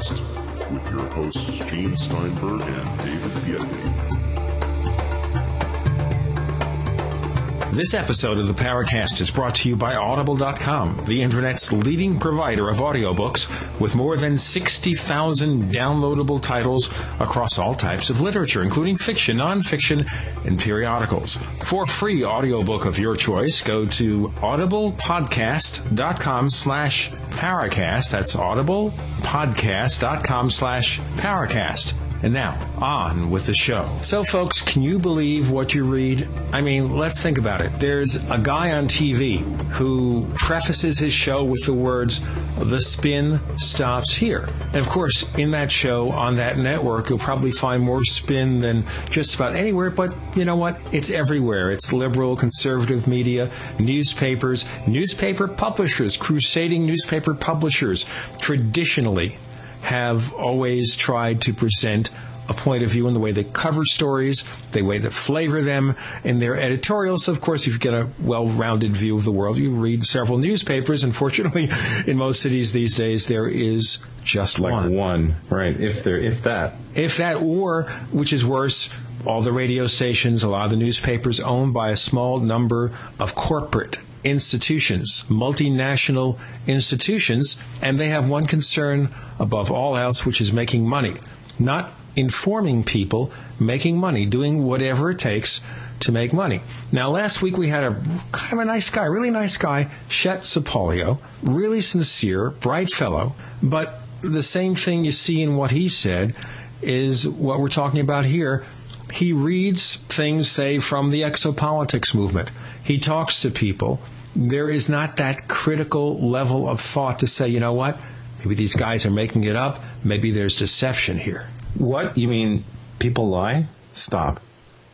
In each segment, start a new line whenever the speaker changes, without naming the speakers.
Paracast with your hosts Gene Steinberg and David Biedny.
This episode of the Paracast is brought to you by Audible.com, the internet's leading provider of audiobooks with more than 60,000 downloadable titles across all types of literature, including fiction, nonfiction, and periodicals. For a free audiobook of your choice, go to audiblepodcast.com slash Paracast. That's audiblepodcast.com slash Paracast. And now, on with the show. So, folks, can you believe what you read? I mean, let's think about it. There's a guy on TV who prefaces his show with the words, the spin stops here. And of course, in that show, on that network, you'll probably find more spin than just about anywhere, but you know what? It's everywhere. It's liberal, conservative media, newspapers, newspaper publishers, crusading newspaper publishers, traditionally have always tried to present a point of view in the way they cover stories, the way they flavor them in their editorials. Of course, if you get a well-rounded view of the world, you read several newspapers. Unfortunately, in most cities these days, there is just
like
one.
one, right? If there, if that,
if that, or which is worse, all the radio stations, a lot of the newspapers owned by a small number of corporate institutions, multinational institutions, and they have one concern above all else, which is making money. Not informing people, making money, doing whatever it takes to make money. Now, last week we had a kind of a nice guy, really nice guy, Chet Sapolio, really sincere, bright fellow, but the same thing you see in what he said is what we're talking about here. He reads things, say, from the exopolitics movement. He talks to people. There is not that critical level of thought to say, you know what? Maybe these guys are making it up. Maybe there's deception here.
what you mean? People lie? Stop.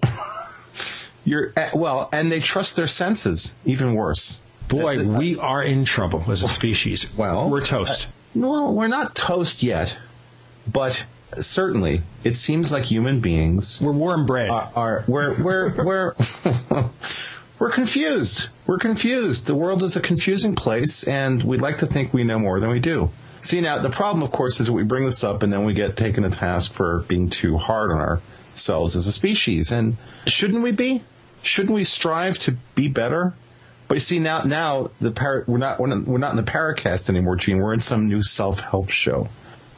You're eh, well, and they trust their senses. Even worse.
Boy, we are in trouble as a species.
Well,
we're toast.
Well, we're not toast yet, but certainly it seems like human beings
We're warm bread.
are, are we're we're we're we're confused. We're confused. The world is a confusing place, and we'd like to think we know more than we do. See, now the problem, of course, is that we bring this up, and then we get taken to task for being too hard on ourselves as a species. And shouldn't we be? Shouldn't we strive to be better? But you see, now now the par- we're not we're not, we're not in the Paracast anymore, Gene. We're in some new self help show.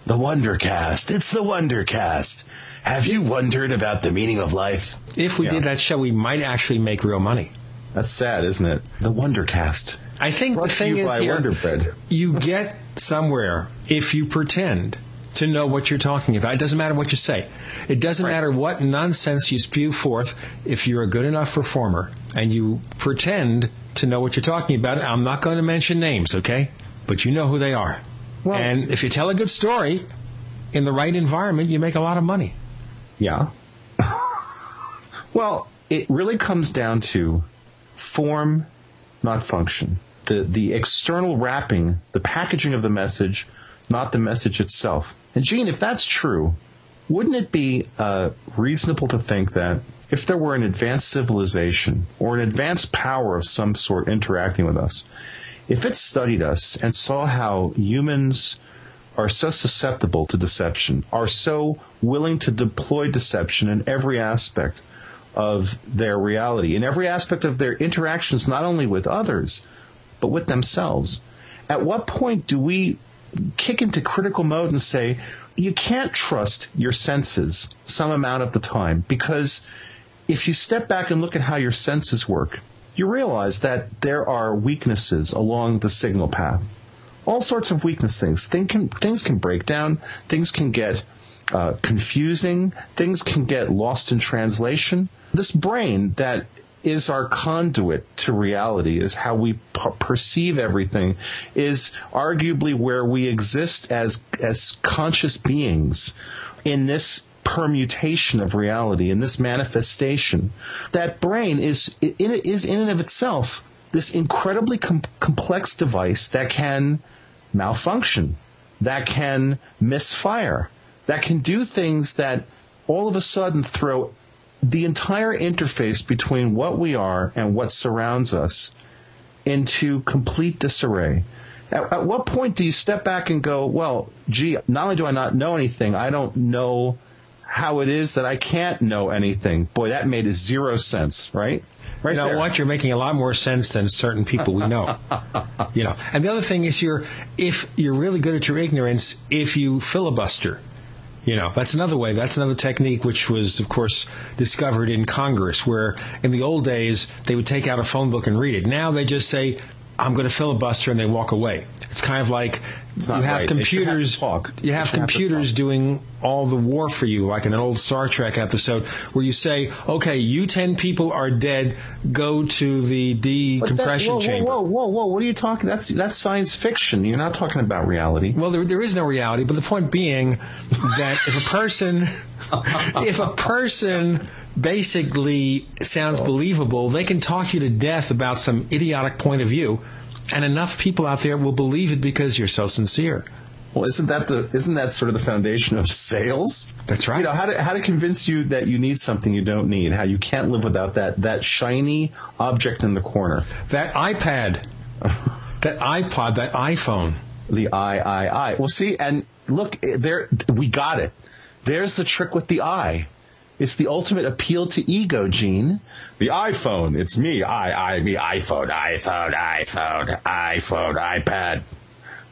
The Wondercast. It's the Wondercast. Have you wondered about the meaning of life?
if we
yeah.
did that show, we might actually make real money.
That's sad, isn't it?
The Wondercast.
I think
Brought
the thing
you
is here, you get somewhere if you pretend to know what you're talking about. It doesn't matter what you say. It doesn't matter what nonsense you spew forth. If you're a good enough performer and you pretend to know what you're talking about, I'm not going to mention names, okay? But you know who they are.
Well-
and if you tell a good story in the right environment, you make a lot of money.
Yeah. well, it really comes down to form, not function. The the external wrapping, the packaging of the message, not the message itself. And Gene, if that's true, wouldn't it be uh, reasonable to think that if there were an advanced civilization or an advanced power of some sort interacting with us, if it studied us and saw how humans are so susceptible to deception, are so willing to deploy deception in every aspect of their reality, in every aspect of their interactions, not only with others, but with themselves. At what point do we kick into critical mode and say, you can't trust your senses some amount of the time? Because if you step back and look at how your senses work, you realize that there are weaknesses along the signal path all sorts of weakness things. Thing can, things can break down. Things can get uh, confusing. Things can get lost in translation. This brain that is our conduit to reality, is how we p- perceive everything, is arguably where we exist as as conscious beings in this permutation of reality, in this manifestation. That brain is in, is in and of itself this incredibly com- complex device that can malfunction, that can misfire, that can do things that all of a sudden throw the entire interface between what we are and what surrounds us into complete disarray. At, at what point do you step back and go, well, gee, not only do I not know anything, I don't know how it is that I can't know anything. Boy, that made zero sense, right? Right
you know
there.
what? You're making a lot more sense than certain people we know. you know, and the other thing is, you're if you're really good at your ignorance, if you filibuster, you know, that's another way. That's another technique, which was, of course, discovered in Congress, where in the old days they would take out a phone book and read it. Now they just say, "I'm going to filibuster," and they walk away. It's kind of like you
not
have
right. Have
computers.
talk.
You have
have
computers
talk.
doing all the war for you, like in an old Star Trek episode, where you say, "Okay, you ten people are dead. Go to the decompression
whoa,
chamber."
Whoa, whoa, whoa, whoa! What are you talking? That's that's science fiction. You're not talking about reality.
Well, there, there is no reality, but the point being that if a person, if a person basically sounds believable, they can talk you to death about some idiotic point of view, and enough people out there will believe it because you're so sincere.
Well, isn't that the isn't that sort of the foundation of sales?
That's right.
You know how to how to convince you that you need something you don't need. How you can't live without that that shiny object in the corner.
That iPad, that iPod, that iPhone.
The I I I. Well, see, and look, there we got it. There's the trick with the I. It's the ultimate appeal to ego, Gene. The iPhone. It's me. I I me iPhone. iPhone. iPhone. iPhone. iPad.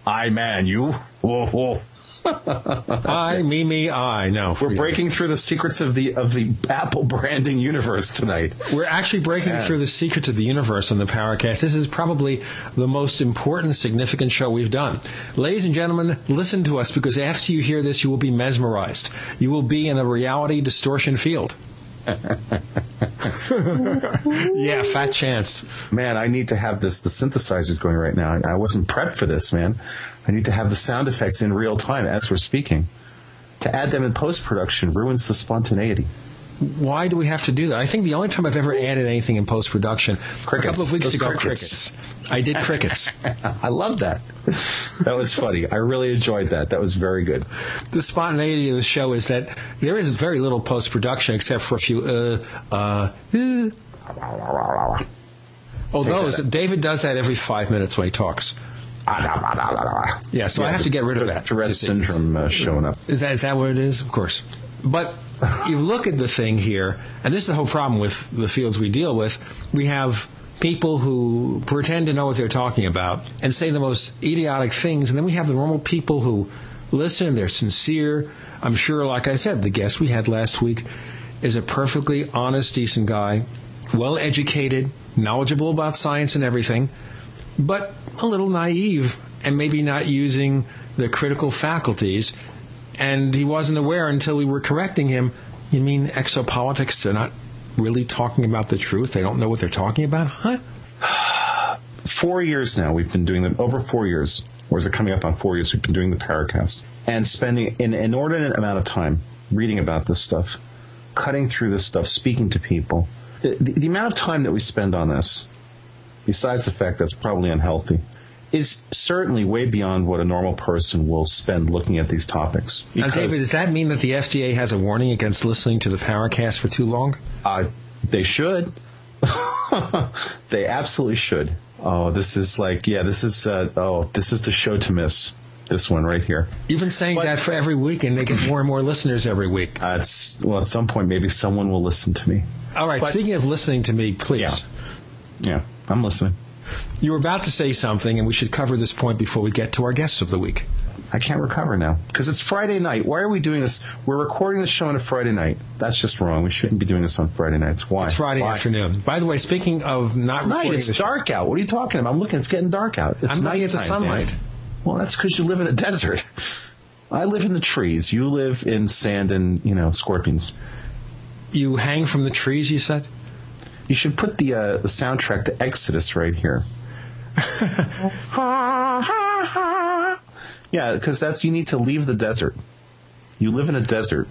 I man. You. Whoa whoa.
I, me, me, I. No,
We're
forget
breaking through the secrets of the of the Apple branding universe tonight.
We're actually breaking
Yeah.
through the secrets of the universe on the Paracast. This is probably the most important, significant show we've done. Ladies and gentlemen, listen to us because after you hear this, you will be mesmerized. You will be in a reality distortion field. yeah, fat chance.
Man, I need to have this. The synthesizer's going right now. I wasn't prepped for this, man. I need to have the sound effects in real time as we're speaking. To add them in post production ruins the spontaneity.
Why do we have to do that? I think the only time I've ever added anything in post production, a couple of weeks ago,
crickets.
crickets. I did crickets.
I love that. That was funny. I really enjoyed that. That was very good.
the spontaneity of the show is that there is very little post production except for a few uh uh. uh. Oh, those David does that every five minutes when he talks. Yeah, so I have to get rid of that.
Tourette's syndrome uh, showing up.
Is that is that what it is? Of course. But you look at the thing here, and this is the whole problem with the fields we deal with. We have people who pretend to know what they're talking about and say the most idiotic things, and then we have the normal people who listen, they're sincere. I'm sure, like I said, the guest we had last week is a perfectly honest, decent guy, well educated, knowledgeable about science and everything, but a little naive and maybe not using the critical faculties and he wasn't aware until we were correcting him. You mean exopolitics? They're not really talking about the truth. They don't know what they're talking about, huh?
four years now we've been doing them over four years or is it coming up on four years we've been doing the paracast and spending an inordinate amount of time reading about this stuff cutting through this stuff speaking to people the, the, the amount of time that we spend on this besides the fact that's probably unhealthy is certainly way beyond what a normal person will spend looking at these topics
Now, David, does that mean that the FDA has a warning against listening to the Paracast for too long?
uh, they should they absolutely should oh this is like yeah this is uh, oh this is the show to miss this one right here
You've been saying
But-
that for every week, and they get more and more listeners every week.
Uh, well, at some point, maybe someone will listen to me.
All right,
But-
speaking of listening to me, please.
Yeah. Yeah, I'm listening.
You were about to say something, and we should cover this point before we get to our guest of the week.
I can't recover now because it's Friday night. Why are we doing this? We're recording the show on a Friday night. That's just wrong. We shouldn't be doing this on Friday nights. Why?
It's Friday
Why?
afternoon. By the way, speaking of not
It's night. It's
the show-
dark out. What are you talking about? I'm looking. It's getting dark out. It's
I'm looking at the sunlight.
Dan. Well, that's because you live in a desert. I live in the trees. You live in sand and you know scorpions.
You hang from the trees, you said?
You should put the uh, the soundtrack to Exodus right here. yeah, because that's you need to leave the desert. You live in a desert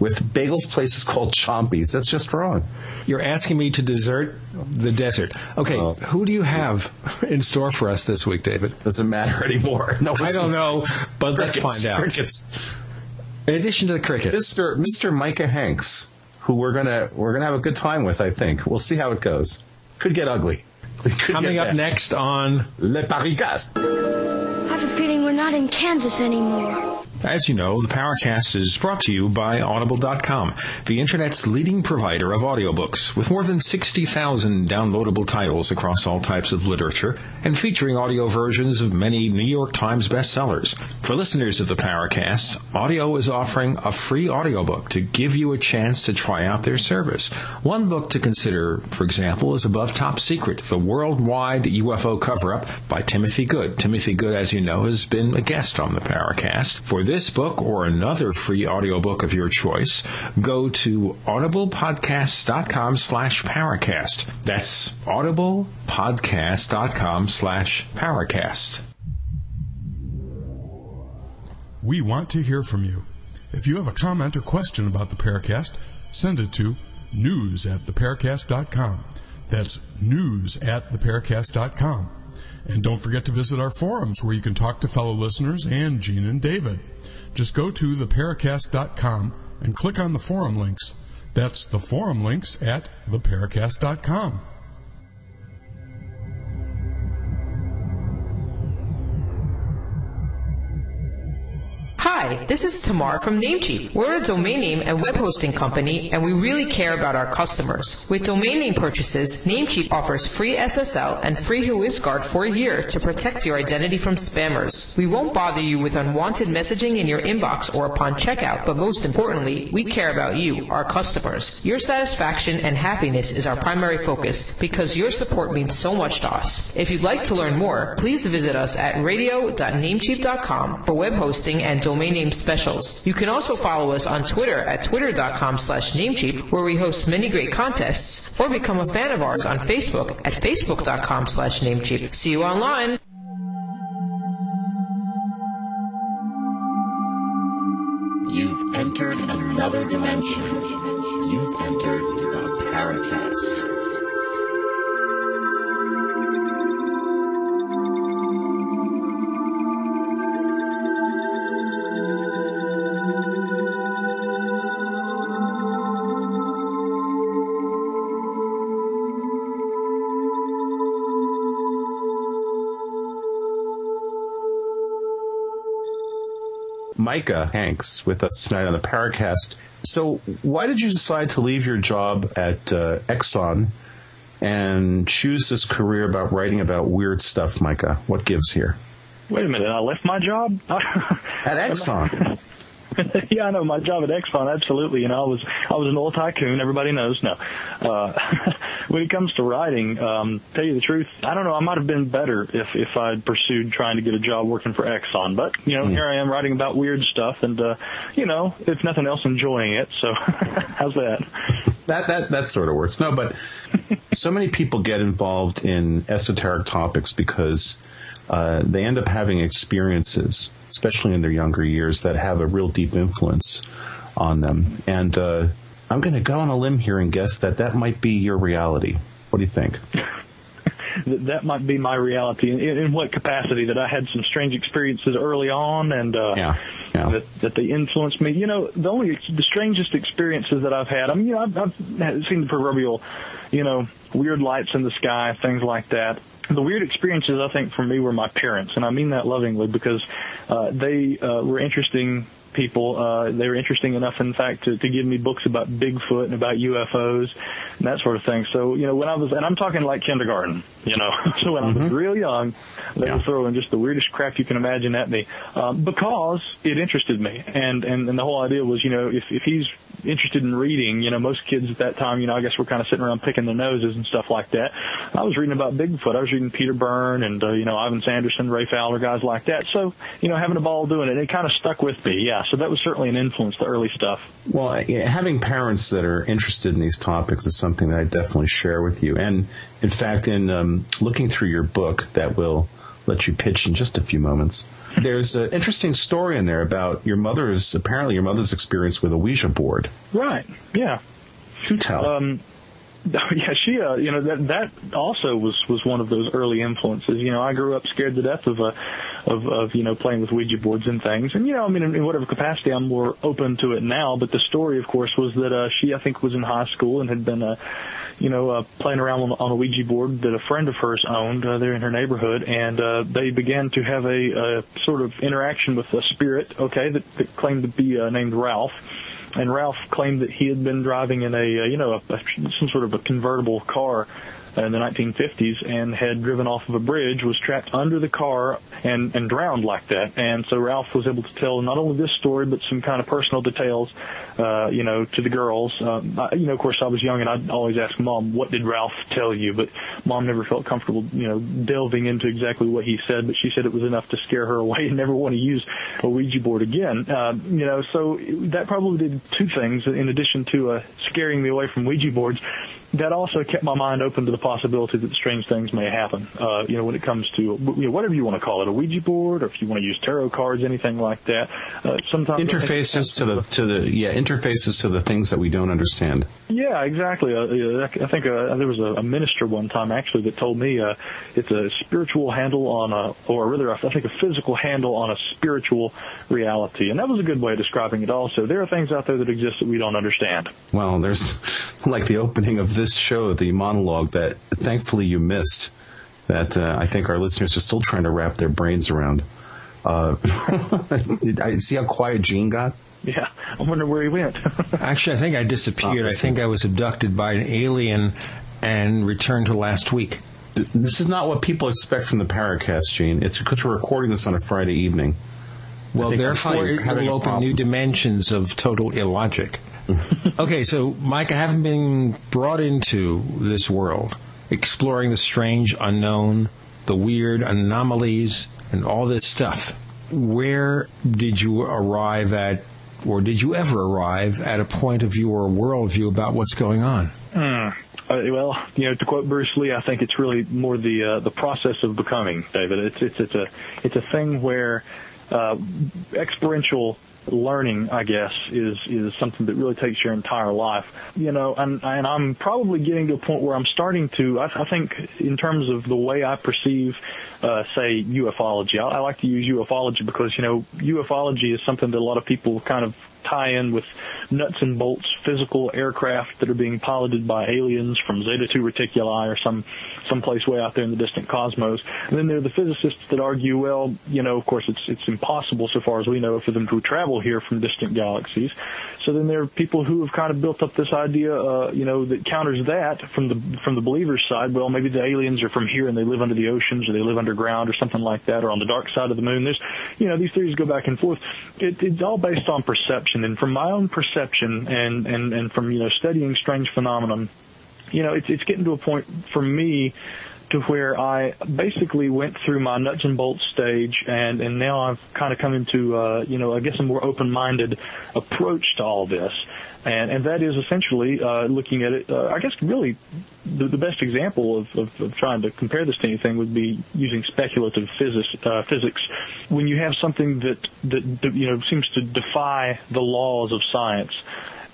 with bagels places called Chompies. That's just wrong.
You're asking me to desert the desert. Okay,
Oh.
who do you have in store for us this week, David?
Doesn't matter anymore. No,
I don't know, but let's find out.
Crickets.
In addition to the cricket,
Mr. Mr. Micah Hanks, who we're gonna we're gonna have a good time with. I think we'll see how it goes. Could get ugly. Could
Coming
get
up next on
Le Paracast.
I have a feeling we're not in Kansas anymore.
As you know, the Paracast is brought to you by Audible.com, the internet's leading provider of audiobooks, with more than 60,000 downloadable titles across all types of literature and featuring audio versions of many New York Times bestsellers. For listeners of the Paracast, Audible is offering a free audiobook to give you a chance to try out their service. One book to consider, for example, is Above Top Secret, the worldwide UFO cover-up by Timothy Good. Timothy Good, as you know, has been a guest on the Paracast. For this book or another free audiobook of your choice, go to audiblepodcast.com slash paracast. That's audiblepodcast.com slash paracast.
We want to hear from you. If you have a comment or question about the Paracast, send it to news at theparacast.com. That's news at theparacast.com. And don't forget to visit our forums where you can talk to fellow listeners and Gene and David. Just go to theparacast.com and click on the forum links. That's the forum links at theparacast.com.
Hi, this is Tamar from Namecheap. We're a domain name and web hosting company, and we really care about our customers. With domain name purchases, Namecheap offers free SSL and free WhoisGuard for a year to protect your identity from spammers. We won't bother you with unwanted messaging in your inbox or upon checkout, but most importantly, we care about you, our customers. Your satisfaction and happiness is our primary focus because your support means so much to us. If you'd like to learn more, please visit us at radio.namecheap.com for web hosting and domain name specials. You can also follow us on Twitter at twitter.com slash namecheap, where we host many great contests, or become a fan of ours on Facebook at facebook.com slash namecheap. See you online.
You've entered another dimension. You've entered the Paracast.
Micah Hanks with us tonight on the Paracast. So, why did you decide to leave your job at uh, Exxon and choose this career about writing about weird stuff, Micah? What gives here?
Wait a minute, I left my job
at Exxon.
yeah, I know my job at Exxon. Absolutely, you know, I was I was an oil tycoon. Everybody knows. No, uh, when it comes to writing, um, tell you the truth, I don't know. I might have been better if if I'd pursued trying to get a job working for Exxon. But you know, mm. here I am writing about weird stuff, and uh, you know, if nothing else, enjoying it. So, how's that?
That that that sort of works. No, but so many people get involved in esoteric topics because uh, they end up having experiences especially in their younger years, that have a real deep influence on them. And uh, I'm going to go on a limb here and guess that that might be your reality. What do you think?
that might be my reality. In, in, what capacity? That I had some strange experiences early on, and uh,
yeah, yeah.
That, that they influenced me. You know, the only the strangest experiences that I've had. I mean, you know, I've, I've seen the proverbial, you know, weird lights in the sky, things like that the weird experiences I think for me were my parents, and I mean that lovingly because uh, they uh, were interesting people. Uh, they were interesting enough, in fact, to, to give me books about Bigfoot and about UFOs and that sort of thing. So, you know, when I was, and I'm talking like kindergarten, you know, so when mm-hmm. I was real young, they yeah. were throwing just the weirdest crap you can imagine at me um, because it interested me. And, and, and the whole idea was, you know, if, if he's interested in reading. You know, most kids at that time, you know, I guess we're kind of sitting around picking their noses and stuff like that. I was reading about Bigfoot. I was reading Peter Byrne and, uh, you know, Ivan Sanderson, Ray Fowler, guys like that. So, you know, having a ball doing it, it kind of stuck with me. Yeah. So that was certainly an influence, the early stuff.
Well, having parents that are interested in these topics is something that I definitely share with you. And in fact, in um, looking through your book that will let you pitch in just a few moments, there's an interesting story in there about your mother's apparently your mother's experience with a Ouija board.
Right. Yeah.
Do tell.
Um, yeah, she, uh, you know, that that also was was one of those early influences. You know, I grew up scared to death of uh, of, of you know playing with Ouija boards and things. And you know, I mean, in, in whatever capacity, I'm more open to it now. But the story, of course, was that uh, she, I think, was in high school and had been. Uh, you know, uh, playing around on, on a Ouija board that a friend of hers owned uh, there in her neighborhood, and uh, they began to have a, a sort of interaction with a spirit, okay, that, that claimed to be uh, named Ralph. And Ralph claimed that he had been driving in a, uh, you know, a, a, some sort of a convertible car in the 1950s and had driven off of a bridge, was trapped under the car and, and drowned like that. And so Ralph was able to tell not only this story, but some kind of personal details, uh, you know, to the girls. Um, I, you know, of course, I was young and I'd always ask mom, what did Ralph tell you? But mom never felt comfortable, you know, delving into exactly what he said, but she said it was enough to scare her away and never want to use a Ouija board again. Uh, you know, so that probably did two things in addition to uh, scaring me away from Ouija boards that also kept my mind open to the possibility that strange things may happen. Uh, you know, when it comes to you know, whatever you want to call it, a Ouija board, or if you want to use tarot cards, anything like that. Uh, sometimes
interfaces to the to the yeah interfaces to the things that we don't understand.
Yeah, exactly. Uh, I think uh, there was a, minister one time actually that told me uh, it's a spiritual handle on a, or rather, I think a physical handle on a spiritual reality, and that was a good way of describing it. Also, there are things out there that exist that we don't understand.
Well, there's like the opening of this show, the monologue that thankfully you missed. That uh, I think our listeners are still trying to wrap their brains around. Uh, I see how quiet Gene got.
Yeah, I wonder where he went.
Actually, I think I disappeared. I think I was abducted by an alien and returned to last week.
This is not what people expect from the Paracast, Gene. It's because we're recording this on a Friday evening.
Well, therefore, it will open new dimensions of total illogic. okay, so Mike, I haven't been brought into this world exploring the strange unknown, the weird anomalies, and all this stuff. Where did you arrive at, or did you ever arrive at a point of view or a worldview about what's going on?
Mm. Uh, well, you know, to quote Bruce Lee, I think it's really more the uh, the process of becoming, David. It's it's it's a it's a thing where uh, experiential learning, I guess, is is something that really takes your entire life. You know, and and I'm probably getting to a point where I'm starting to. I, I think in terms of the way I perceive, uh, say ufology. I, I like to use ufology because you know ufology is something that a lot of people kind of tie in with nuts and bolts physical aircraft that are being piloted by aliens from Zeta 2 Reticuli or some someplace way out there in the distant cosmos. And then there are the physicists that argue, well, you know, of course it's it's impossible so far as we know for them to travel here from distant galaxies. So then there are people who have kind of built up this idea, uh, you know, that counters that from the from the believers' side. Well, maybe the aliens are from here and they live under the oceans or they live underground or something like that, or on the dark side of the moon. There's, you know, these theories go back and forth. It, it's all based on perception, and from my own perception and and and from you know studying strange phenomenon, you know, it's it's getting to a point for me to where I basically went through my nuts and bolts stage, and and now I've kind of come into uh, you know I guess a more open-minded approach to all this, and and that is essentially uh, looking at it. Uh, I guess really the, the best example of, of, of trying to compare this to anything would be using speculative physics. Uh, physics when you have something that, that that you know seems to defy the laws of science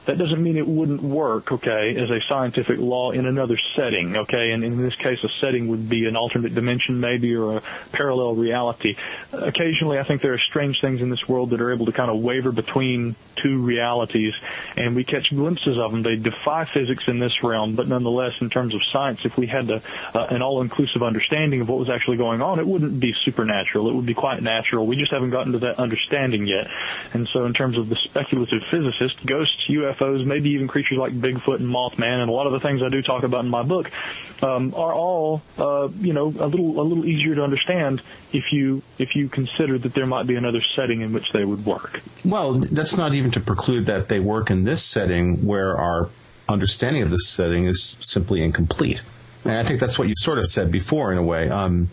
that doesn't mean it wouldn't work, okay, as a scientific law in another setting, okay? And in this case, a setting would be an alternate dimension maybe or a parallel reality. Occasionally, I think there are strange things in this world that are able to kind of waver between two realities, and we catch glimpses of them. They defy physics in this realm, but nonetheless, in terms of science, if we had uh, an all-inclusive understanding of what was actually going on, it wouldn't be supernatural. It would be quite natural. We just haven't gotten to that understanding yet. And so in terms of the speculative physicist, ghosts, UFOs, UFOs, maybe even creatures like Bigfoot and Mothman, and a lot of the things I do talk about in my book, um, are all uh, you know a little a little easier to understand if you if you consider that there might be another setting in which they would work.
Well, that's not even to preclude that they work in this setting where our understanding of this setting is simply incomplete. And I think that's what you sort of said before, in a way, um,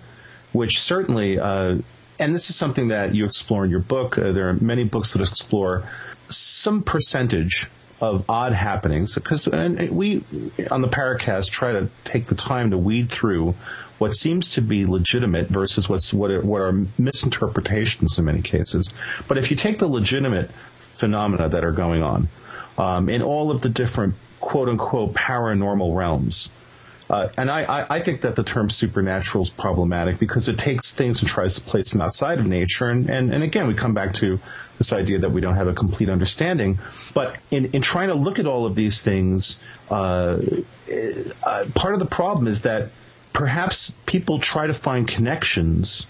which certainly. Uh, and this is something that you explore in your book. Uh, there are many books that explore some percentage of odd happenings because we on the Paracast try to take the time to weed through what seems to be legitimate versus what's what are, what are misinterpretations in many cases. But if you take the legitimate phenomena that are going on um, in all of the different quote unquote paranormal realms, Uh, and I, I, think that the term supernatural is problematic because it takes things and tries to place them outside of nature. And, and, and again, we come back to this idea that we don't have a complete understanding. But in, in trying to look at all of these things, uh, uh, part of the problem is that perhaps people try to find connections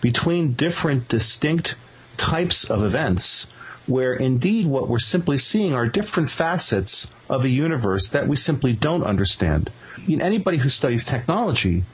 between different distinct types of events where indeed what we're simply seeing are different facets of a universe that we simply don't understand. Anybody who studies technology,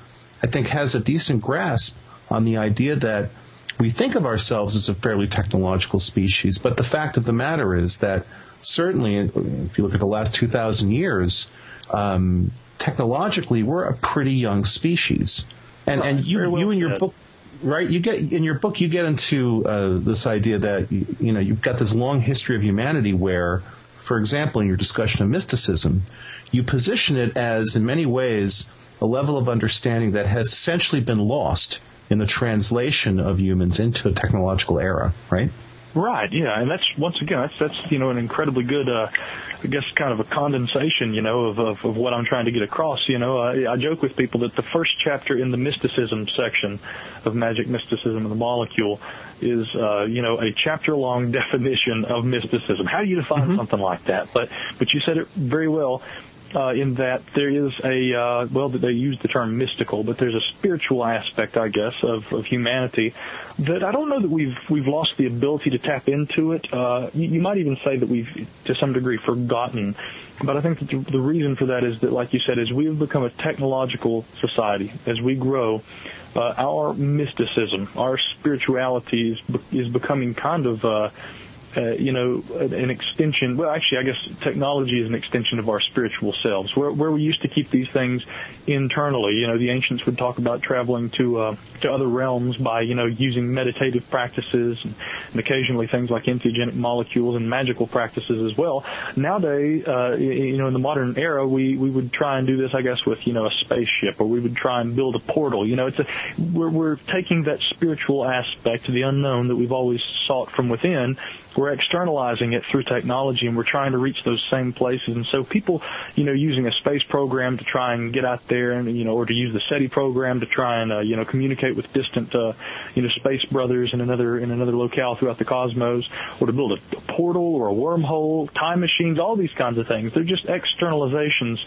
I think, has a decent grasp on the idea that we think of ourselves as a fairly technological species, but the fact of the matter is that certainly, if you look at the last 2,000 years, um, technologically, we're a pretty young species. And, right, and you, well you in your book, right? You get in your book, you get into uh, this idea that you know you've got this long history of humanity where, for example, in your discussion of mysticism, you position it as in many ways a level of understanding that has essentially been lost in the translation of humans into a technological era, right?
Right. Yeah, and that's once again that's that's you know an incredibly good. Uh, I guess kind of a condensation, you know, of, of, of what I'm trying to get across. You know, I, I joke with people that the first chapter in the mysticism section of Magic Mysticism of the Molecule is, uh, you know, a chapter long definition of mysticism. How do you define mm-hmm. something like that? But, but you said it very well uh, in that there is a uh, well, they use the term mystical, but there's a spiritual aspect, I guess, of, of humanity that I don't know that we've we've lost the ability to tap into it. Uh, you, you might even say that we've, to some degree, forgotten. But I think that the, the reason for that is that, like you said, as we have become a technological society, as we grow, uh, our mysticism, our spirituality is, is becoming kind of uh, uh, you know, an extension. Well, actually, I guess technology is an extension of our spiritual selves. Where, where we used to keep these things internally, you know, the ancients would talk about traveling to uh, to other realms by, you know, using meditative practices and, and occasionally things like entheogenic molecules and magical practices as well. Nowadays, uh, you know, in the modern era, we we would try and do this, I guess, with you know a spaceship, or we would try and build a portal. You know, it's a we're, we're taking that spiritual aspect, to the unknown that we've always sought from within we're externalizing it through technology and we're trying to reach those same places. And so people, you know, using a space program to try and get out there and, you know, or to use the SETI program to try and, uh, you know, communicate with distant, uh, you know, space brothers in another, in another locale throughout the cosmos, or to build a, a portal or a wormhole, time machines, all these kinds of things. They're just externalizations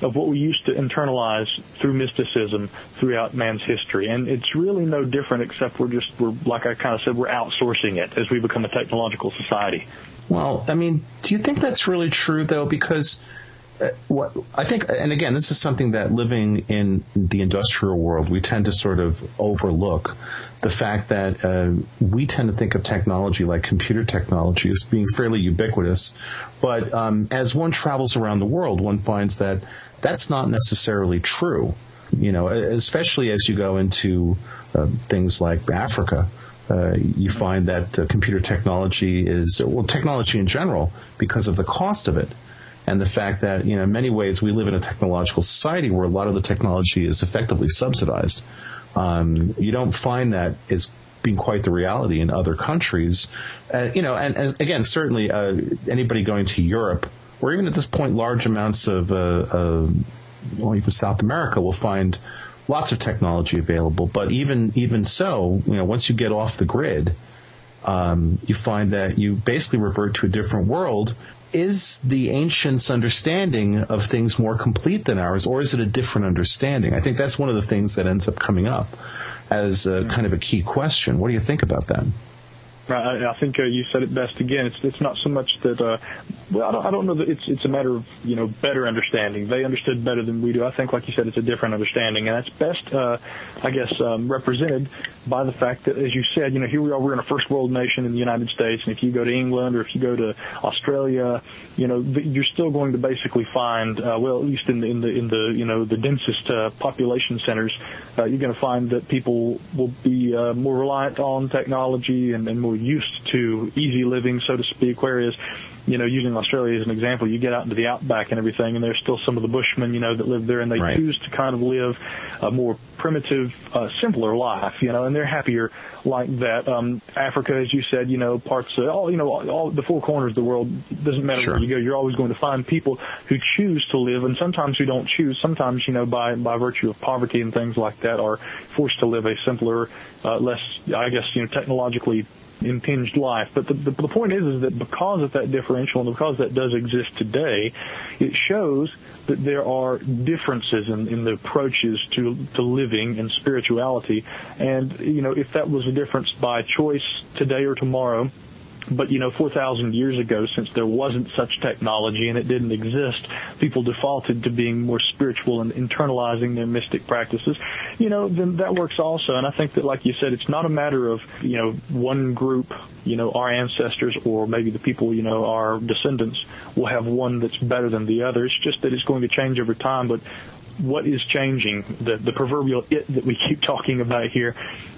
of what we used to internalize through mysticism throughout man's history. And it's really no different except we're just, we're, like I kind of said, we're outsourcing it as we become a technological society.
Well, I mean, do you think that's really true though? Because uh, what I think, and again, this is something that living in the industrial world, we tend to sort of overlook the fact that uh, we tend to think of technology like computer technology as being fairly ubiquitous. But um, as one travels around the world, one finds that that's not necessarily true. You know, especially as you go into uh, things like Africa. Uh, you find that uh, computer technology is, well, technology in general, because of the cost of it and the fact that, you know, in many ways we live in a technological society where a lot of the technology is effectively subsidized. Um, you don't find that as being quite the reality in other countries. Uh, you know, and, and again, certainly uh, anybody going to Europe or even at this point, large amounts of, uh, uh, well, even South America will find lots of technology available. But even even so, you know, once you get off the grid, um, you find that you basically revert to a different world. Is the ancients' understanding of things more complete than ours, or is it a different understanding? I think that's one of the things that ends up coming up as a, kind of a key question. What do you think about that?
I, I think uh, you said it best. Again, it's it's not so much that uh, well, I don't, I don't know that it's it's a matter of you know better understanding. They understood better than we do. I think, like you said, it's a different understanding, and that's best, uh, I guess, um, represented by the fact that, as you said, you know, here we are, we're in a first world nation in the United States, and if you go to England or if you go to Australia, you know, you're still going to basically find, uh, well, at least in the in the in the you know the densest uh, population centers, uh, you're going to find that people will be uh, more reliant on technology and, and more used to easy living, so to speak. Whereas you know, using Australia as an example, you get out into the outback and everything, and there's still some of the Bushmen, you know, that live there, and they
Right.
choose to kind of live a more primitive, uh, simpler life, you know, and they're happier like that. Um, Africa, as you said, you know, parts of all, you know, all, all the four corners of the world doesn't matter
Sure.
where you go. You're always going to find people who choose to live, and sometimes who don't choose. Sometimes, you know, by by virtue of poverty and things like that, are forced to live a simpler, uh, less, I guess, you know, technologically impinged life. But the, the, the point is, is that because of that differential and because that does exist today, it shows that there are differences in, in the approaches to, to living and spirituality. And, you know, if that was a difference by choice today or tomorrow, but you know, 4,000 years ago, since there wasn't such technology and it didn't exist, people defaulted to being more spiritual and internalizing their mystic practices. You know, then that works also. And I think that, like you said, it's not a matter of you know one group, you know, our ancestors or maybe the people, you know, our descendants will have one that's better than the other. It's just that it's going to change over time, but what is changing, the, the proverbial it that we keep talking about here,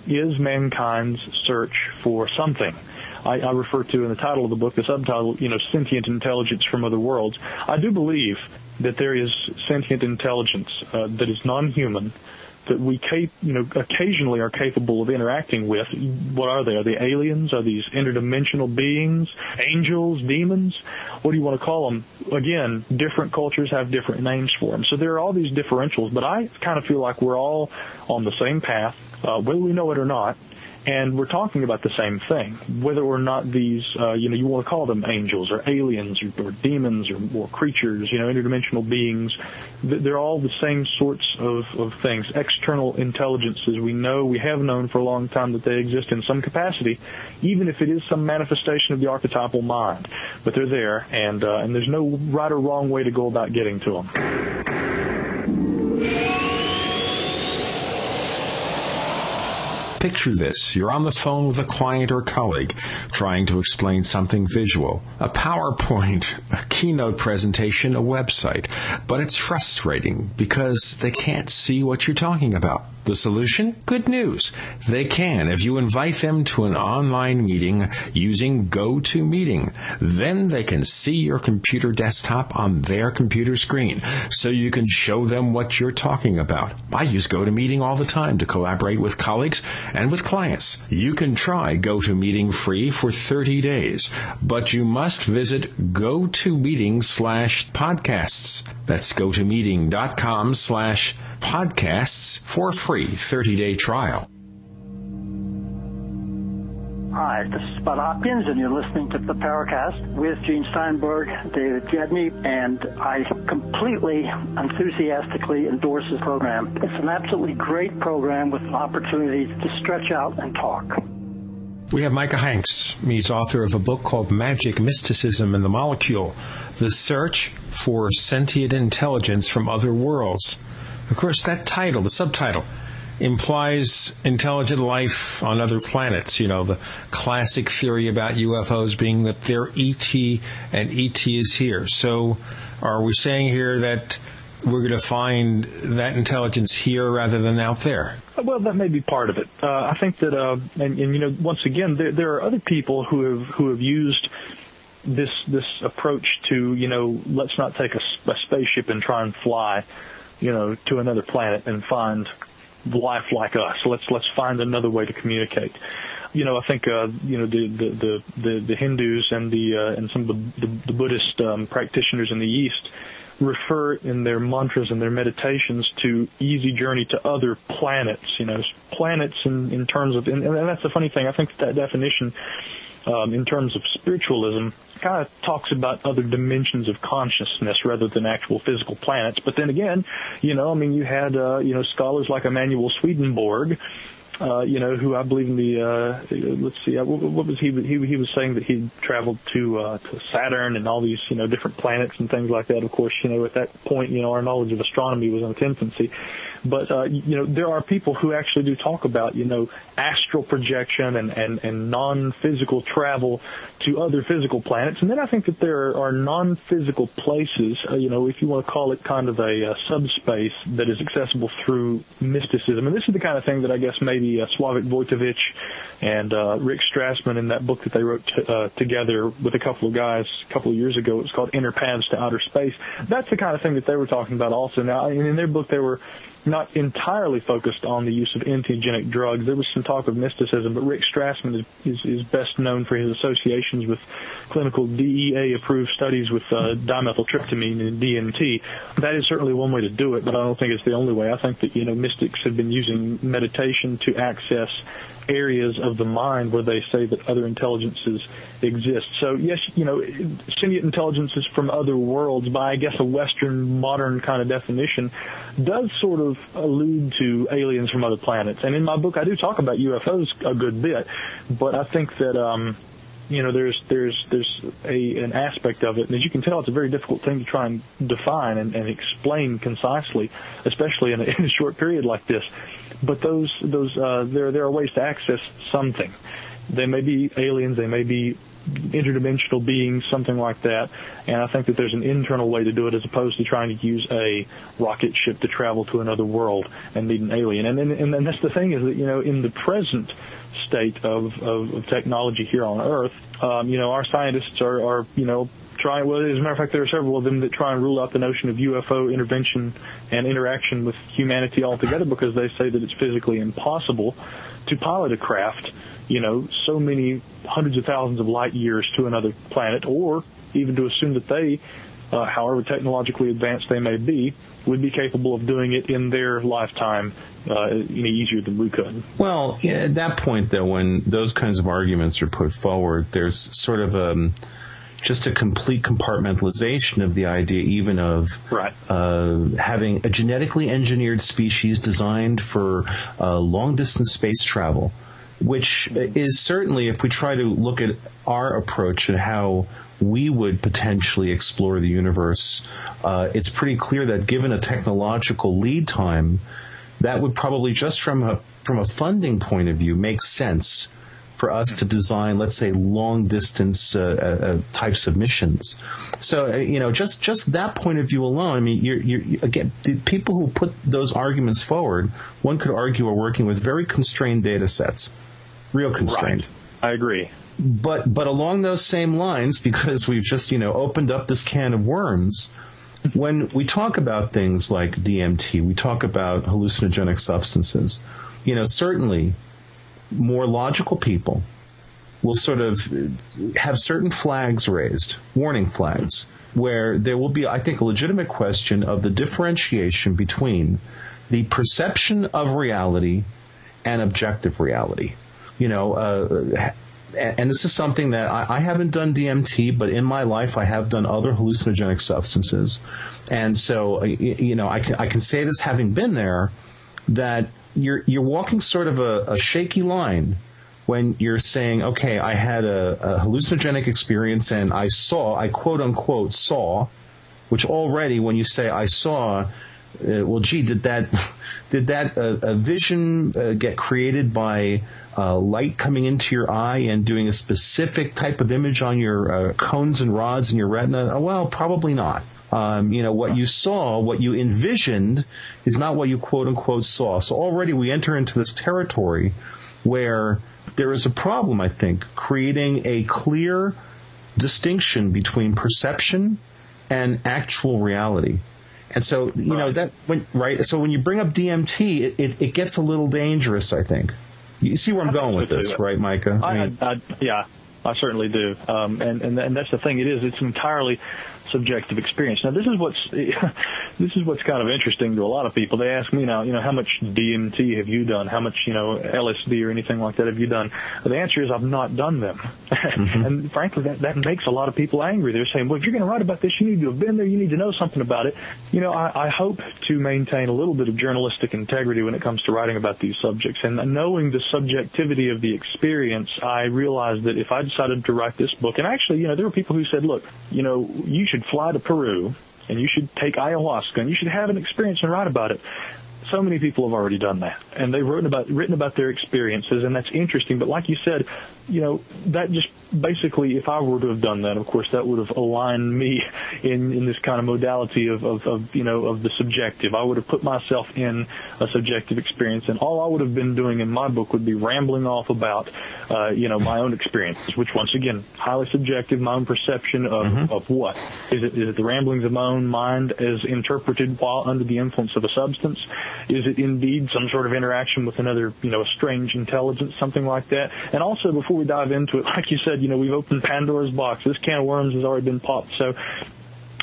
is mankind's search for something. I, I refer to in the title of the book, the subtitle, you know, sentient intelligence from other worlds. I do believe that there is sentient intelligence uh, that is non-human that we, cap- you know, occasionally are capable of interacting with. What are they? Are they aliens? Are these interdimensional beings? Angels? Demons? What do you want to call them? Again, different cultures have different names for them. So there are all these differentials, but I kind of feel like we're all on the same path, uh, whether we know it or not and we're talking about the same thing. Whether or not these, uh, you know, you want to call them angels or aliens or, or demons or, or creatures, you know, interdimensional beings, they're all the same sorts of, of things. External intelligences, we know, we have known for a long time that they exist in some capacity, even if it is some manifestation of the archetypal mind. But they're there, and uh, and there's no right or wrong way to go about getting to them.
Picture this. You're on the phone with a client or colleague trying to explain something visual. A PowerPoint, a keynote presentation, a website. But it's frustrating because they can't see what you're talking about. The solution? Good news. They can if you invite them to an online meeting using GoToMeeting. Then they can see your computer desktop on their computer screen so you can show them what you're talking about. I use GoToMeeting all the time to collaborate with colleagues and with clients. You can try GoToMeeting free for 30 days, but you must visit GoToMeeting slash podcasts. That's GoToMeeting.com slash podcasts for free 30-day trial.
Hi, this is Bud Hopkins, and you're listening to the Paracast with Gene Steinberg, David Biedny, and I completely, enthusiastically endorse this program. It's an absolutely great program with an opportunity to stretch out and talk.
We have Micah Hanks. He's author of a book called Magic, Mysticism, and the Molecule The Search for Sentient Intelligence from Other Worlds. Of course, that title, the subtitle, implies intelligent life on other planets. You know, the classic theory about UFOs being that they're ET and ET is here. So, are we saying here that we're going to find that intelligence here rather than out there?
Well, that may be part of it. Uh, I think that, uh, and, and you know, once again, there, there are other people who have who have used this this approach to, you know, let's not take a, a spaceship and try and fly, you know, to another planet and find life like us. Let's let's find another way to communicate. You know, I think uh, you know the the the, the, the Hindus and the uh, and some of the, the, the Buddhist um, practitioners in the East refer in their mantras and their meditations to easy journey to other planets. You know, planets in in terms of and, and that's the funny thing. I think that definition um, in terms of spiritualism kind of talks about other dimensions of consciousness rather than actual physical planets. But then again, you know, I mean, you had uh, you know scholars like Emanuel Swedenborg. Uh, you know, who I believe in the, uh, let's see, uh, what, what was he, he, he was saying that he traveled to, uh, to Saturn and all these, you know, different planets and things like that. Of course, you know, at that point, you know, our knowledge of astronomy was in its infancy. But, uh, you know, there are people who actually do talk about, you know, astral projection and, and, and non-physical travel to other physical planets. And then I think that there are non-physical places, uh, you know, if you want to call it kind of a, uh subspace that is accessible through mysticism. And this is the kind of thing that I guess maybe uh, Slawek Wojtowicz and uh, Rick Strassman in that book that they wrote t- uh, together with a couple of guys a couple of years ago. It was called Inner Paths to Outer Space. That's the kind of thing that they were talking about also. Now, in their book, they were not entirely focused on the use of entheogenic drugs. There was some talk of mysticism, but Rick Strassman is, is, is best known for his associations with clinical DEA-approved studies with uh, dimethyltryptamine and DMT. That is certainly one way to do it, but I don't think it's the only way. I think that you know mystics have been using meditation to access areas of the mind where they say that other intelligences exist. So yes, you know, sentient intelligences from other worlds, by I guess a Western modern kind of definition, does sort of allude to aliens from other planets. And in my book, I do talk about UFOs a good bit, but I think that. um you know, there's there's there's a an aspect of it, and as you can tell, it's a very difficult thing to try and define and, and explain concisely, especially in a, in a short period like this but those those uh, there there are ways to access something. They may be aliens, they may be interdimensional beings, something like that. And I think that there's an internal way to do it as opposed to trying to use a rocket ship to travel to another world and meet an alien. And and, and that's the thing is that you know in the present state of, of, of technology here on Earth, um, you know our scientists are, are you know try, well, as a matter of fact, there are several of them that try and rule out the notion of UFO intervention and interaction with humanity altogether because they say that it's physically impossible to pilot a craft, you know, so many hundreds of thousands of light years to another planet, or even to assume that they, uh, however technologically advanced they may be, would be capable of doing it in their lifetime uh, any easier than we could.
Well, at that point, though, when those kinds of arguments are put forward, there's sort of a um, just a complete compartmentalization of the idea, even of
right.
uh, having a genetically engineered species designed for uh, long distance space travel, which is certainly, if we try to look at our approach and how we would potentially explore the universe, uh, it's pretty clear that given a technological lead time, that would probably just from a from a funding point of view make sense for us to design, let's say, long distance uh, uh, uh types of missions. So, uh, you know, just just that point of view alone. I mean, you're, you're, again, the people who put those arguments forward, one could argue, are working with very constrained data sets, real constrained.
Right. I agree.
But but along those same lines, because we've just you know opened up this can of worms when we talk about things like DMT, we talk about hallucinogenic substances. You know, certainly more logical people will sort of have certain flags raised, warning flags, where there will be, I think, a legitimate question of the differentiation between the perception of reality and objective reality. You know, uh, and this is something that I, I, haven't done DMT, but in my life I have done other hallucinogenic substances, and so you know I can I can say this having been there that you're you're walking sort of a, a shaky line when you're saying, okay, I had a, a, hallucinogenic experience and I saw, I quote unquote saw, which already when you say I saw, uh, well, gee, did that did that uh, a vision uh, get created by uh, light coming into your eye and doing a specific type of image on your uh, cones and rods in your retina? well, probably not. Um, you know, what you saw, what you envisioned is not what you quote unquote saw. So already we enter into this territory where there is a problem, I think, creating a clear distinction between perception and actual reality. And so, you right. know, that, when, right? So when you bring up DMT, it, it, it, gets a little dangerous, I think. You see where I'm going with this, right, Micah?
I, I mean, I, yeah, I certainly do. Um, and, and, and that's the thing. It is, it's entirely subjective experience. Now, this is what's this is what's kind of interesting to a lot of people. They ask me now, you know, how much DMT have you done? How much, you know, LSD or anything like that have you done? the answer is I've not done them. Mm-hmm. and frankly, that that makes a lot of people angry. They're saying, well, if you're going to write about this, you need to have been there. You need to know something about it. You know, I, I hope to maintain a little bit of journalistic integrity when it comes to writing about these subjects. And knowing the subjectivity of the experience, I realized that if I decided to write this book, and actually, you know, there were people who said, look, you know, you should fly to Peru and you should take ayahuasca and you should have an experience and write about it. So many people have already done that, and they've written about written about their experiences, and that's interesting. But like you said, you know that just basically, if I were to have done that, of course, that would have aligned me in, in this kind of modality of, of, of, you know, of the subjective. I would have put myself in a subjective experience, and all I would have been doing in my book would be rambling off about, uh, you know, my own experiences, which once again, highly subjective, my own perception of, mm-hmm. of what? Is it, is it the ramblings of my own mind as interpreted while under the influence of a substance? Is it indeed some sort of interaction with another, you know, a strange intelligence, something like that? And also, before we dive into it, like you said, you know, we've opened Pandora's box. This can of worms has already been popped. So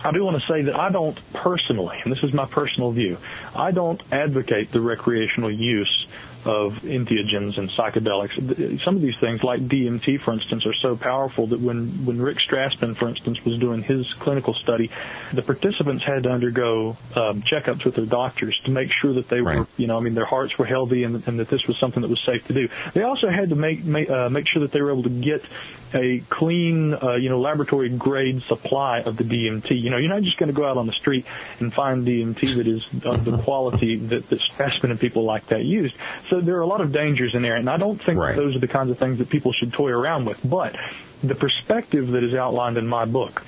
I do want to say that I don't personally, and this is my personal view, I don't advocate the recreational use of entheogens and psychedelics. Some of these things, like DMT, for instance, are so powerful that when, when Rick Strassman, for instance, was doing his clinical study, the participants had to undergo um, checkups with their doctors to make sure that they right. were, you know, I mean, their hearts were healthy and, and that this was something that was safe to do. They also had to make make, uh, make sure that they were able to get a clean, uh, you know, laboratory grade supply of the DMT. You know, you're not just going to go out on the street and find DMT that is of the quality that, that Strassman and people like that used. So there are a lot of dangers in there, and I don't think right. those are the kinds of things that people should toy around with. But the perspective that is outlined in my book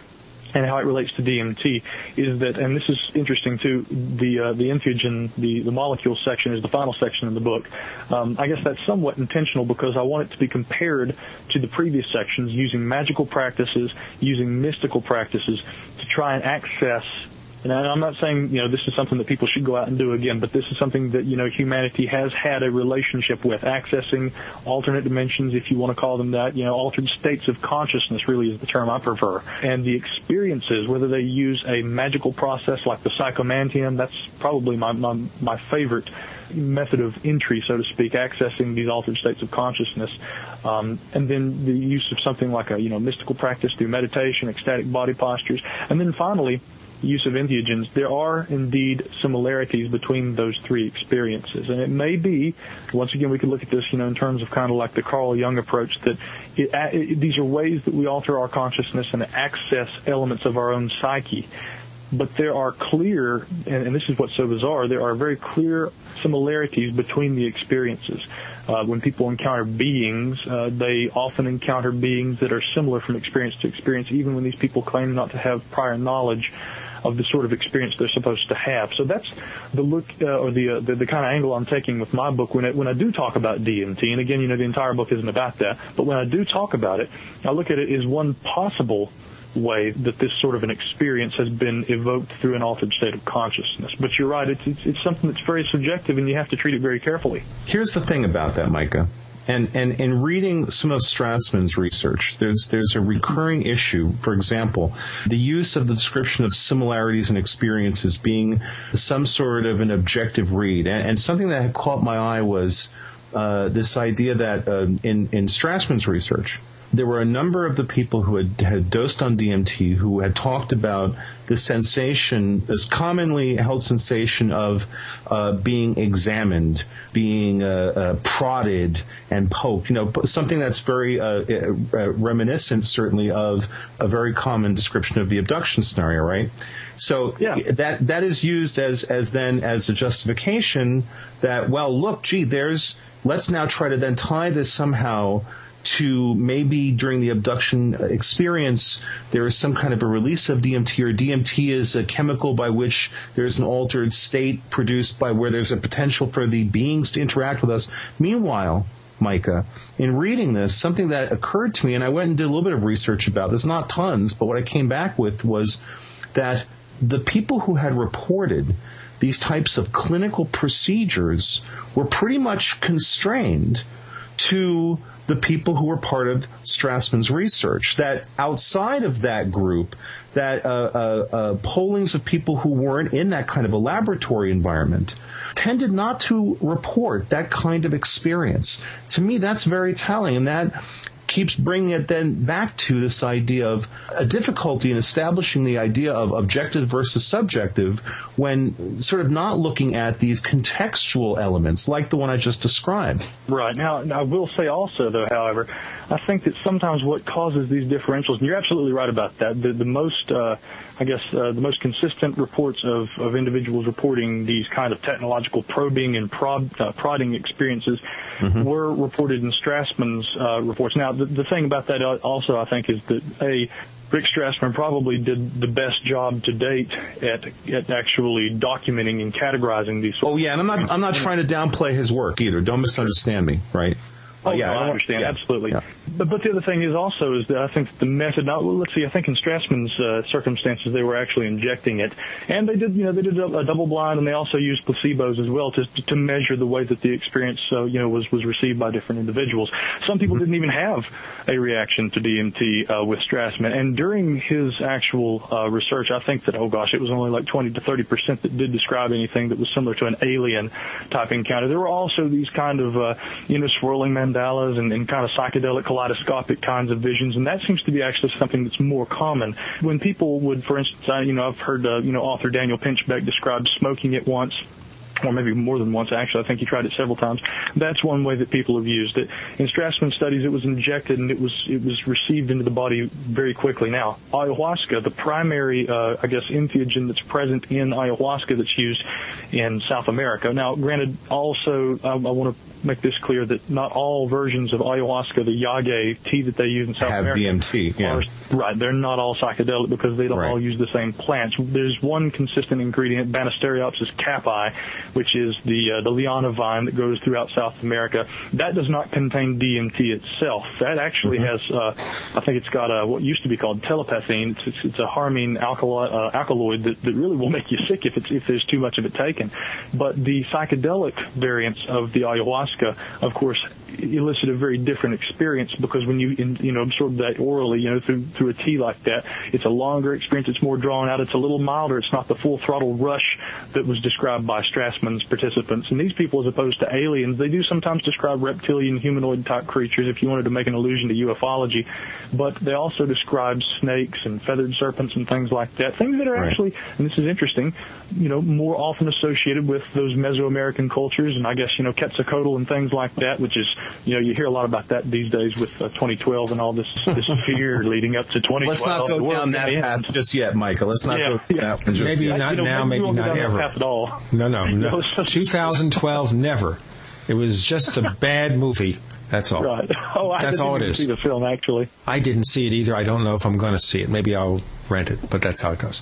and how it relates to DMT is that, and this is interesting too, the uh, the entheogen, the the molecule section is the final section in the book. Um, I guess that's somewhat intentional because I want it to be compared to the previous sections using magical practices, using mystical practices to try and access and I'm not saying, you know, this is something that people should go out and do again, but this is something that, you know, humanity has had a relationship with, accessing alternate dimensions, if you want to call them that, you know, altered states of consciousness really is the term I prefer. And the experiences, whether they use a magical process like the psychomantium, that's probably my, my, my favorite method of entry, so to speak, accessing these altered states of consciousness. Um, and then the use of something like a, you know, mystical practice through meditation, ecstatic body postures. And then finally, use of entheogens, there are indeed similarities between those three experiences. And it may be, once again, we could look at this, you know, in terms of kind of like the Carl Jung approach, that it, it, these are ways that we alter our consciousness and access elements of our own psyche. But there are clear, and, and this is what's so bizarre, there are very clear similarities between the experiences. Uh, when people encounter beings, uh, they often encounter beings that are similar from experience to experience, even when these people claim not to have prior knowledge of the sort of experience they're supposed to have. So that's the look uh, or the, uh, the, the kind of angle I'm taking with my book when it, when I do talk about DMT. And again, you know, the entire book isn't about that, but when I do talk about it, I look at it as one possible way that this sort of an experience has been evoked through an altered state of consciousness. But you're right, it's, it's, it's something that's very subjective and you have to treat it very carefully.
Here's the thing about that, Micah. And, and in reading some of Strassman's research, there's there's a recurring issue. For example, the use of the description of similarities and experiences being some sort of an objective read. And, and something that caught my eye was uh, this idea that uh, in in Strassman's research, there were a number of the people who had, had dosed on DMT who had talked about the sensation, this commonly held sensation of uh, being examined, being uh, uh, prodded and poked. You know, something that's very uh, uh, reminiscent, certainly, of a very common description of the abduction scenario, right? So yeah. that that is used as as then as a justification that well, look, gee, there's let's now try to then tie this somehow to maybe during the abduction experience there is some kind of a release of DMT or DMT is a chemical by which there's an altered state produced by where there's a potential for the beings to interact with us. Meanwhile, Micah, in reading this, something that occurred to me, and I went and did a little bit of research about this, not tons, but what I came back with was that the people who had reported these types of clinical procedures were pretty much constrained to the people who were part of Strassman's research. That outside of that group, that uh, uh, uh, pollings of people who weren't in that kind of a laboratory environment tended not to report that kind of experience. To me, that's very telling, and that keeps bringing it then back to this idea of a difficulty in establishing the idea of objective versus subjective when sort of not looking at these contextual elements like the one I just described.
Right. Now, I will say also, though, however, I think that sometimes what causes these differentials, and you're absolutely right about that, the, the most, uh, I guess, uh, the most consistent reports of, of individuals reporting these kind of technological probing and prod, uh, prodding experiences mm-hmm. were reported in Strassman's uh, reports. Now, the, the thing about that also, I think, is that a Rick Strassman probably did the best job to date at at actually documenting and categorizing these.
Oh yeah, and I'm not I'm not trying to downplay his work either. Don't misunderstand me, right?
Oh, yeah, no, I understand. Yeah. Absolutely. Yeah. But, but the other thing is also is that I think the method, not, well, let's see, I think in Strassman's uh, circumstances, they were actually injecting it. And they did, you know, they did a, a double blind and they also used placebos as well to, to measure the way that the experience, uh, you know, was, was received by different individuals. Some people didn't even have a reaction to DMT uh, with Strassman. And during his actual uh, research, I think that, oh gosh, it was only like 20 to 30 percent that did describe anything that was similar to an alien type encounter. There were also these kind of, uh, you know, swirling mandalas and, and kind of psychedelic kaleidoscopic kinds of visions, and that seems to be actually something that's more common. When people would, for instance, I, you know, I've heard, uh, you know, author Daniel Pinchbeck describe smoking it once or maybe more than once actually. I think he tried it several times. That's one way that people have used it. In Strassman studies, it was injected and it was it was received into the body very quickly. Now, ayahuasca, the primary, uh, I guess, entheogen that's present in ayahuasca that's used in South America. Now, granted, also I, I want to make this clear that not all versions of ayahuasca, the yage tea that they use in South America.
have
America,
DMT. Yeah.
Are, right, they're not all psychedelic because they don't right. all use the same plants. There's one consistent ingredient, Banisteriopsis caapi, which is the uh, the liana vine that grows throughout South America. That does not contain DMT itself. That actually mm-hmm. has, uh, I think it's got a, what used to be called telepathine. It's, it's, it's a harmine alkaloid, uh, alkaloid that, that really will make you sick if it's if there's too much of it taken. But the psychedelic variants of the ayahuasca ayahuasca, of course, elicit a very different experience because when you you know absorb that orally, you know through through a tea like that, it's a longer experience. It's more drawn out. It's a little milder. It's not the full throttle rush that was described by Strassman's participants. And these people, as opposed to aliens, they do sometimes describe reptilian humanoid type creatures. If you wanted to make an allusion to ufology, but they also describe snakes and feathered serpents and things like that. Things that are right. actually, and this is interesting, you know, more often associated with those Mesoamerican cultures, and I guess you know Quetzalcoatl and things like that, which is, you know, you hear a lot about that these days with uh, 2012 and all this this fear leading up to 2012.
Let's not go down that path just yet, Michael. Let's not
yeah,
go
yeah.
that just
Maybe not
you know,
now, maybe, maybe not ever.
At all.
No, no, no. 2012, never. It was just a bad movie. That's all.
Right. Oh, I
That's
didn't
all it
even see the film actually.
I didn't see it either. I don't know if I'm going to see it. Maybe I'll rent it, but that's how it goes.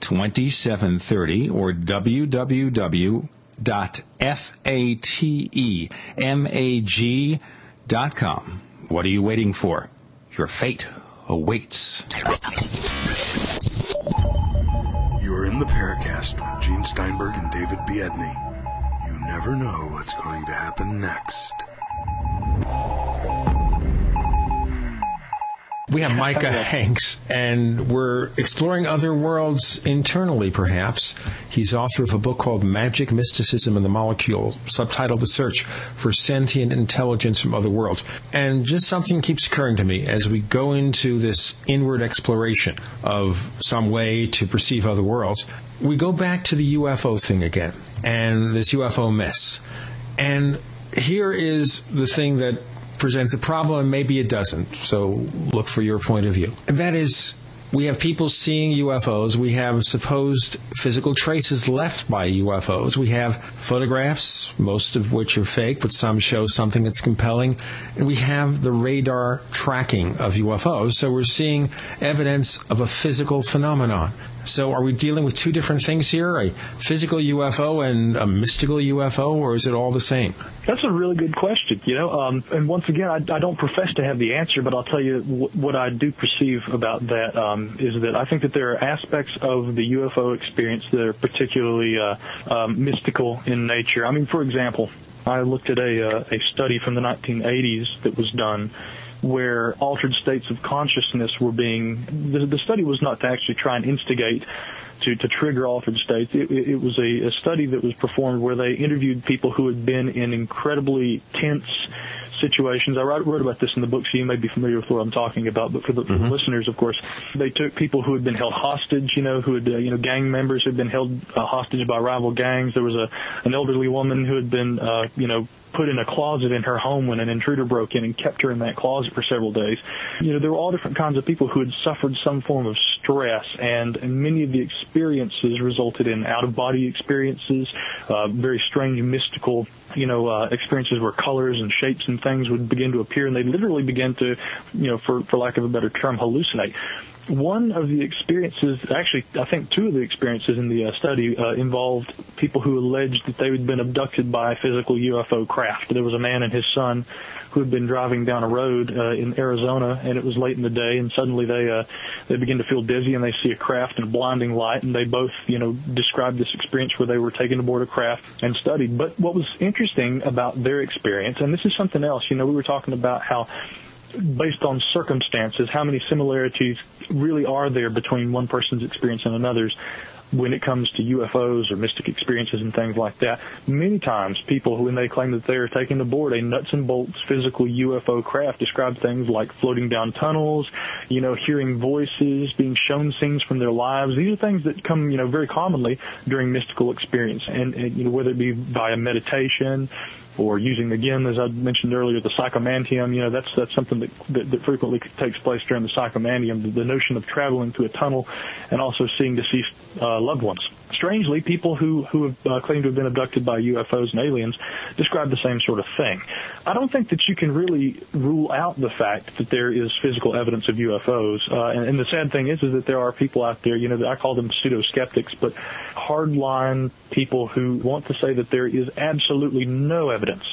2730 or www.fatemag.com. What are you waiting for? Your fate awaits.
You're in the Paracast with Gene Steinberg and David Biedny. You never know what's going to happen next.
We have Micah Hanks, and we're exploring other worlds internally, perhaps. He's author of a book called Magic, Mysticism, and the Molecule, subtitled The Search for Sentient Intelligence from Other Worlds. And just something keeps occurring to me as we go into this inward exploration of some way to perceive other worlds. We go back to the UFO thing again, and this UFO mess. And here is the thing that presents a problem and maybe it doesn't. So look for your point of view. And that is we have people seeing UFOs. We have supposed physical traces left by UFOs. We have photographs, most of which are fake, but some show something that's compelling. And we have the radar tracking of UFOs. So we're seeing evidence of a physical phenomenon. So are we dealing with two different things here? A physical UFO and a mystical UFO, or is it all the same?
That's a really good question, you know. Um, and once again, I, I, don't profess to have the answer, but I'll tell you w- what I do perceive about that um, is that I think that there are aspects of the UFO experience that are particularly uh, um, mystical in nature. I mean, for example, I looked at a, uh, a study from the 1980s that was done where altered states of consciousness were being. The, the study was not to actually try and instigate to, to trigger altered states. It, it, was a, a study that was performed where they interviewed people who had been in incredibly tense situations. I wrote, wrote about this in the book, so you may be familiar with what I'm talking about. But for the, for the listeners, of course, they took people who had been held hostage, you know, who had, uh, you know, gang members who had been held uh, hostage by rival gangs. There was a an elderly woman who had been, uh, you know, put in a closet in her home when an intruder broke in and kept her in that closet for several days. You know, there were all different kinds of people who had suffered some form of stress, and, and many of the experiences resulted in out-of-body experiences, uh, very strange, mystical you know, uh, experiences where colors and shapes and things would begin to appear, and they literally began to, you know, for for lack of a better term, hallucinate one of the experiences, actually, I think two of the experiences in the uh, study uh, involved people who alleged that they had been abducted by a physical UFO craft. There was a man and his son who had been driving down a road uh, in Arizona, and it was late in the day, and suddenly they uh, they begin to feel dizzy, and they see a craft in a blinding light, and they both, you know, described this experience where they were taken aboard a craft and studied. But what was interesting about their experience, and this is something else, you know, we were talking about how based on circumstances, how many similarities really are there between one person's experience and another's when it comes to UFOs or mystic experiences and things like that. Many times people, when they claim that they are taking aboard a nuts and bolts physical UFO craft, describe things like floating down tunnels, you know, hearing voices, being shown scenes from their lives. These are things that come, you know, very commonly during mystical experience. And, and you know, whether it be via meditation, or using again, as I mentioned earlier, the psychomantium. You know, that's that's something that, that, that frequently takes place during the psychomantium. The, the notion of traveling through a tunnel and also seeing deceased uh, loved ones strangely, people who who have uh, claimed to have been abducted by UFOs and aliens describe the same sort of thing. I don't think that you can really rule out the fact that there is physical evidence of UFOs. Uh, and, and the sad thing is, is that there are people out there. You know, I call them pseudo skeptics, but hardline people who want to say that there is absolutely no evidence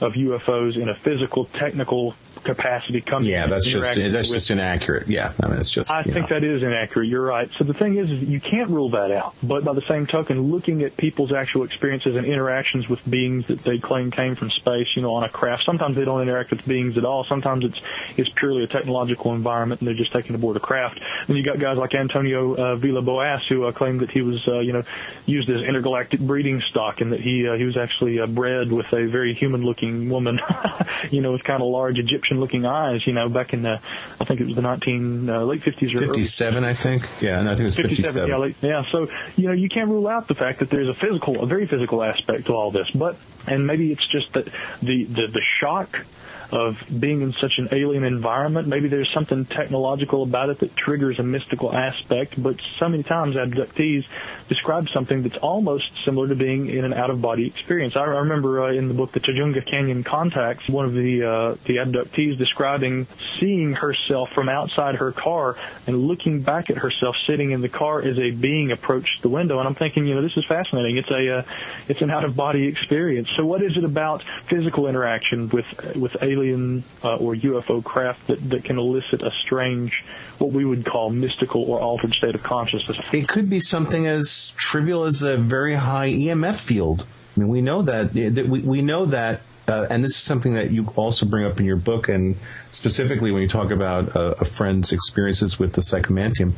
of UFOs in a physical, technical capacity comes.
Yeah, that's just that's just inaccurate. Yeah, I mean it's just.
I think
know.
that is inaccurate. You're right. So the thing is, is, you can't rule that out. But by the same token, looking at people's actual experiences and interactions with beings that they claim came from space, you know, on a craft. Sometimes they don't interact with beings at all. Sometimes it's it's purely a technological environment, and they're just taking aboard a craft. And you got guys like Antonio uh, Villas-Boas who uh, claimed that he was, uh, you know, used as intergalactic breeding stock, and that he uh, he was actually uh, bred with a very human-looking woman, you know, with kind of large Egyptian looking eyes, you know, back in the, I think it was the 19, uh, late 50s or
57, I think. Yeah, no, I think it was 57. 57
yeah, late, yeah, so, you know, you can't rule out the fact that there's a physical, a very physical aspect to all this, but, and maybe it's just that the, the, the shock of being in such an alien environment. Maybe there's something technological about it that triggers a mystical aspect, but so many times abductees describe something that's almost similar to being in an out-of-body experience. I, remember uh, in the book The Tujunga Canyon Contacts, one of the uh, the abductees describing seeing herself from outside her car and looking back at herself sitting in the car as a being approached the window. And I'm thinking, you know, this is fascinating. It's a uh, it's an out-of-body experience. So what is it about physical interaction with with aliens? Alien uh, or UFO craft that, that can elicit a strange, what we would call mystical or altered state of consciousness.
It could be something as trivial as a very high EMF field. I mean, we know that, that we, we know that uh, and this is something that you also bring up in your book, and specifically when you talk about uh, a friend's experiences with the psychomantium,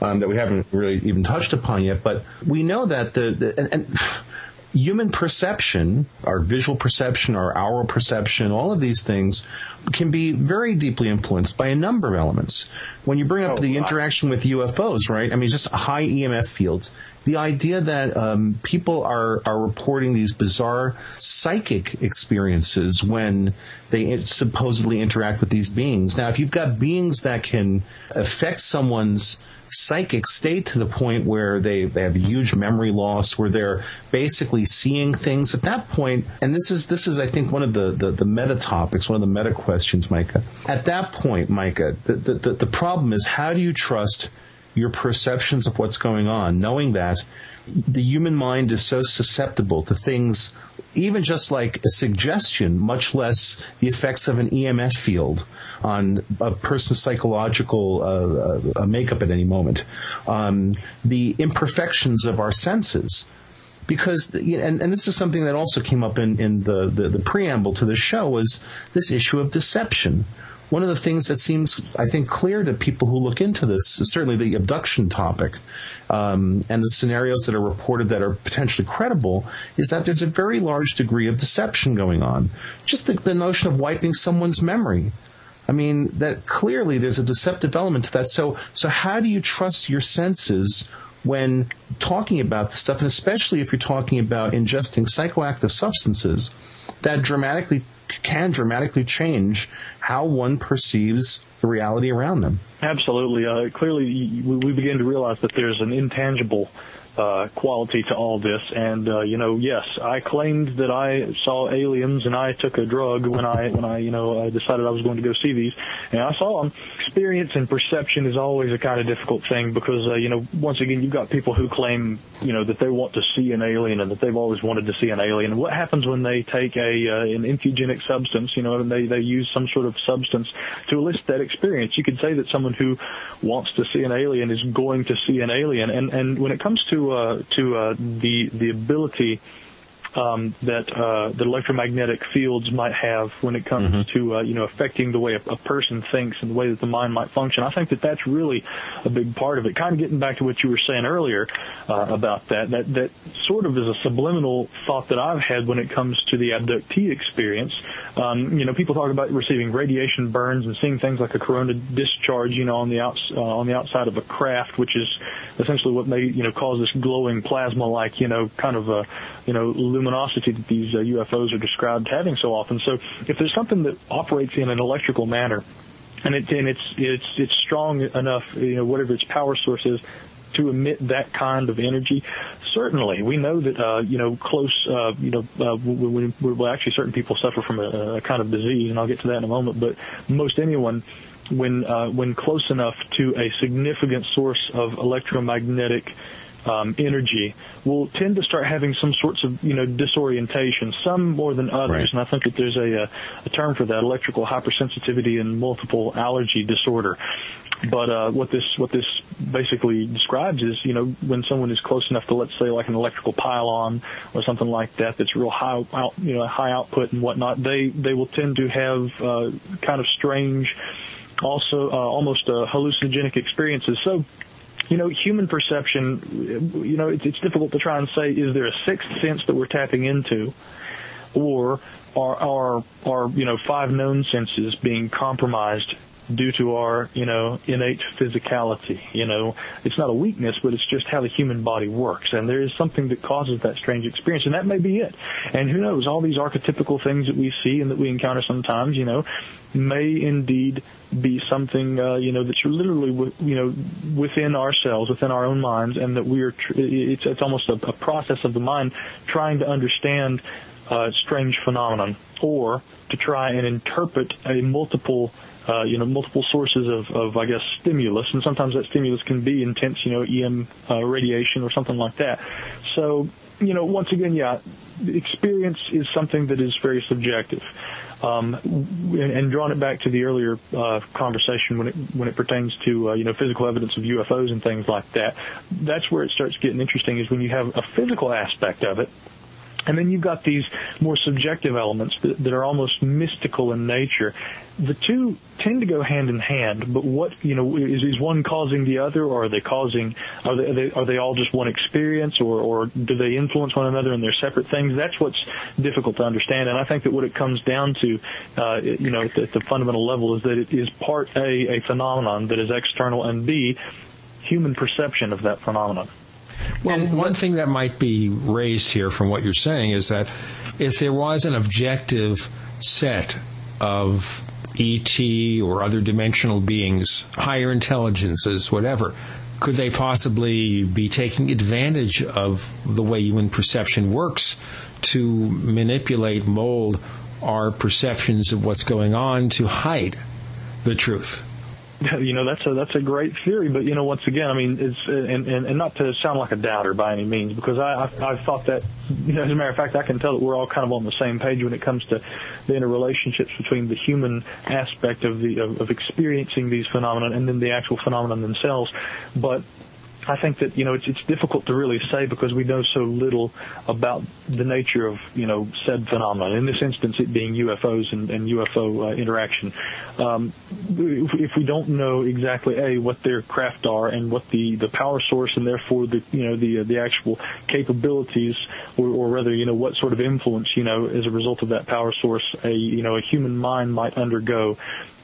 um, that we haven't really even touched upon yet. But we know that the, the and, and human perception, our visual perception, our aural perception, all of these things can be very deeply influenced by a number of elements. When you bring up oh, the interaction with UFOs, right? I mean, just high EMF fields. The idea that um, people are are reporting these bizarre psychic experiences when they supposedly interact with these beings. Now, if you've got beings that can affect someone's psychic state to the point where they, they have huge memory loss, where they're basically seeing things at that point. And this is this is I think one of the, the, the meta topics, one of the meta questions, Micah. At that point, Micah, the, the, the problem is how do you trust your perceptions of what's going on, knowing that the human mind is so susceptible to things even just like a suggestion, much less the effects of an EMF field on a person's psychological uh, uh, makeup at any moment, um, the imperfections of our senses. Because, and, and this is something that also came up in, in the, the, the preamble to the show, was this issue of deception one of the things that seems, I think, clear to people who look into this, certainly the abduction topic, um, and the scenarios that are reported that are potentially credible, is that there's a very large degree of deception going on. Just the, the notion of wiping someone's memory. I mean, that clearly there's a deceptive element to that. So, so how do you trust your senses when talking about this stuff, and especially if you're talking about ingesting psychoactive substances that dramatically can dramatically change how one perceives the reality around them.
Absolutely. Uh, clearly, we begin to realize that there's an intangible uh, quality to all this. And uh, you know, yes, I claimed that I saw aliens, and I took a drug when I when I you know I decided I was going to go see these, and I saw them. Experience and perception is always a kind of difficult thing because uh, you know once again you've got people who claim you know that they want to see an alien and that they've always wanted to see an alien. What happens when they take a uh, an entheogenic substance, you know, and they they use some sort of substance to elicit that experience? You could say that someone who wants to see an alien is going to see an alien, and and when it comes to uh, to uh, the the ability um, that uh, the electromagnetic fields might have when it comes mm-hmm. to uh, you know affecting the way a, a, person thinks and the way that the mind might function. I think that that's really a big part of it. Kind of getting back to what you were saying earlier uh, about that, that that sort of is a subliminal thought that I've had when it comes to the abductee experience. Um, you know, people talk about receiving radiation burns and seeing things like a corona discharge, you know, on the outs uh, on the outside of a craft, which is essentially what may you know cause this glowing plasma-like, you know, kind of a you know luminosity that these uh, UFOs are described having so often. So if there's something that operates in an electrical manner, and, it, and it's it's it's strong enough, you know, whatever its power source is, to emit that kind of energy. Certainly, we know that uh, you know close, uh, you know, uh, when, well, actually, certain people suffer from a, a kind of disease, and I'll get to that in a moment. But most anyone when uh, when close enough to a significant source of electromagnetic um, energy will tend to start having some sorts of you know disorientation, some more than others. Right. And I think that there's a, a term for that: electrical hypersensitivity and multiple allergy disorder. But uh, what this what this basically describes is, you know, when someone is close enough to, let's say, like an electrical pylon or something like that, that's real high, out, you know, high output and whatnot. They they will tend to have uh, kind of strange, also uh, almost uh, hallucinogenic experiences. So you know, human perception, you know, it's, it's difficult to try and say, is there a sixth sense that we're tapping into? Or are, are, you know, five known senses being compromised due to our, you know, innate physicality. You know, it's not a weakness, but it's just how the human body works. And there is something that causes that strange experience, and that may be it. And who knows, all these archetypical things that we see and that we encounter sometimes, you know, may indeed be something, uh, you know, that's literally, you know, within ourselves, within our own minds, and that we are, tr- it's, it's almost a, a process of the mind trying to understand uh, strange phenomenon or to try and interpret a multiple uh, you know, multiple sources of, of, I guess, stimulus, and sometimes that stimulus can be intense, you know, EM uh, radiation or something like that. So, you know, once again, yeah, experience is something that is very subjective. Um, and, and drawing it back to the earlier uh, conversation when it when it pertains to uh, you know physical evidence of UFOs and things like that, that's where it starts getting interesting. Is when you have a physical aspect of it, and then you've got these more subjective elements that, that, are almost mystical in nature. The two tend to go hand in hand, but what you know is, is one causing the other, or are they causing? Are they, are they, are they all just one experience, or or do they influence one another and they're separate things? That's what's difficult to understand. And I think that what it comes down to, uh, you know, at the, at the fundamental level, is that it is part a a phenomenon that is external, and b human perception of that phenomenon.
Well, and one thing that might be raised here from what you're saying is that if there was an objective set of ET or other dimensional beings, higher intelligences, whatever, could they possibly be taking advantage of the way human perception works to manipulate, mold our perceptions of what's going on to hide the truth?
you know that's a that's a great theory but you know once again i mean it's and and, and not to sound like a doubter by any means because i i i thought that you know as a matter of fact i can tell that we're all kind of on the same page when it comes to the interrelationships between the human aspect of the of, of experiencing these phenomena and then the actual phenomenon themselves. But I think that you know it's it's difficult to really say because we know so little about the nature of you know said phenomenon. In this instance, it being UFOs and, and UFO uh, interaction. Um, if, if we don't know exactly a what their craft are and what the, the power source and therefore the you know the uh, the actual capabilities, or, or rather you know what sort of influence you know as a result of that power source a you know a human mind might undergo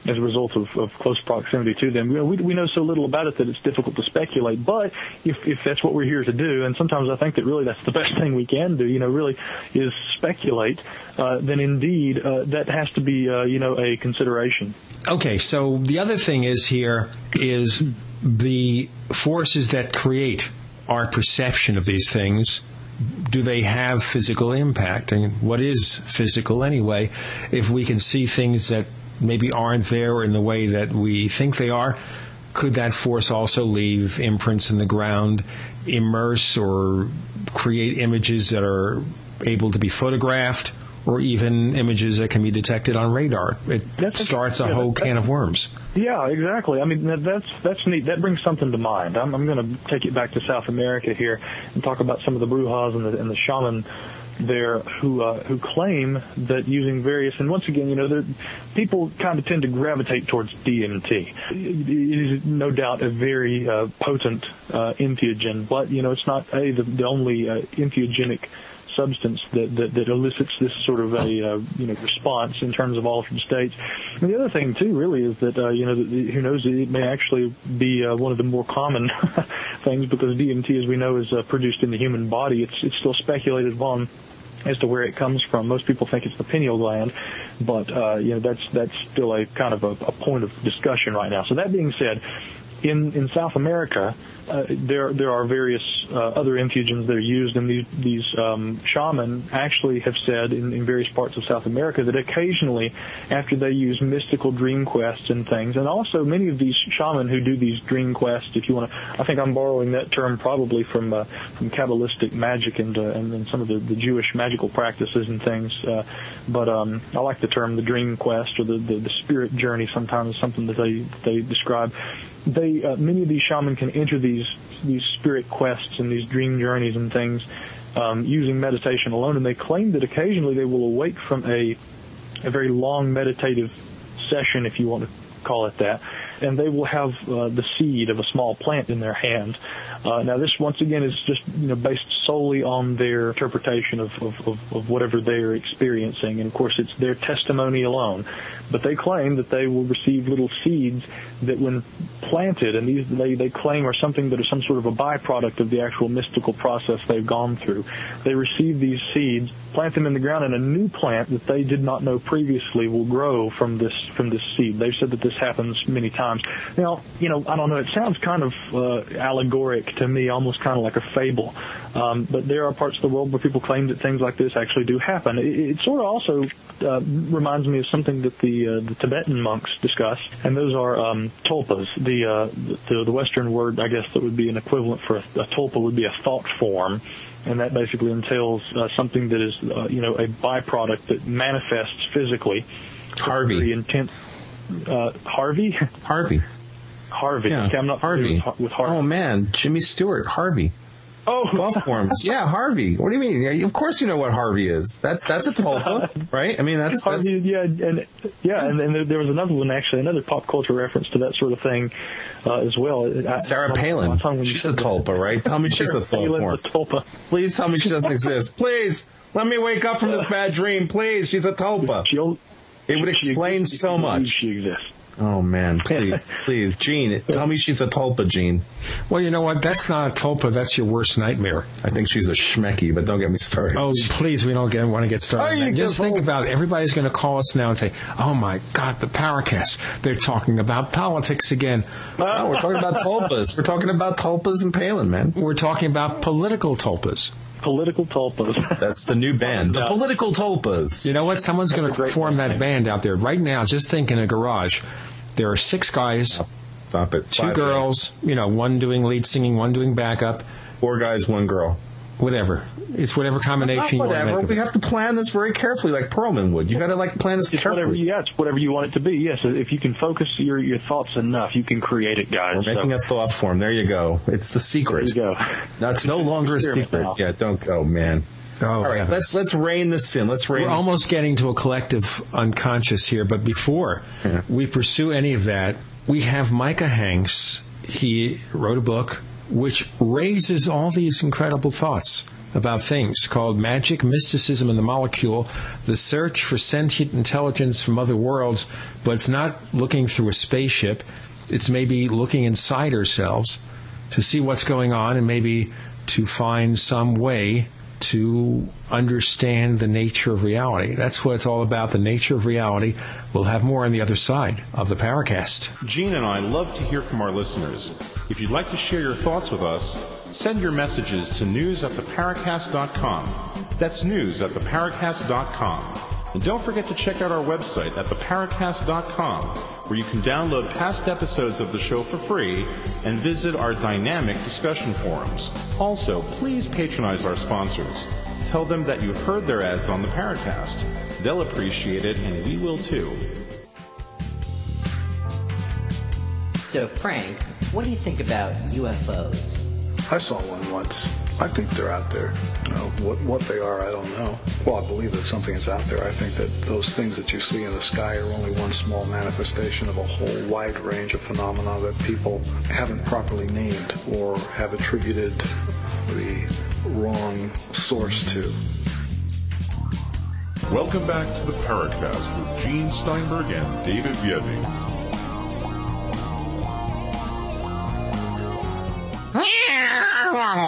as a result of, of close proximity to them. We, we know so little about it that it's difficult to speculate. But if, if that's what we're here to do, and sometimes I think that really that's the best thing we can do, you know, really is speculate, uh, then indeed uh, that has to be, uh, you know, a consideration.
Okay, so the other thing is here is the forces that create our perception of these things do they have physical impact? And what is physical anyway? If we can see things that maybe aren't there in the way that we think they are, could that force also leave imprints in the ground, immerse or create images that are able to be photographed? Or even images that can be detected on radar. It
That's
starts a
yeah,
whole
that-
can of worms.
Yeah, exactly. I mean, that's that's neat. That brings something to mind. I'm, I'm going to take it back to South America here and talk about some of the Brujas and the, and the shaman there who uh, who claim that using various and once again, you know, people kind of tend to gravitate towards DMT. It is no doubt a very uh, potent uh, entheogen, but you know, it's not a the, the only uh, entheogenic substance that, that, that elicits this sort of a uh, you know response in terms of altered states. And the other thing too, really, is that uh, you know who knows it may actually be uh, one of the more common things because DMT, as we know, is uh, produced in the human body. It's it's still speculated upon as to where it comes from. Most people think it's the pineal gland, but uh, you know that's that's still a kind of a, a point of discussion right now. So that being said, in in South America, uh, there there are various uh, other entheogens that are used, and these these um, shaman actually have said in, in various parts of South America that occasionally, after they use mystical dream quests and things, and also many of these shaman who do these dream quests, if you want to, I think I'm borrowing that term probably from uh, from Kabbalistic magic and, uh, and and some of the, the Jewish magical practices and things, uh, but um, I like the term the dream quest or the, the the spirit journey. Sometimes something that they they describe they uh, many of these shaman can enter these these spirit quests and these dream journeys and things um, using meditation alone, and they claim that occasionally they will awake from a a very long meditative session, if you want to call it that, and they will have uh, the seed of a small plant in their hand. Uh, now, this once again is just you know based solely on their interpretation of, of, of, of whatever they are experiencing, and of course it's their testimony alone. But they claim that they will receive little seeds that, when planted, and these they, they claim are something that is some sort of a byproduct of the actual mystical process they've gone through. They receive these seeds, plant them in the ground, and a new plant that they did not know previously will grow from this from this seed. They've said that this happens many times. Now, you know, I don't know. It sounds kind of uh, allegoric to me, almost kind of like a fable. Um, but there are parts of the world where people claim that things like this actually do happen. It, it sort of also uh, reminds me of something that the uh, the Tibetan monks discuss, and those are um, tulpas. The, uh, the the Western word, I guess, that would be an equivalent for a, a tulpa would be a thought form and that basically entails uh, something that is, uh, you know, a byproduct that manifests physically.
Harvey.
Intense. Uh, Harvey.
Harvey.
Harvey.
Yeah,
Okay, I'm not
Harvey.
with, with Harvey.
Oh man, Jimmy Stewart, Harvey.
Oh,
Thought forms. Yeah, Harvey. What do you mean? Of course you know what Harvey is. That's that's a tulpa, right? I mean that's,
Harvey,
that's
yeah, and yeah, and, and there- was another one actually, another pop culture reference to that sort of thing uh, as well. I-
Sarah Palin. She's a
said that.
tulpa, right? Tell me she's a tulpa.
tulpa.
Please tell me she doesn't exist. Please let me wake up from this bad dream. Please, she's a tulpa.
She'll-
It would
she
explain
exists
so much.
She exists.
Oh man, please, please, Gene, tell me she's a tulpa, Gene.
Well, you know what? That's not a tulpa. That's your worst nightmare.
I think she's a schmecky, but don't get me started.
Oh, please, we don't get, want to get started.
Oh,
on
you
that. Just
get
think
old.
about it. Everybody's going to call us now and say, "Oh my God, the Paracast! They're talking about politics again.
No, we're talking about tulpas. We're talking about tulpas and Palin, man.
We're talking about political tulpas."
Political tulpas.
That's the new band, the
Yeah.
political tulpas.
You know what? Someone's going to form that band out there right now. Just think in a garage. There are six guys,
Stop it.
two
Five
girls. You know, one doing lead singing, one doing backup.
Four guys, one girl.
Whatever. It's whatever
Not
combination you want to
whatever.
make. of
We
it.
have to plan this very carefully, like Perlman would. You got to like plan this
It's whatever,
carefully.
yeah, it's whatever you want it to be. Yes, if you can focus your your thoughts enough, you can create it, guys.
We're making
So,
a thought form. There you go. It's the secret.
there
secret.
you go.
That's no longer a
Experiment
secret.
now.
Yeah, don't go, man.
Oh,
All right,
heavens.
let's let's rein this in. Let's rein.
We're almost getting to a collective unconscious here, but before we pursue any of that, we have Micah Hanks. He wrote a book which raises all these incredible thoughts about things called Magic, Mysticism, and the Molecule The Search for Sentient Intelligence from Other Worlds, but it's not looking through a spaceship. It's maybe looking inside ourselves to see what's going on and maybe to find some way to understand the nature of reality. That's what it's all about, the nature of reality. We'll have more on the other side of the Paracast.
Gene and I love to hear from our listeners. If you'd like to share your thoughts with us, send your messages to news at theparacast.com. That's news at theparacast.com. And don't forget to check out our website at theparacast.com, where you can download past episodes of the show for free and visit our dynamic discussion forums. Also, please patronize our sponsors. Tell them that you heard their ads on the Paracast. They'll appreciate it, and we will too.
So, Frank, what do you think about UFOs?
I saw one once. I think they're out there. You know, what, what they are, I don't know. Well, I believe that something is out there. I think that those things that you see in the sky are only one small manifestation of a whole wide range of phenomena that people haven't properly named or have attributed the wrong source to.
Welcome back to the Paracast with Gene Steinberg and David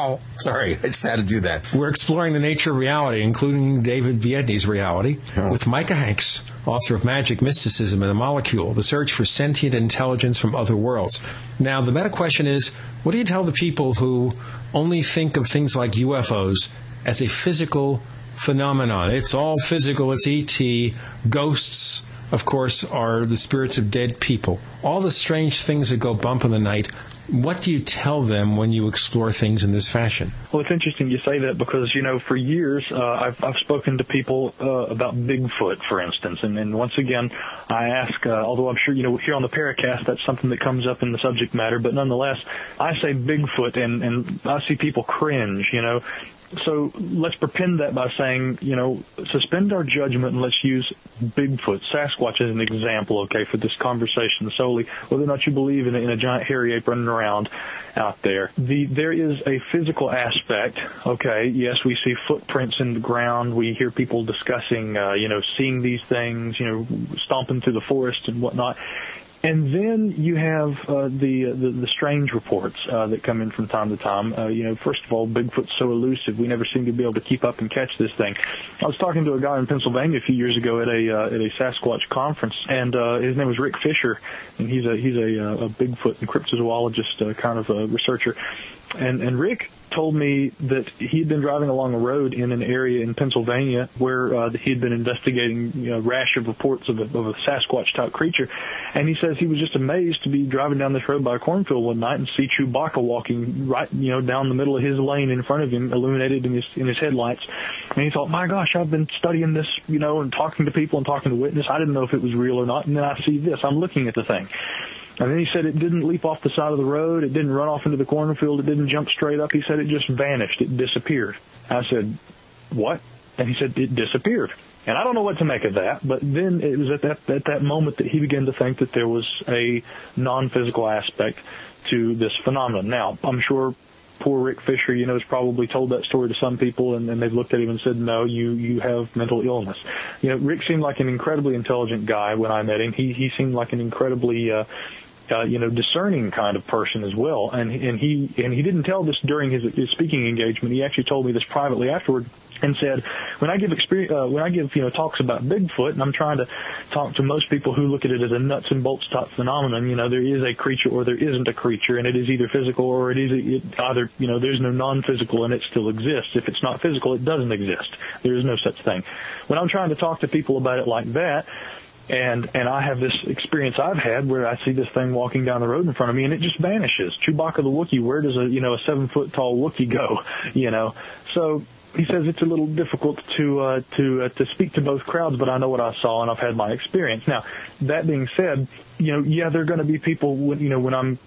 Biedny.
Sorry, I just had to do that.
We're exploring the nature of reality, including David Biedny's reality, with Micah Hanks, author of Magic, Mysticism, and the Molecule, the search for sentient intelligence from other worlds. Now, the meta question is, what do you tell the people who only think of things like UFOs as a physical phenomenon? It's all physical, it's ET, ghosts, of course, are the spirits of dead people. All the strange things that go bump in the night. What do you tell them when you explore things in this fashion?
Well, it's interesting you say that because you know for years uh, I've I've spoken to people uh, about Bigfoot, for instance, and, and once again I ask, uh, although I'm sure you know here on the Paracast that's something that comes up in the subject matter, but nonetheless I say Bigfoot and and I see people cringe, you know. So let's pretend that by saying, you know, suspend our judgment and let's use Bigfoot, Sasquatch as an example, okay, for this conversation solely, whether or not you believe in a, in a giant hairy ape running around out there. The, there is a physical aspect, okay, yes, we see footprints in the ground, we hear people discussing, uh, you know, seeing these things, you know, stomping through the forest and whatnot. And then you have uh, the, the the strange reports uh, that come in from time to time. Uh, you know, first of all, Bigfoot's so elusive; we never seem to be able to keep up and catch this thing. I was talking to a guy in Pennsylvania a few years ago at a uh, at a Sasquatch conference, and uh, his name was Rick Fisher, and he's a he's a, uh, a Bigfoot and cryptozoologist uh, kind of a researcher. And and Rick told me that he'd been driving along a road in an area in Pennsylvania where uh, he'd been investigating you know, rash of reports of a, of a Sasquatch type creature, and he says he was just amazed to be driving down this road by a cornfield one night and see Chewbacca walking right you know down the middle of his lane in front of him, illuminated in his in his headlights, and he thought, my gosh, I've been studying this you know and talking to people and talking to witness. I didn't know if it was real or not, and then I see this. I'm looking at the thing. And then he said it didn't leap off the side of the road. It didn't run off into the cornfield. It didn't jump straight up. He said it just vanished. It disappeared. I said, what? And he said it disappeared. And I don't know what to make of that, but then it was at that at that moment that he began to think that there was a non-physical aspect to this phenomenon. Now, I'm sure poor Rick Fisher, you know, has probably told that story to some people, and, and they've looked at him and said, "No, you you have mental illness." You know, Rick seemed like an incredibly intelligent guy when I met him. He he seemed like an incredibly uh, uh, you know, discerning kind of person as well. And and he and he didn't tell this during his, his speaking engagement. He actually told me this privately afterward and said, when I give experience, uh, when I give you know talks about Bigfoot, and I'm trying to talk to most people who look at it as a nuts and bolts type phenomenon, you know, there is a creature or there isn't a creature, and it is either physical or it is it either you know there's no non-physical and it still exists. If it's not physical, it doesn't exist. There is no such thing. When I'm trying to talk to people about it like that, and and I have this experience I've had where I see this thing walking down the road in front of me and it just vanishes. Chewbacca the Wookiee, where does a you know a seven foot tall Wookiee go? You know, so he says it's a little difficult to uh, to uh, to speak to both crowds, but I know what I saw and I've had my experience. Now, that being said, you know, yeah, there are going to be people when you know when I'm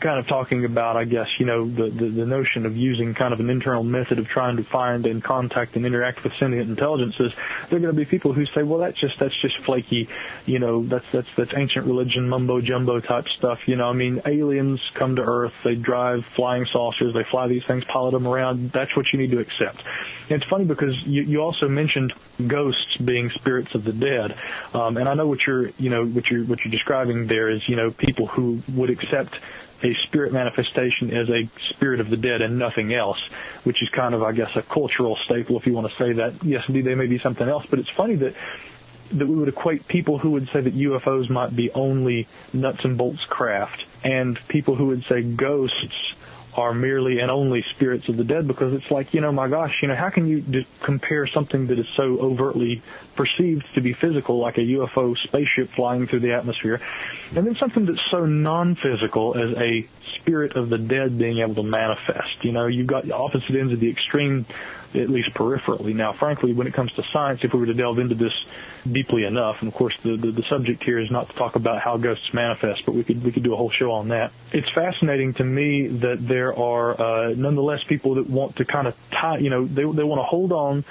kind of talking about, I guess, you know, the, the, the notion of using kind of an internal method of trying to find and contact and interact with sentient intelligences, there are going to be people who say, well, that's just that's just flaky, you know, that's that's that's ancient religion mumbo jumbo type stuff. You know, I mean, aliens come to Earth, they drive flying saucers, they fly these things, pilot them around. That's what you need to accept. It's funny because you, you also mentioned ghosts being spirits of the dead, um, and I know what you're, you know, what you're what you're describing there is, you know, people who would accept a spirit manifestation as a spirit of the dead and nothing else, which is kind of, I guess, a cultural staple, if you want to say that. Yes, indeed, they may be something else, but it's funny that that we would equate people who would say that UFOs might be only nuts and bolts craft, and people who would say ghosts are merely and only spirits of the dead because it's like, you know, my gosh, you know, how can you compare something that is so overtly perceived to be physical, like a UFO spaceship flying through the atmosphere, and then something that's so non-physical as a spirit of the dead being able to manifest? You know, you've got the opposite ends of the extreme at least peripherally. Now, frankly, when it comes to science, if we were to delve into this deeply enough, and of course the, the, the subject here is not to talk about how ghosts manifest, but we could we could do a whole show on that. It's fascinating to me that there are uh, nonetheless people that want to kind of tie, you know, they they want to hold on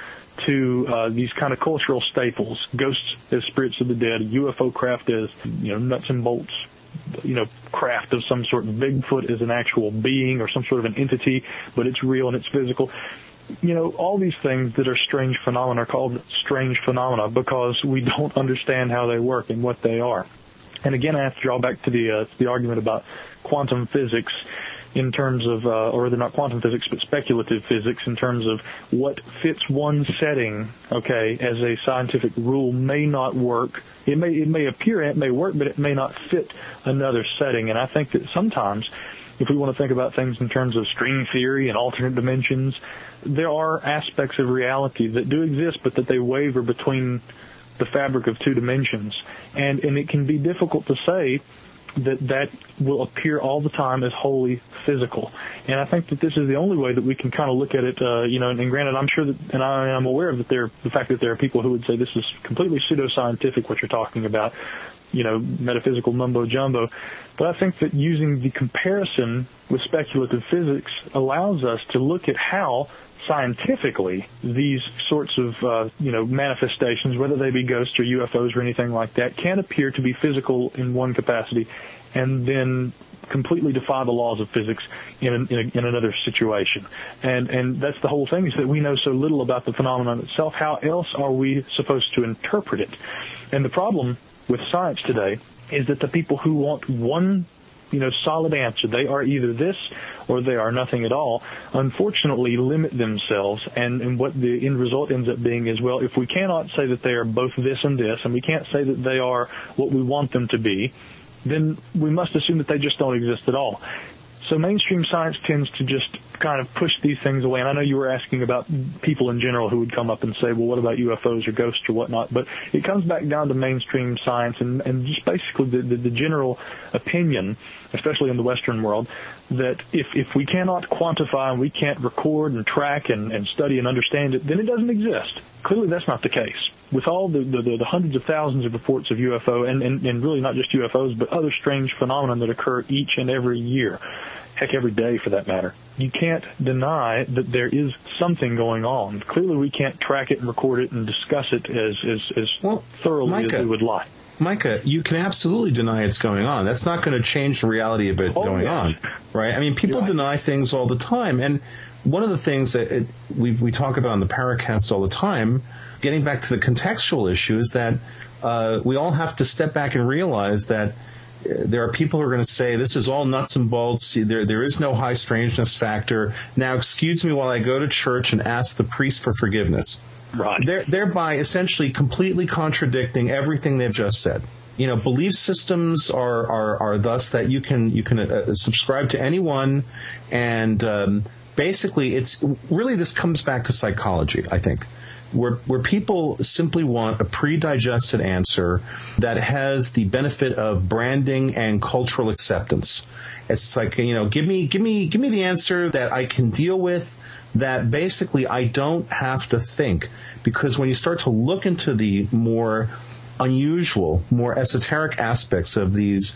to uh, these kind of cultural staples, ghosts as spirits of the dead, UFO craft as you know nuts and bolts you know, craft of some sort. Bigfoot is an actual being or some sort of an entity, but it's real and it's physical you know, all these things that are strange phenomena are called strange phenomena because we don't understand how they work and what they are. And again, I have to draw back to the uh, the argument about quantum physics in terms of, uh, or they're not quantum physics, but speculative physics in terms of what fits one setting, okay, as a scientific rule may not work. It may, it may appear it may work, but it may not fit another setting. And I think that sometimes if we want to think about things in terms of string theory and alternate dimensions, there are aspects of reality that do exist, but that they waver between the fabric of two dimensions. And, and it can be difficult to say that that will appear all the time as wholly physical. And I think that this is the only way that we can kind of look at it, uh, you know, and, and granted, I'm sure that, and I, I'm aware of that there, the fact that there are people who would say this is completely pseudoscientific, what you're talking about, you know, metaphysical mumbo jumbo. But I think that using the comparison with speculative physics allows us to look at how scientifically these sorts of uh, you know manifestations, whether they be ghosts or UFOs or anything like that, can appear to be physical in one capacity, and then completely defy the laws of physics in, in, a, in, another situation. And and that's the whole thing is that we know so little about the phenomenon itself. How else are we supposed to interpret it? And the problem with science today is that the people who want one you know solid answer they are either this or they are nothing at all unfortunately limit themselves and, and what the end result ends up being is well if we cannot say that they are both this and this and we can't say that they are what we want them to be then we must assume that they just don't exist at all so mainstream science tends to just kind of push these things away. And I know you were asking about people in general who would come up and say, well, what about UFOs or ghosts or whatnot? But it comes back down to mainstream science and, and just basically the, the, the general opinion, especially in the Western world, that if, if we cannot quantify and we can't record and track and, and study and understand it, then it doesn't exist. Clearly that's not the case. With all the, the, the hundreds of thousands of reports of UFO and, and, and really not just UFOs, but other strange phenomena that occur each and every year, heck, every day for that matter. You can't deny that there is something going on. Clearly, we can't track it and record it and discuss it as as, as well, thoroughly Micah, as we would like.
Micah, you can absolutely deny it's going on. That's not going to change the reality of it oh, going yeah. on, right? I mean, people deny things all the time, and one of the things that it, we we talk about in the Paracast all the time, getting back to the contextual issue, is that uh, we all have to step back and realize that there are people who are going to say this is all nuts and bolts. There, there is no high strangeness factor. Now, excuse me while I go to church and ask the priest for forgiveness.
Right.
They're, thereby essentially completely contradicting everything they've just said. You know, belief systems are, are, are thus that you can, you can uh, subscribe to anyone and, um, basically it's really this comes back to psychology, I think where, where people simply want a pre-digested answer that has the benefit of branding and cultural acceptance. It's like, you know, give me, give me, give me the answer that I can deal with that basically I don't have to think. Because when you start to look into the more unusual, more esoteric aspects of these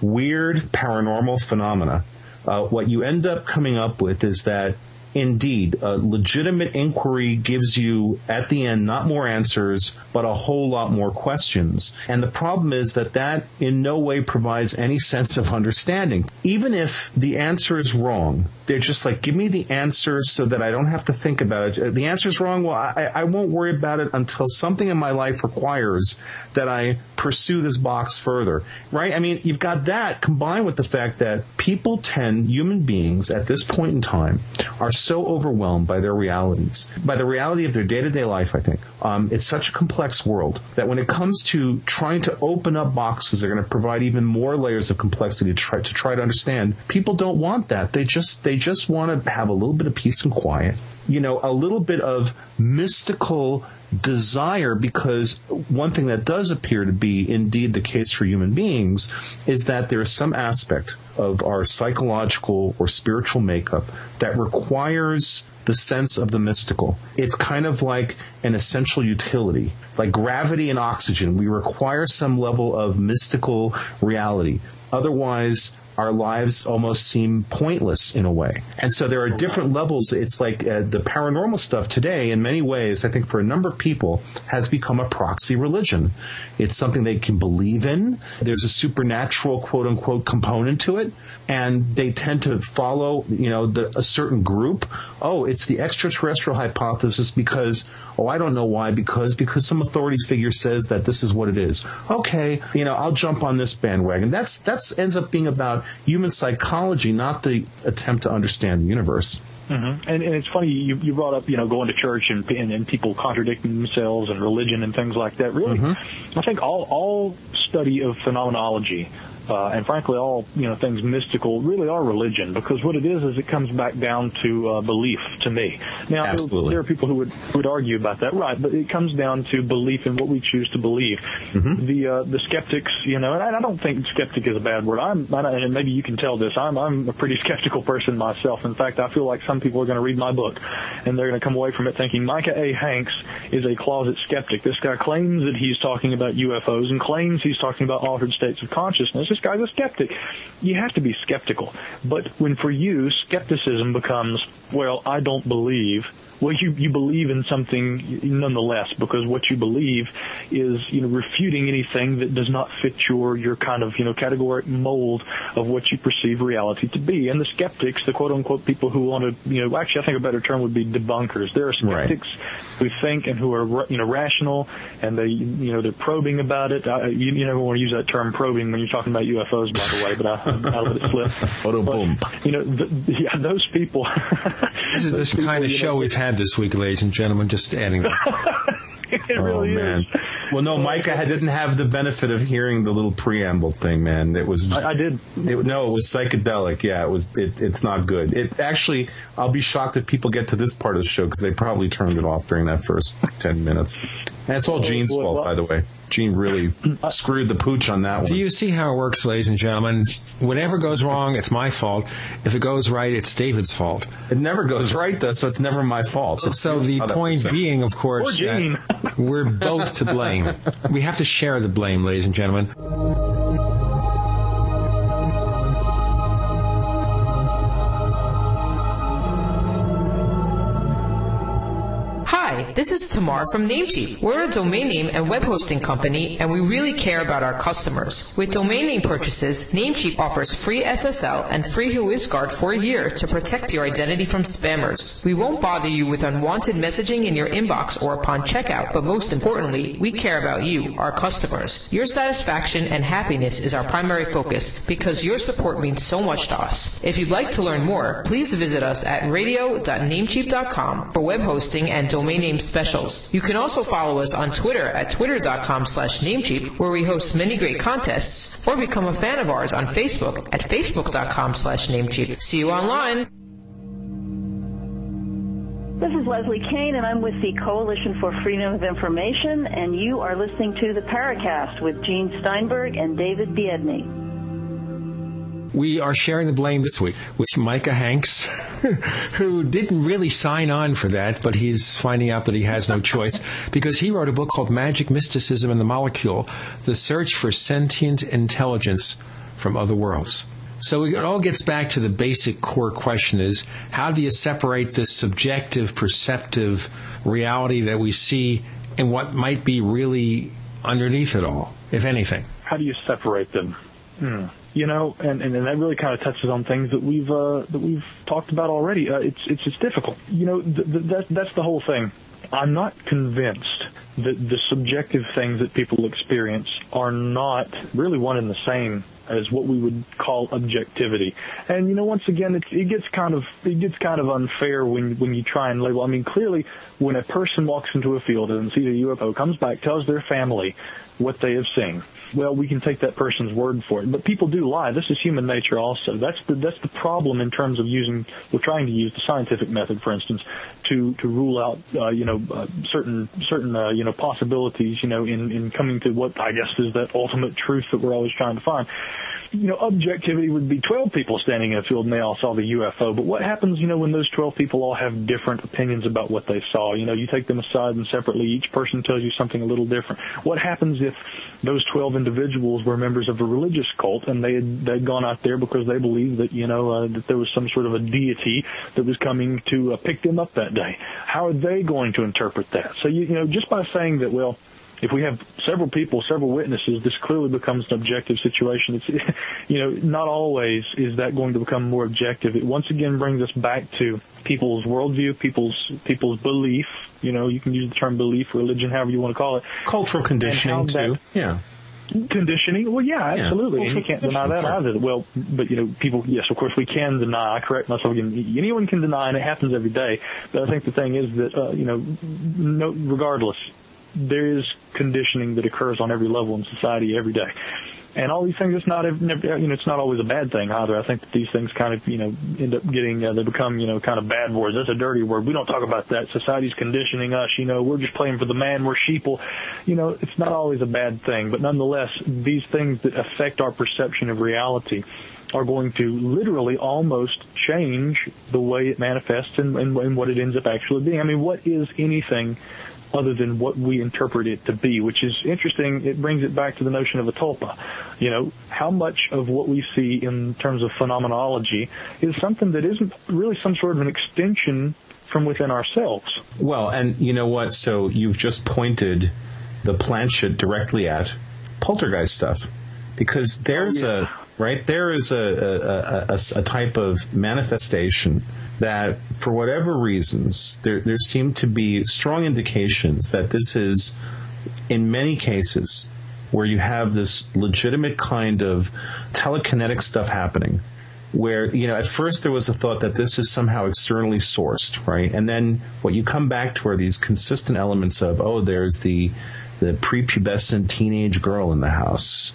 weird paranormal phenomena, uh, what you end up coming up with is that indeed, a legitimate inquiry gives you at the end not more answers, but a whole lot more questions. And the problem is that that in no way provides any sense of understanding. Even if the answer is wrong, they're just like, give me the answer so that I don't have to think about it. The answer is wrong. Well, I, I won't worry about it until something in my life requires that I pursue this box further. Right? I mean, you've got that combined with the fact that people tend, human beings at this point in time, are so overwhelmed by their realities, by the reality of their day to day life, I think. Um, it's such a complex world that when it comes to trying to open up boxes they're going to provide even more layers of complexity to try to try to understand, people don't want that. They just they just want to have a little bit of peace and quiet. You know, a little bit of mystical desire because one thing that does appear to be indeed the case for human beings is that there is some aspect of our psychological or spiritual makeup that requires the sense of the mystical. It's kind of like an essential utility, like gravity and oxygen. We require some level of mystical reality. Otherwise, our lives almost seem pointless in a way. And so there are different levels. It's like uh, the paranormal stuff today, in many ways, I think for a number of people, has become a proxy religion. It's something they can believe in. There's a supernatural, quote unquote, component to it. And they tend to follow, you know, the, a certain group. Oh, it's the extraterrestrial hypothesis because, oh, I don't know why, because, because some authority figure says that this is what it is. Okay, you know, I'll jump on this bandwagon. That's, that's ends up being about human psychology, not the attempt to understand the universe.
Mm-hmm. And, and it's funny you, you brought up you know going to church and, and and people contradicting themselves and religion and things like that. Really, mm-hmm. I think all all study of phenomenology uh, and frankly, all you know things mystical really are religion because what it is is it comes back down to uh, belief to me. Now,
Absolutely.
there are people who would would argue about that, right? But it comes down to belief in what we choose to believe.
Mm-hmm.
The uh, the skeptics, you know, and I don't think skeptic is a bad word. I'm, and maybe you can tell this. I'm I'm a pretty skeptical person myself. In fact, I feel like some people are going to read my book and they're going to come away from it thinking Micah A. Hanks is a closet skeptic. This guy claims that he's talking about UFOs and claims he's talking about altered states of consciousness this guy's a skeptic. You have to be skeptical. But when for you, skepticism becomes, well, I don't believe, well, you, you believe in something nonetheless because what you believe is, you know, refuting anything that does not fit your, your kind of, you know, categoric mold of what you perceive reality to be. And the skeptics, the quote unquote people who want to, you know, actually I think a better term would be debunkers. There are skeptics
right.
Who think and who are, you know, rational and they, you know, they're probing about it. I, you, you never want to use that term probing when you're talking about UFOs, by the way, but I, I'll let it slip.
But,
you know, the, yeah, those people.
this is this kind of show know, we've had this week, ladies and gentlemen. Just adding that.
it oh, really
oh, man.
is.
Well, no, Micah didn't have the benefit of hearing the little preamble thing, man. It was.
I, I did.
It, no, it was psychedelic. Yeah, it was. It, it's not good. It actually. I'll be shocked if people get to this part of the show because they probably turned it off during that first ten minutes. And it's all oh, Gene's fault, by the way. Gene really screwed the pooch on that one.
Do you see how it works, ladies and gentlemen? Whatever goes wrong, it's my fault. If it goes right, it's David's fault.
It never goes right, though, so it's never my fault. It's
so the point being, of course, we're both to blame. we have to share the blame, ladies and gentlemen.
This is Tamar from Namecheap. We're a domain name and web hosting company, and we really care about our customers. With domain name purchases, Namecheap offers free SSL and free WhoisGuard for a year to protect your identity from spammers. We won't bother you with unwanted messaging in your inbox or upon checkout, but most importantly, we care about you, our customers. Your satisfaction and happiness is our primary focus because your support means so much to us. If you'd like to learn more, please visit us at radio.namecheap.com for web hosting and domain name specials. You can also follow us on Twitter at twitter.com slash namecheap, where we host many great contests, or become a fan of ours on Facebook at facebook.com slash namecheap. See you online.
This is Leslie Kean, and I'm with the Coalition for Freedom of Information, and you are listening to the Paracast with Gene Steinberg and David Biedny.
We are sharing the blame this week with Micah Hanks, who didn't really sign on for that, but he's finding out that he has no choice because he wrote a book called Magic Mysticism and the Molecule The Search for Sentient Intelligence from other worlds. So it all gets back to the basic core question is how do you separate this subjective, perceptive reality that we see and what might be really underneath it all, if anything?
How do you separate them? Hmm. You know, and, and, and that really kind of touches on things that we've uh, that we've talked about already. Uh, it's it's it's difficult. You know, th- th- that that's the whole thing. I'm not convinced that the subjective things that people experience are not really one and the same as what we would call objectivity. And you know, once again, it, it gets kind of it gets kind of unfair when when you try and label. I mean, clearly, when a person walks into a field and sees a UFO, comes back, tells their family what they have seen, well, we can take that person's word for it. But people do lie. This is human nature also. That's the that's the problem in terms of using we're trying to use the scientific method, for instance, to to rule out uh, you know uh, certain certain uh, you know possibilities you know in in coming to what I guess is that ultimate truth that we're always trying to find you know, objectivity would be 12 people standing in a field and they all saw the UFO. But what happens, you know, when those 12 people all have different opinions about what they saw? You know, you take them aside and separately, each person tells you something a little different. What happens if those 12 individuals were members of a religious cult and they had, they'd gone out there because they believed that, you know, uh, that there was some sort of a deity that was coming to uh, pick them up that day? How are they going to interpret that? So, you, you know, just by saying that, well, if we have several people, several witnesses, this clearly becomes an objective situation. It's, you know, not always is that going to become more objective. It once again brings us back to people's worldview, people's people's belief. You know, you can use the term belief, religion, however you want to call it.
Cultural conditioning too. Yeah.
Conditioning, well, yeah, absolutely, yeah, and you can't deny that sure. either. Well, but you know, people, yes, of course, we can deny. I correct myself again. Anyone can deny, and it happens every day. But I think the thing is that, uh, you know, no, regardless, there is conditioning that occurs on every level in society every day. And all these things, it's not, you know, it's not always a bad thing either. I think that these things kind of, you know, end up getting, uh, they become, you know, kind of bad words. That's a dirty word. We don't talk about that. Society's conditioning us, you know, we're just playing for the man, we're sheeple. You know, it's not always a bad thing, but nonetheless, these things that affect our perception of reality are going to literally almost change the way it manifests and, and, and what it ends up actually being. I mean, what is anything other than what we interpret it to be, which is interesting. It brings it back to the notion of a tulpa. You know, how much of what we see in terms of phenomenology is something that isn't really some sort of an extension from within ourselves.
Well, and you know what? So you've just pointed the planchette directly at poltergeist stuff because there's oh, yeah. a right there is a a, a a, type of manifestation that for whatever reasons, there, there seem to be strong indications that this is, in many cases, where you have this legitimate kind of telekinetic stuff happening. Where, you know, at first there was a thought that this is somehow externally sourced, right? And then what you come back to are these consistent elements of, oh, there's the, the prepubescent teenage girl in the house.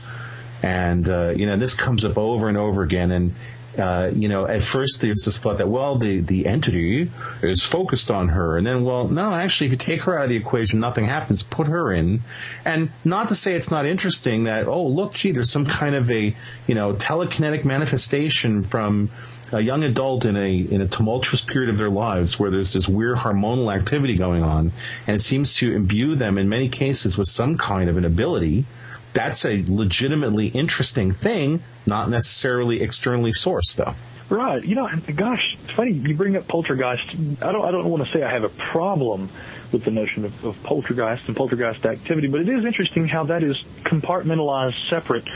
And, uh, you know, this comes up over and over again. And, uh, you know, at first there's this thought that, well, the, the entity is focused on her. And then, well, no, actually, if you take her out of the equation, nothing happens. Put her in. And not to say it's not interesting that, oh, look, gee, there's some kind of a, you know, telekinetic manifestation from a young adult in a in a tumultuous period of their lives where there's this weird hormonal activity going on and it seems to imbue them in many cases with some kind of an ability that's a legitimately interesting thing, not necessarily externally sourced, though.
Right. You know, gosh, it's funny you bring up poltergeist. I don't. I don't want to say I have a problem with the notion of, of poltergeist and poltergeist activity, but it is interesting how that is compartmentalized, separate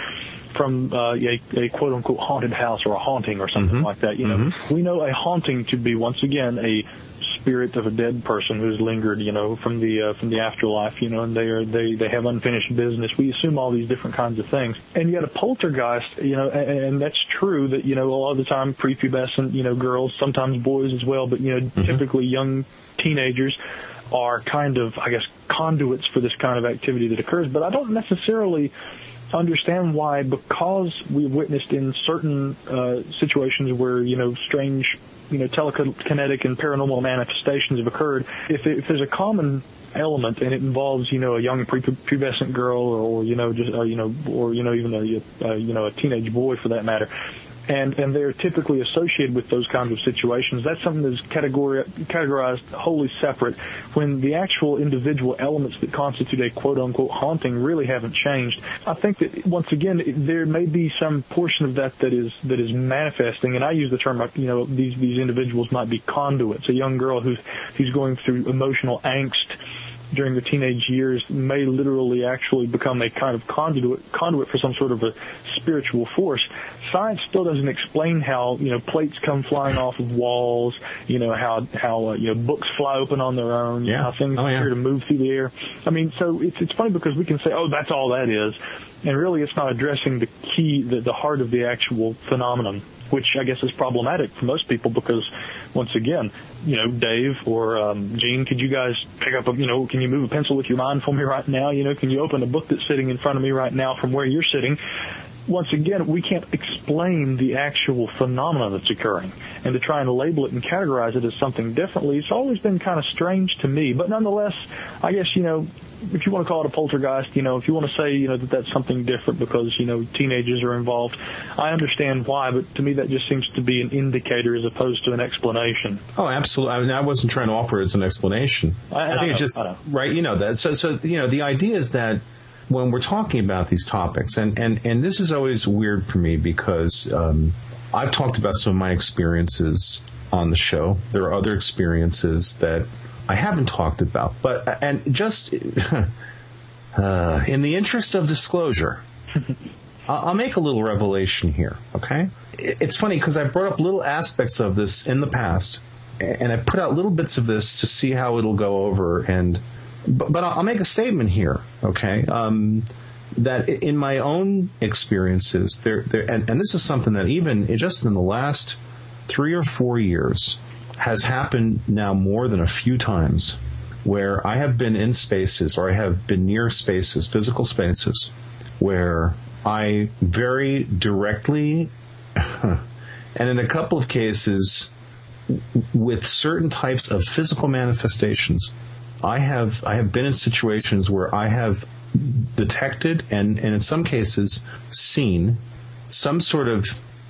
from uh, a, a quote unquote haunted house or a haunting or something mm-hmm. like that. You know, mm-hmm. we know a haunting to be once again a spirit of a dead person who's lingered, you know, from the uh, from the afterlife, you know, and they are they they have unfinished business. We assume all these different kinds of things, and yet a poltergeist, you know, and, and that's true that you know a lot of the time prepubescent, you know, girls, sometimes boys as well, but you know, mm-hmm. typically young teenagers are kind of, I guess, conduits for this kind of activity that occurs. But I don't necessarily understand why, because we've witnessed in certain uh, situations where you know strange you know, telekinetic and paranormal manifestations have occurred, if, if there's a common element and it involves you know a young prepubescent girl or you know just uh, you know or you know even a, a you know a teenage boy for that matter and and they're typically associated with those kinds of situations. That's something that's categori- categorized wholly separate. When the actual individual elements that constitute a quote unquote haunting really haven't changed, I think that once again there may be some portion of that that is that is manifesting. And I use the term, you know, these these individuals might be conduits. A young girl who's who's going through emotional angst during the teenage years may literally actually become a kind of conduit conduit for some sort of a spiritual force. Science still doesn't explain how you know plates come flying off of walls, you know how how uh, you know books fly open on their own,
Yeah.
how things
Oh, yeah.
appear to move through the air. I mean, so it's it's funny because we can say, oh, that's all that is, and really it's not addressing the key, the, the heart of the actual phenomenon. Which I guess is problematic for most people because, once again, you know, Dave or um, Gene, could you guys pick up a, you know, can you move a pencil with your mind for me right now? You know, can you open a book that's sitting in front of me right now from where you're sitting? Once again, we can't explain the actual phenomena that's occurring. And to try and label it and categorize it as something differently, it's always been kind of strange to me. But nonetheless, I guess, you know, if you want to call it a poltergeist, you know, if you want to say, you know, that that's something different because, you know, teenagers are involved, I understand why, but to me that just seems to be an indicator as opposed to an explanation.
Oh, absolutely. I mean, I wasn't trying to offer it as an explanation.
I- I
think it's just right. You know that. So, so you know, the idea is that when we're talking about these topics, and and and this is always weird for me because um, I've talked about some of my experiences on the show. There are other experiences that I haven't talked about, but and just uh, in the interest of disclosure. I'll make a little revelation here, okay? It's funny because I brought up little aspects of this in the past, and I put out little bits of this to see how it'll go over. And but, but I'll make a statement here, okay? Um, that in my own experiences, there, there, and, and this is something that even just in the last three or four years has happened now more than a few times, where I have been in spaces or I have been near spaces, physical spaces, where I very directly, and in a couple of cases, with certain types of physical manifestations, I have I have been in situations where I have detected and, and in some cases seen some sort of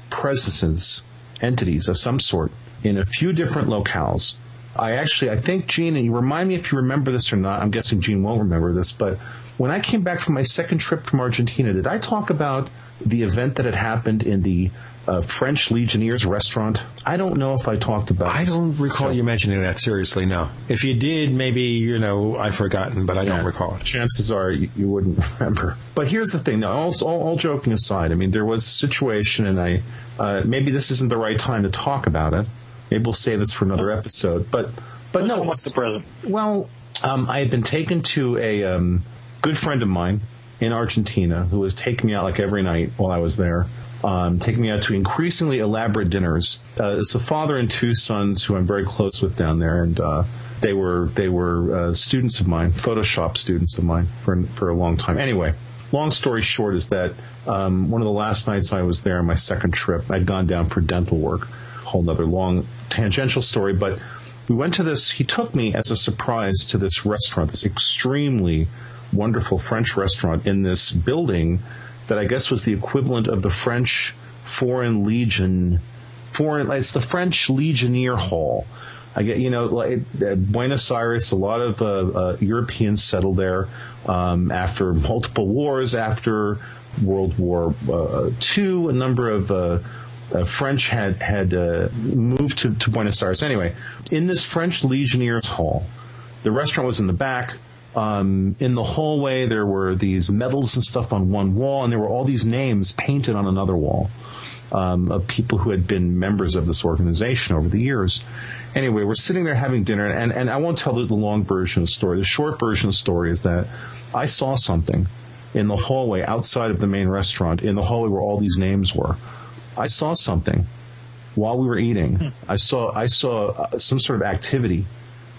presences, entities of some sort in a few different locales. I actually, I think Gene, and you remind me if you remember this or not. I'm guessing Gene won't remember this, but when I came back from my second trip from Argentina, did I talk about the event that had happened in the uh, French Legionnaires restaurant? I don't know if I talked about.
I don't recall you mentioning that seriously. No. If you did, maybe you know I've forgotten, but I don't recall it.
Chances are you, you wouldn't remember. But here's the thing. Now, all, all, all joking aside, I mean, there was a situation, and I uh, maybe this isn't the right time to talk about it. Maybe we'll save this for another episode. But but no,
What's the present?
well, um, I had been taken to a um, good friend of mine in Argentina who was taking me out like every night while I was there. Um, taking me out to increasingly elaborate dinners. Uh, it's a father and two sons who I'm very close with down there, and uh, they were they were uh, students of mine, Photoshop students of mine for for a long time. Anyway, long story short is that um, one of the last nights I was there on my second trip, I'd gone down for dental work. Whole nother long tangential story, but we went to this. He took me as a surprise to this restaurant, this extremely wonderful French restaurant in this building that I guess was the equivalent of the French Foreign Legion. Foreign, it's the French Legionnaire Hall. I get, you know, like Buenos Aires, a lot of uh, uh, Europeans settled there um, after multiple wars, after World War uh, II. A number of uh, uh, French had had uh, moved to, to Buenos Aires. Anyway, in this French Legionnaires Hall, the restaurant was in the back. Um, in the hallway, there were these medals and stuff on one wall, and there were all these names painted on another wall um, of people who had been members of this organization over the years. Anyway, we're sitting there having dinner, and, and I won't tell the, the long version of the story. The short version of the story is that I saw something in the hallway outside of the main restaurant, in the hallway where all these names were. I saw something while we were eating. I saw I saw uh, some sort of activity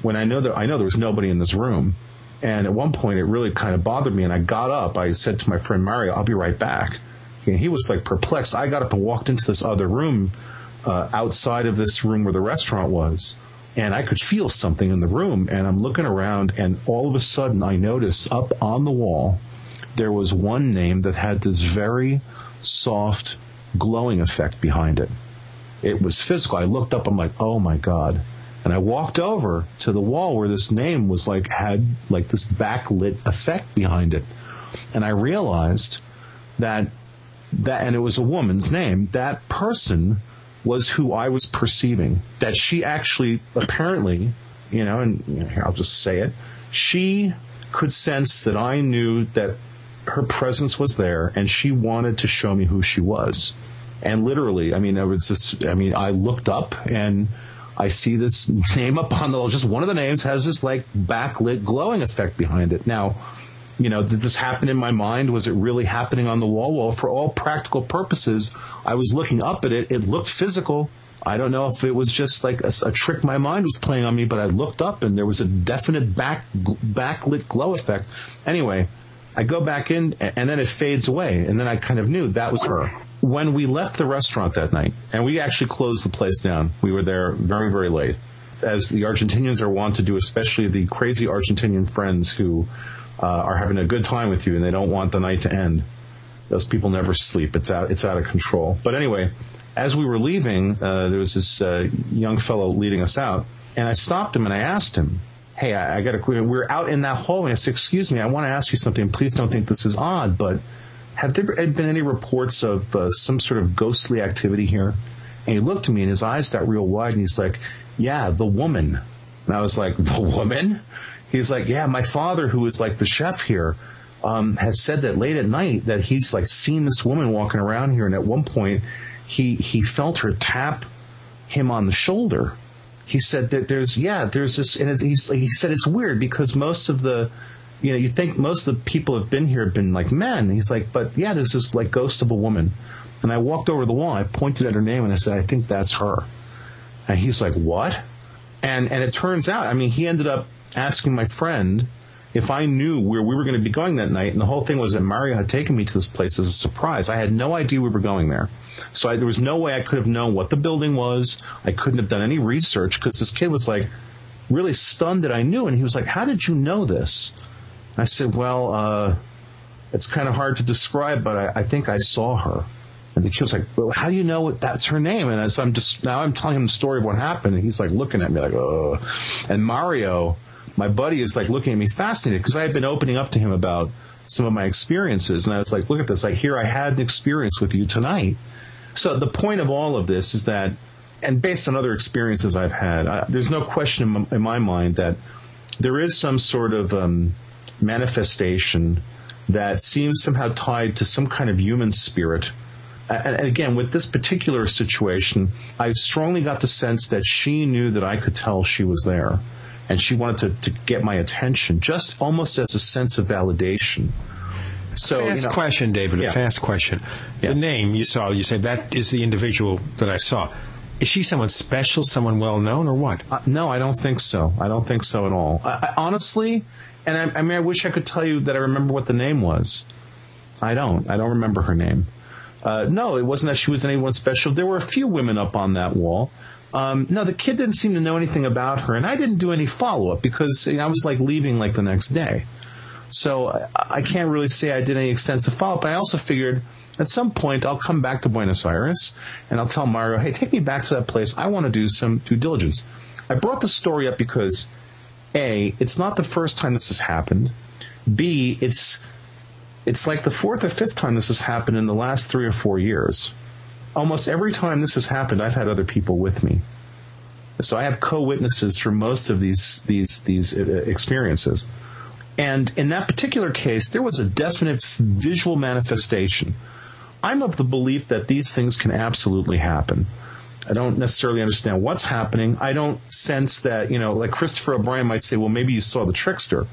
when I know that I know there was nobody in this room. And at one point, it really kind of bothered me, and I got up. I said to my friend Mario, "I'll be right back." And he was like perplexed. I got up and walked into this other room uh, outside of this room where the restaurant was, and I could feel something in the room. And I'm looking around, and all of a sudden, I notice up on the wall there was one name that had this very soft glowing effect behind it. It was physical. I looked up, I'm like, oh my God. And I walked over to the wall where this name was like, had like this backlit effect behind it. And I realized that, that, and it was a woman's name, that person was who I was perceiving. That she actually, apparently, you know, and you know, here, I'll just say it, she could sense that I knew that her presence was there and she wanted to show me who she was. And literally, I mean, it was just, I mean, I looked up and I see this name up on the, just one of the names has this like backlit glowing effect behind it. Now, you know, did this happen in my mind? Was it really happening on the wall? Well, for all practical purposes, I was looking up at it. It looked physical. I don't know if it was just like a, a, trick my mind was playing on me, but I looked up and there was a definite back backlit glow effect. Anyway, I go back in and then it fades away, and then I kind of knew that was her. When we left the restaurant that night, and we actually closed the place down, we were there very very late, as the Argentinians are wont to do, especially the crazy Argentinian friends who uh, are having a good time with you and they don't want the night to end. Those people never sleep. It's out. It's out of control. But anyway, as we were leaving, uh, there was this uh, young fellow leading us out, and I stopped him and I asked him, "Hey, I, I got a. We we're out in that hallway. I said, "Excuse me, I want to ask you something. Please don't think this is odd, but have there been any reports of uh, some sort of ghostly activity here?" And he looked at me, and his eyes got real wide, and he's like, "Yeah, the woman." And I was like, "The woman?" He's like, "Yeah, my father, who is like the chef here." Um, has said that late at night that he's like seen this woman walking around here, and at one point he he felt her tap him on the shoulder. He said that there's yeah there's this and he's he said it's weird because most of the you know you think most of the people have been here have been like men. He's like but yeah this is like ghost of a woman. And I walked over the wall. I pointed at her name and I said I think that's her. And he's like what? And and it turns out I mean he ended up asking my friend if I knew where we were going to be going that night, and the whole thing was that Mario had taken me to this place as a surprise. I had no idea we were going there. So I, there was no way I could have known what the building was. I couldn't have done any research because this kid was like really stunned that I knew. And he was like, How did you know this? I said, Well, uh, it's kind of hard to describe, but I, I, think I saw her. And the kid was like, Well, how do you know that's her name? And as I'm just now I'm telling him the story of what happened, and he's like looking at me like, Oh. And Mario my buddy is like looking at me fascinated because I had been opening up to him about some of my experiences. And I was like, look at this. I hear I had an experience with you tonight. So the point of all of this is that, and based on other experiences I've had, I, there's no question in my, in my, mind that there is some sort of um, manifestation that seems somehow tied to some kind of human spirit. And, again, with this particular situation, I strongly got the sense that she knew that I could tell she was there and she wanted to, to get my attention, just almost as a sense of validation.
So, fast you know, question, David. Yeah. A fast question. Yeah. The name you saw, you say that is the individual that I saw. Is she someone special, someone well known, or what?
Uh, no, I don't think so. I don't think so at all. I, I, honestly, and I, I, mean, I wish I could tell you that I remember what the name was. I don't. I don't remember her name. Uh, no, it wasn't that she was anyone special. There were a few women up on that wall. Um, no, the kid didn't seem to know anything about her, and I didn't do any follow up because you know, I was like leaving like the next day. So I, I can't really say I did any extensive follow up. I also figured at some point I'll come back to Buenos Aires and I'll tell Mario, hey, take me back to that place. I want to do some due diligence. I brought the story up because A, it's not the first time this has happened. B, it's it's like the fourth or fifth time this has happened in the last three or four years almost every time this has happened, I've had other people with me. So I have co-witnesses for most of these these these uh, experiences. And in that particular case, there was a definite visual manifestation. I'm of the belief that these things can absolutely happen. I don't necessarily understand what's happening. I don't sense that, you know, like Christopher O'Brien might say, well, maybe you saw the trickster.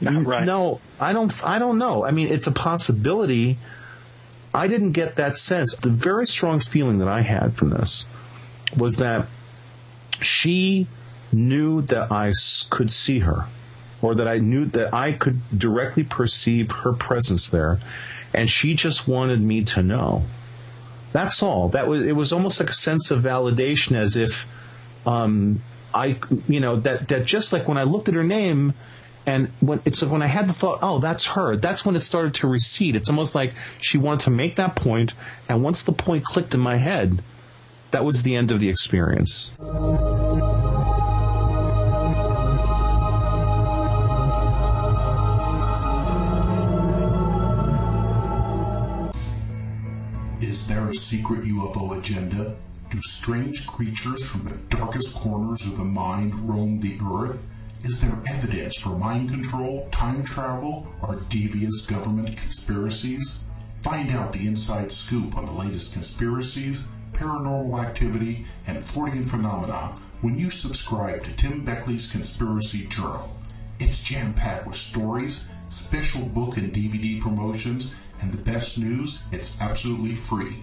Right.
No, I don't, I don't know. I mean, it's a possibility I didn't get that sense. The very strong feeling that I had from this was that she knew that I could see her, or that I knew that I could directly perceive her presence there, and she just wanted me to know. That's all. That was it. Was almost like a sense of validation, as if um, I, you know, that that just like when I looked at her name, And when it's when I had the thought, oh, that's her. That's when it started to recede. It's almost like she wanted to make that point, and once the point clicked in my head, that was the end of the experience.
Secret UFO agenda? Do strange creatures from the darkest corners of the mind roam the earth? Is there evidence for mind control, time travel, or devious government conspiracies? Find out the inside scoop on the latest conspiracies, paranormal activity, and Fortean phenomena when you subscribe to Tim Beckley's Conspiracy Journal. It's jam packed with stories, special book and DVD promotions, and the best news, it's absolutely free,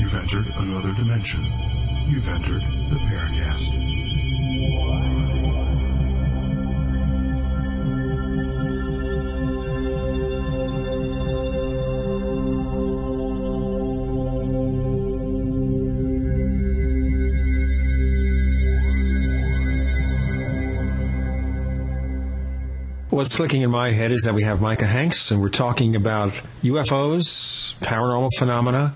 You've entered another dimension. You've entered the Paracast.
What's clicking in my head is that we have Micah Hanks, and we're talking about UFOs, paranormal phenomena,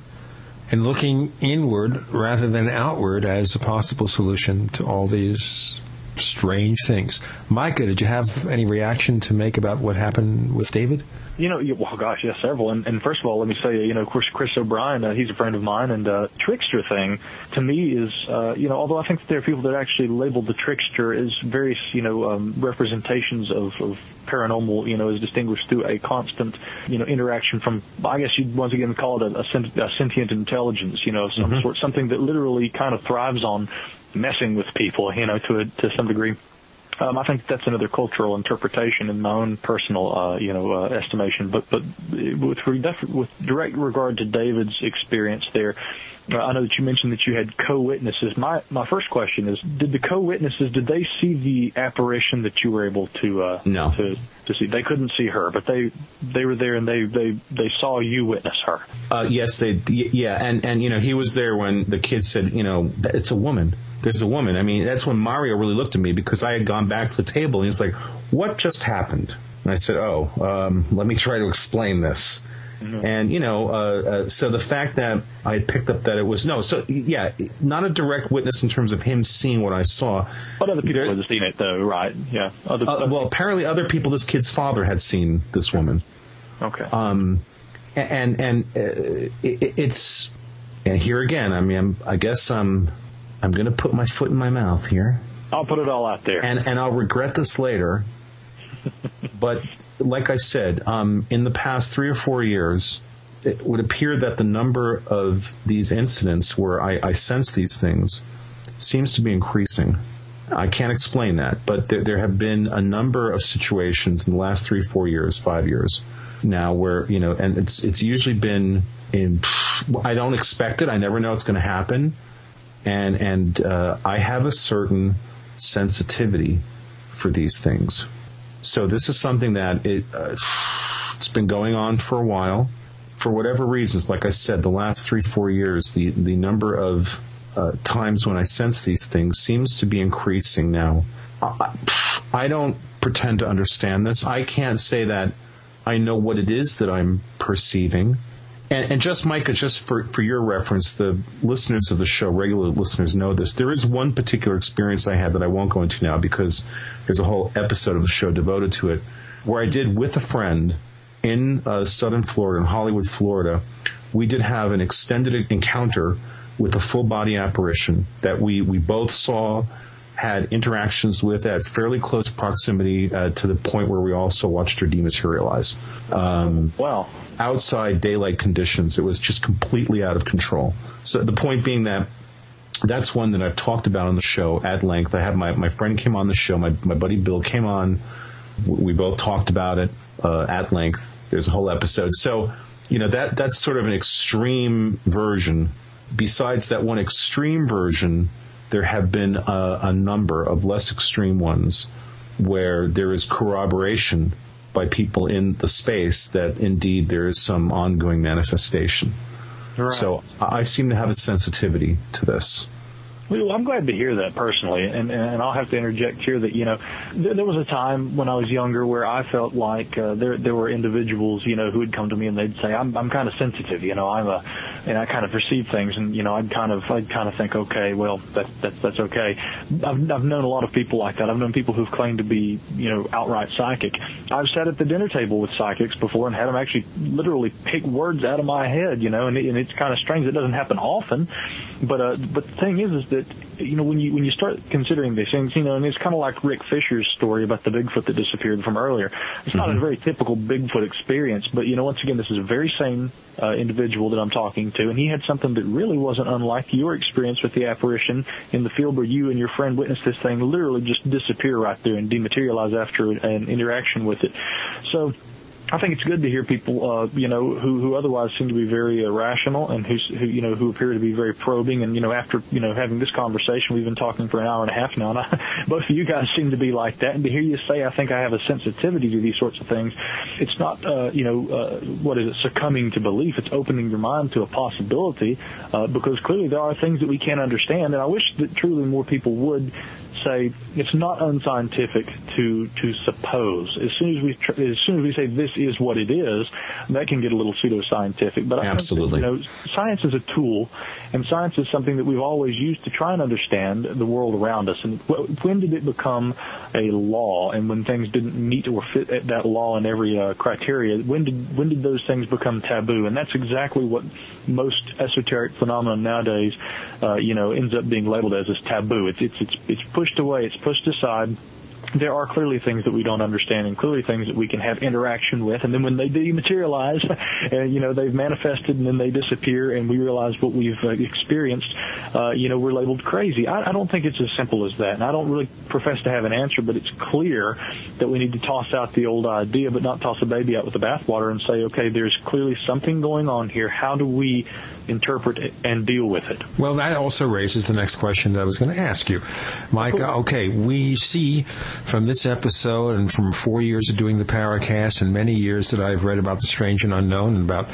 and looking inward rather than outward as a possible solution to all these strange things. Micah, did you have any reaction to make about what happened with David?
You know, well, gosh, yes, several. And, and first of all, let me say, you know, of course, Chris O'Brien, uh, he's a friend of mine, and uh, trickster thing to me is, uh, you know, although I think that there are people that actually label the trickster as various, you know, um, representations of, of paranormal, you know, is distinguished through a constant, you know, interaction from, I guess you'd once again call it a, a, sent- a sentient intelligence, you know, of some
Mhm.
sort, something that literally kind of thrives on messing with people, you know, to a, to some degree. Um, I think that's another cultural interpretation in my own personal, uh, you know, uh, estimation. But but with with direct regard to David's experience there, uh, I know that you mentioned that you had co-witnesses. My my first question is: Did the co-witnesses did they see the apparition that you were able to uh,
No.
to to see? They couldn't see her, but they they were there and they they they saw you witness her.
Uh, yes, they. Yeah, and and you know he was there when the kid said, you know, it's a woman. There's a woman. I mean, that's when Mario really looked at me because I had gone back to the table and he's like, "What just happened?" And I said, "Oh, um, let me try to explain this." And you know, uh, uh, so the fact that I had picked up that it was no, so yeah, not a direct witness in terms of him seeing what I saw.
But other people had seen it though, right? Yeah. Other,
Uh, well, apparently, other people. This kid's father had seen this woman.
Okay.
Um, and and uh, it, it's and here again. I mean, I'm, I guess I'm I'm going to put my foot in my mouth here,
I'll put it all out there.
and and I'll regret this later. but like I said, um, in the past three or four years, it would appear that the number of these incidents where I, I sense these things seems to be increasing. I can't explain that, but there, there have been a number of situations in the last three, four years, five years now where you know, and it's it's usually been in. I don't expect it. I never know it's going to happen, and and uh, I have a certain sensitivity for these things. So this is something that it uh, it's been going on for a while. For whatever reasons, like I said, the last three four years, the the number of uh, times when I sense these things seems to be increasing now. I, I don't pretend to understand this. I can't say that I know what it is that I'm perceiving. And, and just Micah, just for, for your reference, the listeners of the show, regular listeners know this. There is one particular experience I had that I won't go into now because there's a whole episode of the show devoted to it, where I did with a friend in uh, southern Florida, in Hollywood, Florida. We did have an extended encounter with a full body apparition that we, we both saw, had interactions with at fairly close proximity uh, to the point where we also watched her dematerialize. Um,
wow.
Outside daylight conditions, it was just completely out of control. So the point being that that's one that I've talked about on the show at length. I had my, my friend came on the show, my, my buddy Bill came on. We both talked about it. uh, at length. There's a whole episode. So, you know, that that's sort of an extreme version. Besides that one extreme version, there have been a, a number of less extreme ones where there is corroboration by people in the space that indeed there is some ongoing manifestation. Right. So I seem to have a sensitivity to this.
Well, I'm glad to hear that personally, and and I'll have to interject here that you know there, there was a time when I was younger where I felt like uh, there there were individuals you know who would come to me and they'd say I'm I'm kind of sensitive, you know I'm a and I kind of perceive things, and you know I'd kind of I'd kind of think okay, well that that that's okay. I've I've known a lot of people like that. I've known people who've claimed to be you know outright psychic. I've sat at the dinner table with psychics before and had them actually literally pick words out of my head, you know, and, it, and it's kind of strange. It doesn't happen often, but uh, but the thing is is that you know when you when you start considering these things, you know, and it's kind of like Rick Fisher's story about the Bigfoot that disappeared from earlier. It's not mm-hmm. a very typical Bigfoot experience, but you know, once again, this is a very sane uh, individual that I'm talking to, and he had something that really wasn't unlike your experience with the apparition in the field where you and your friend witnessed this thing literally just disappear right there and dematerialize after an interaction with it. So I think it's good to hear people, uh, you know, who, who otherwise seem to be very uh, rational and who, who, you know, who appear to be very probing. And, you know, after, you know, having this conversation, we've been talking for an hour and a half now, and I, both of you guys seem to be like that. And to hear you say, I think I have a sensitivity to these sorts of things, it's not, uh, you know, uh, what is it, succumbing to belief. It's opening your mind to a possibility, uh, because clearly there are things that we can't understand. And I wish that truly more people would say it's not unscientific to to suppose. As soon as we tr- as soon as we say this is what it is, that can get a little pseudoscientific. But I
absolutely,
think you know, science is a tool, and science is something that we've always used to try and understand the world around us. And when did it become a law? And when things didn't meet or fit that law in every uh, criteria, when did when did those things become taboo? And that's exactly what most esoteric phenomenon nowadays, uh, you know, ends up being labeled as as taboo. It's it's it's it's pushed away. It's pushed aside there are clearly things that we don't understand and clearly things that we can have interaction with. And then when they dematerialize, and, you know, they've manifested and then they disappear and we realize what we've uh, experienced, uh, you know, we're labeled crazy. I, I don't think it's as simple as that. And I don't really profess to have an answer, but it's clear that we need to toss out the old idea, but not toss a baby out with the bathwater and say, okay, there's clearly something going on here. How do we interpret it and deal with it.
Well, that also raises the next question that I was going to ask you, Mike. Okay, we see from this episode and from four years of doing the Paracast and many years that I've read about the strange and unknown and about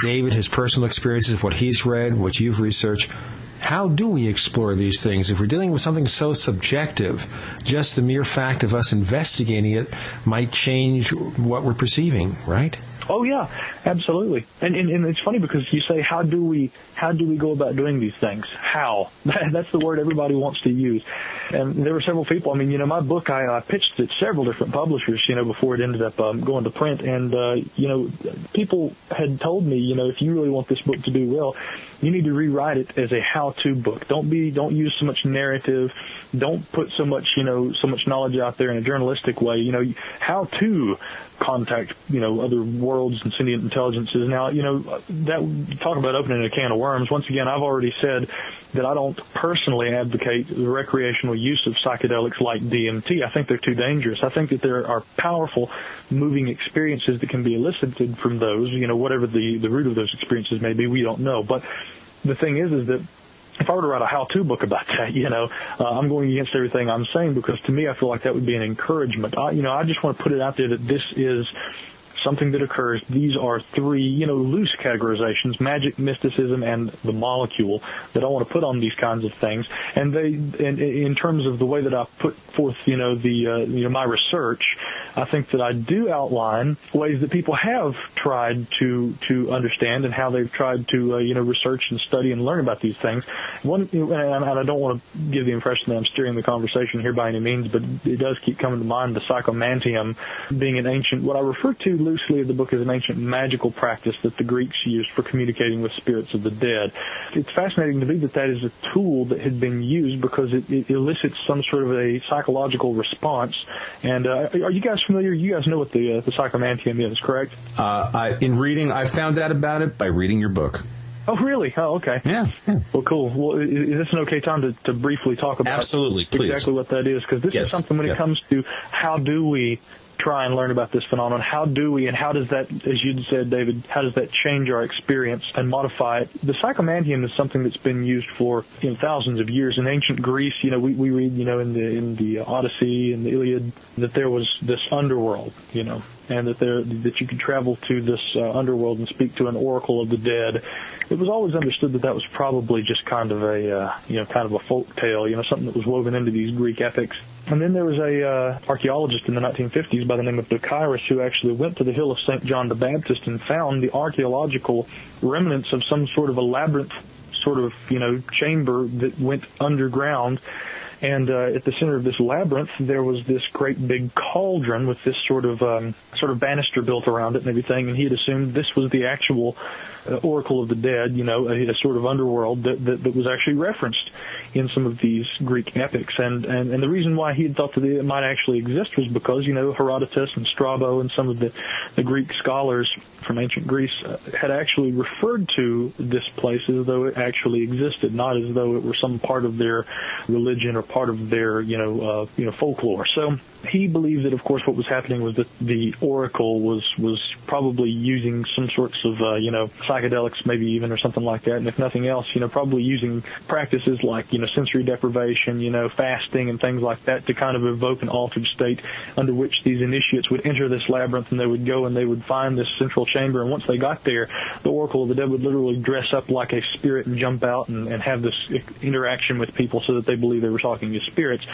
David, his personal experiences, what he's read, what you've researched. How do we explore these things? If we're dealing with something so subjective, just the mere fact of us investigating it might change what we're perceiving, right?
Oh yeah, absolutely. And, and and it's funny because you say how do we how do we go about doing these things? How? That's the word everybody wants to use. And there were several people. I mean, you know, my book I, I pitched at several different publishers. You know, before it ended up um, going to print. And uh, you know, people had told me, you know, if you really want this book to do well, you need to rewrite it as a how-to book. Don't be don't use so much narrative. Don't put so much you know so much knowledge out there in a journalistic way. You know, how to contact, you know, other worlds and sentient intelligences. Now, you know, that talk about opening a can of worms. Once again, I've already said that I don't personally advocate the recreational use of psychedelics like DMT. I think they're too dangerous. I think that there are powerful, moving experiences that can be elicited from those. You know, whatever the the root of those experiences may be, we don't know. But the thing is, is that if I were to write a how-to book about that, you know, uh, I'm going against everything I'm saying because to me, I feel like that would be an encouragement. I, you know, I just want to put it out there that this is something that occurs. These are three, you know, loose categorizations, magic, mysticism, and the molecule that I want to put on these kinds of things. And they, in, in terms of the way that I put forth, you know, the, uh, you know, my research, I think that I do outline ways that people have tried to, to understand and how they've tried to, uh, you know, research and study and learn about these things. One, and I don't want to give the impression that I'm steering the conversation here by any means, but it does keep coming to mind the psychomantium being an ancient, what I refer to loosely in the book as an ancient magical practice that the Greeks used for communicating with spirits of the dead. It's fascinating to me that that is a tool that had been used because it, it elicits some sort of a psychological response. And uh, are you guys familiar? You guys know what the uh, the psychomantium is, correct?
Uh, I, in reading, I found out about it by reading your book.
Oh, really? Oh, okay.
Yeah. yeah.
Well, cool. Well, is, is, this an okay time to, to briefly talk about
absolutely
exactly what that is? Because this
yes.
is something when
yes.
it comes to how do we try and learn about this phenomenon. How do we, and how does that, as you said, David, how does that change our experience and modify it? The psychomantium is something that's been used for you know, thousands of years. In ancient Greece, you know, we, we read, you know, in the in the Odyssey and the Iliad that there was this underworld, you know, and that there that you could travel to this uh, underworld and speak to an oracle of the dead. It was always understood that that was probably just kind of a uh, you know kind of a folk tale, you know, something that was woven into these Greek epics. And then there was a uh, archaeologist in the 1950s by the name of Bucyrus who actually went to the hill of St. John the Baptist and found the archaeological remnants of some sort of a labyrinth sort of you know chamber that went underground and uh, at the center of this labyrinth, there was this great big cauldron with this sort of um, sort of banister built around it and everything. And he had assumed this was the actual uh, Oracle of the Dead, you know, a, a sort of underworld that, that, that was actually referenced in some of these Greek epics. And, and, and the reason why he had thought that it might actually exist was because, you know, Herodotus and Strabo and some of the, the Greek scholars from ancient Greece uh, had actually referred to this place as though it actually existed, not as though it were some part of their religion or part of their, you know, uh, you know, folklore. So he believed that, of course, what was happening was that the oracle was was probably using some sorts of, uh, you know, psychedelics, maybe even or something like that, and if nothing else, you know, probably using practices like, you know, sensory deprivation, you know, fasting and things like that to kind of evoke an altered state under which these initiates would enter this labyrinth and they would go and they would find this central chamber, and once they got there, the oracle of the dead would literally dress up like a spirit and jump out and, and have this interaction with people so that they believe they were talking to spirits.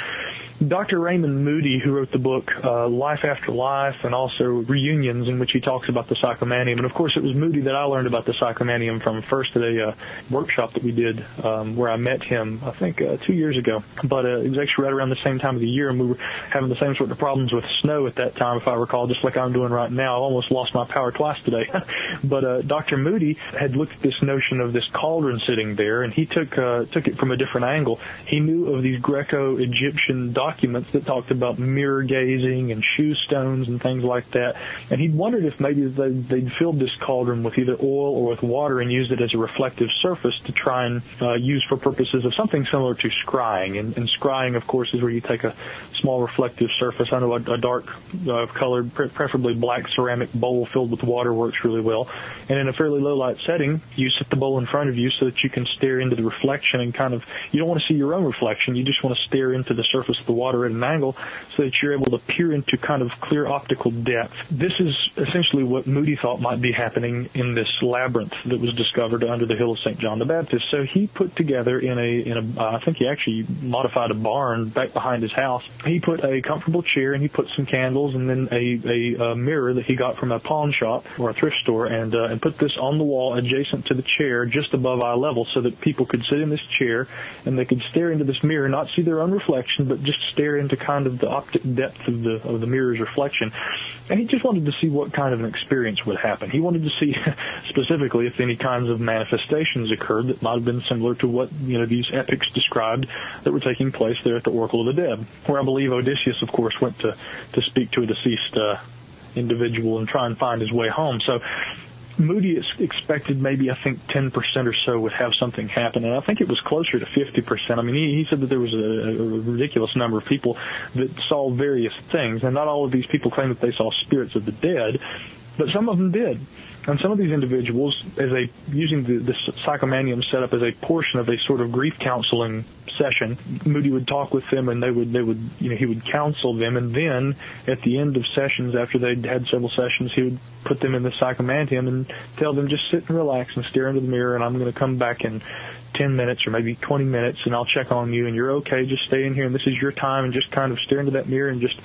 Dr. Raymond Moody, who wrote the book uh, Life After Life and also Reunions, in which he talks about the psychomantium. And of course, it was Moody that I learned about the psychomantium from first at a uh, workshop that we did um, where I met him, I think, uh, two years ago. But uh, it was actually right around the same time of the year, and we were having the same sort of problems with snow at that time, if I recall, just like I'm doing right now. I almost lost my power twice today. but uh, Dr. Moody had looked at this notion of this cauldron sitting there, and he took uh, took it from a different angle. He knew of these Greco-Egyptian documents that talked about mirror gazing and shew stones and things like that. And he'd wondered if maybe they'd filled this cauldron with either oil or with water and used it as a reflective surface to try and uh, use for purposes of something similar to scrying. And, and scrying, of course, is where you take a small reflective surface. Know a, a dark uh, colored, preferably black ceramic bowl filled with water works really well. And in a fairly low light setting, you set the bowl in front of you so that you can stare into the reflection and kind of, you don't want to see your own reflection. You just want to stare into the surface of the water at an angle so that you're able to peer into kind of clear optical depth. This is essentially what Moody thought might be happening in this labyrinth that was discovered under the hill of St. John the Baptist. So he put together in a, in a, uh, I think he actually modified a barn back behind his house. He put a comfortable chair and he put some candles and then a, a, a mirror that he got from a pawn shop or a thrift store and, uh, and put this on the wall adjacent to the chair just above eye level so that people could sit in this chair and they could stare into this mirror, not see their own reflection, but just stare into kind of the optic depth of the of the mirror's reflection. And he just wanted to see what kind of an experience would happen. He wanted to see specifically if any kinds of manifestations occurred that might have been similar to what you know these epics described that were taking place there at the Oracle of the Dead, where I believe Odysseus, of course, went to to speak to a deceased uh, individual and try and find his way home. So Moody is expected maybe I think 10% or so would have something happen, and I think it was closer to 50%. I mean, he, he said that there was a, a ridiculous number of people that saw various things, and not all of these people claim that they saw spirits of the dead, but some of them did. And some of these individuals, as a using the, the psychomantium set up as a portion of a sort of grief counseling session, Moody would talk with them, and they would they would you know he would counsel them, and then at the end of sessions, after they'd had several sessions, he would put them in the psychomantium and tell them just sit and relax and stare into the mirror, and I'm going to come back in 10 minutes or maybe 20 minutes, and I'll check on you, and you're okay. Just stay in here, and this is your time, and just kind of stare into that mirror and just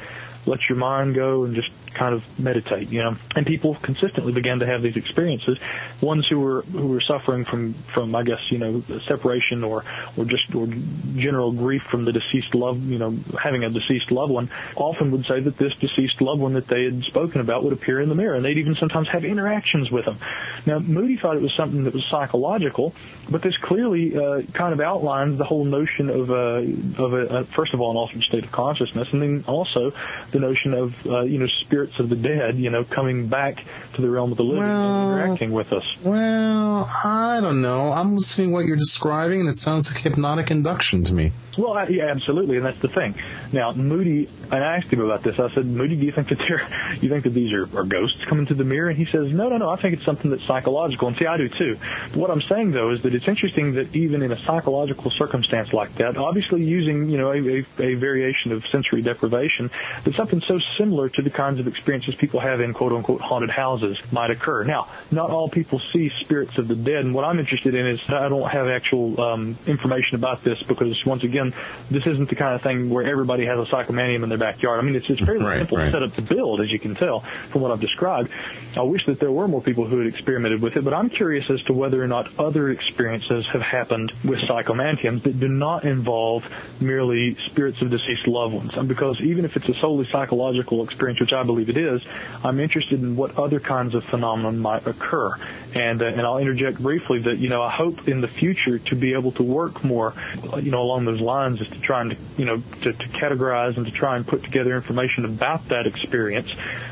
let your mind go and just kind of meditate, you know. And people consistently began to have these experiences. Ones who were who were suffering from from I guess you know separation or or just or general grief from the deceased love, you know, having a deceased loved one, often would say that this deceased loved one that they had spoken about would appear in the mirror, and they'd even sometimes have interactions with them. Now Moody thought it was something that was psychological, but this clearly uh, kind of outlines the whole notion of a of a, a first of all an altered state of consciousness, and then also the notion of uh, you know spirit spirits of the dead, you know, coming back to the realm of the living
Well-
and interacting with us.
Well, I don't know. I'm listening to what you're describing, and it sounds like hypnotic induction to me.
Well, yeah, absolutely, and that's the thing. Now, Moody, and I asked him about this. I said, Moody, do you think that you think that these are, are ghosts coming to the mirror? And he says, no, no, no. I think it's something that's psychological. And see, I do too. But what I'm saying though is that it's interesting that even in a psychological circumstance like that, obviously using you know a, a, a variation of sensory deprivation, that something so similar to the kinds of experiences people have in quote unquote haunted houses might occur. Now, not all people see spirits of the dead, and what I'm interested in is I don't have actual um, information about this because once again, this isn't the kind of thing where everybody has a psychomantium in their backyard. I mean, it's, it's fairly
Right,
simple
right.
setup to build, as you can tell from what I've described. I wish that there were more people who had experimented with it, but I'm curious as to whether or not other experiences have happened with psychomantiums that do not involve merely spirits of deceased loved ones. And because even if it's a solely psychological experience, which I believe it is, I'm interested in what other kinds of phenomena might occur. And uh, and I'll interject briefly that you know I hope in the future to be able to work more, you know, along those lines, is to try and you know to, to categorize and to try and put together information about that experience,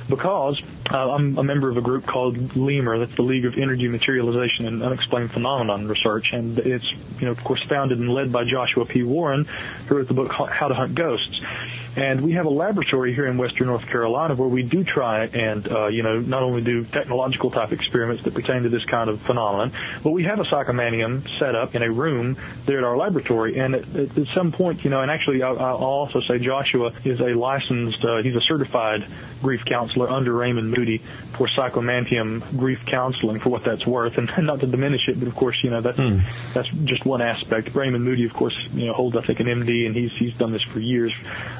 because uh, I'm a member of a group called LEMUR, that's the League of Energy Materialization and Unexplained Phenomenon Research, and it's you know of course founded and led by Joshua P. Warren, who wrote the book How to Hunt Ghosts. And we have a laboratory here in Western North Carolina where we do try and, uh, you know, not only do technological type experiments that pertain to this kind of phenomenon, but we have a psychomantium set up in a room there at our laboratory. And at, at, some point, you know, and actually I'll, I'll also say Joshua is a licensed, uh, he's a certified grief counselor under Raymond Moody for psychomantium grief counseling for what that's worth. And not to diminish it, but of course, you know, that's, that's just one aspect. Raymond Moody, of course, you know, holds, I think, an MD and he's, he's done this for years.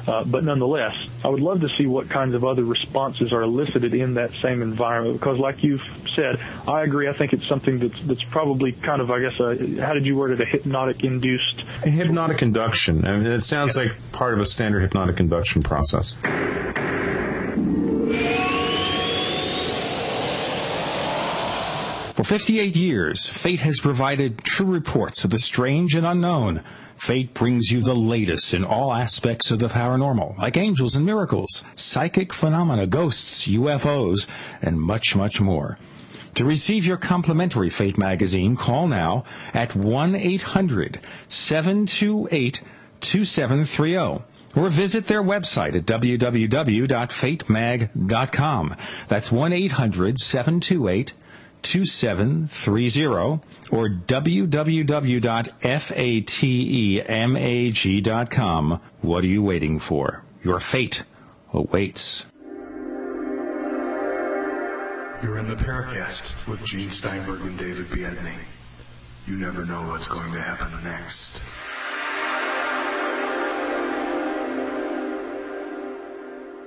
Uh, Uh, but nonetheless, I would love to see what kinds of other responses are elicited in that same environment because, like you've said, I agree. I think it's something that's that's probably kind of, I guess, a, how did you word it? A hypnotic induced.
Hypnotic induction. I mean, it sounds like part of a standard hypnotic induction process.
For 58 years, Fate has provided true reports of the strange and unknown. Fate brings you the latest in all aspects of the paranormal, like angels and miracles, psychic phenomena, ghosts, UFOs, and much, much more. To receive your complimentary Fate magazine, call now at 1-800-728-2730 or visit their website at www.fatemag.com. That's 1-800-728 2730 or www.fatemag.com. What are you waiting for? Your fate awaits.
You're in the Paracast with Gene Steinberg and David Biedny. You never know what's going to happen next.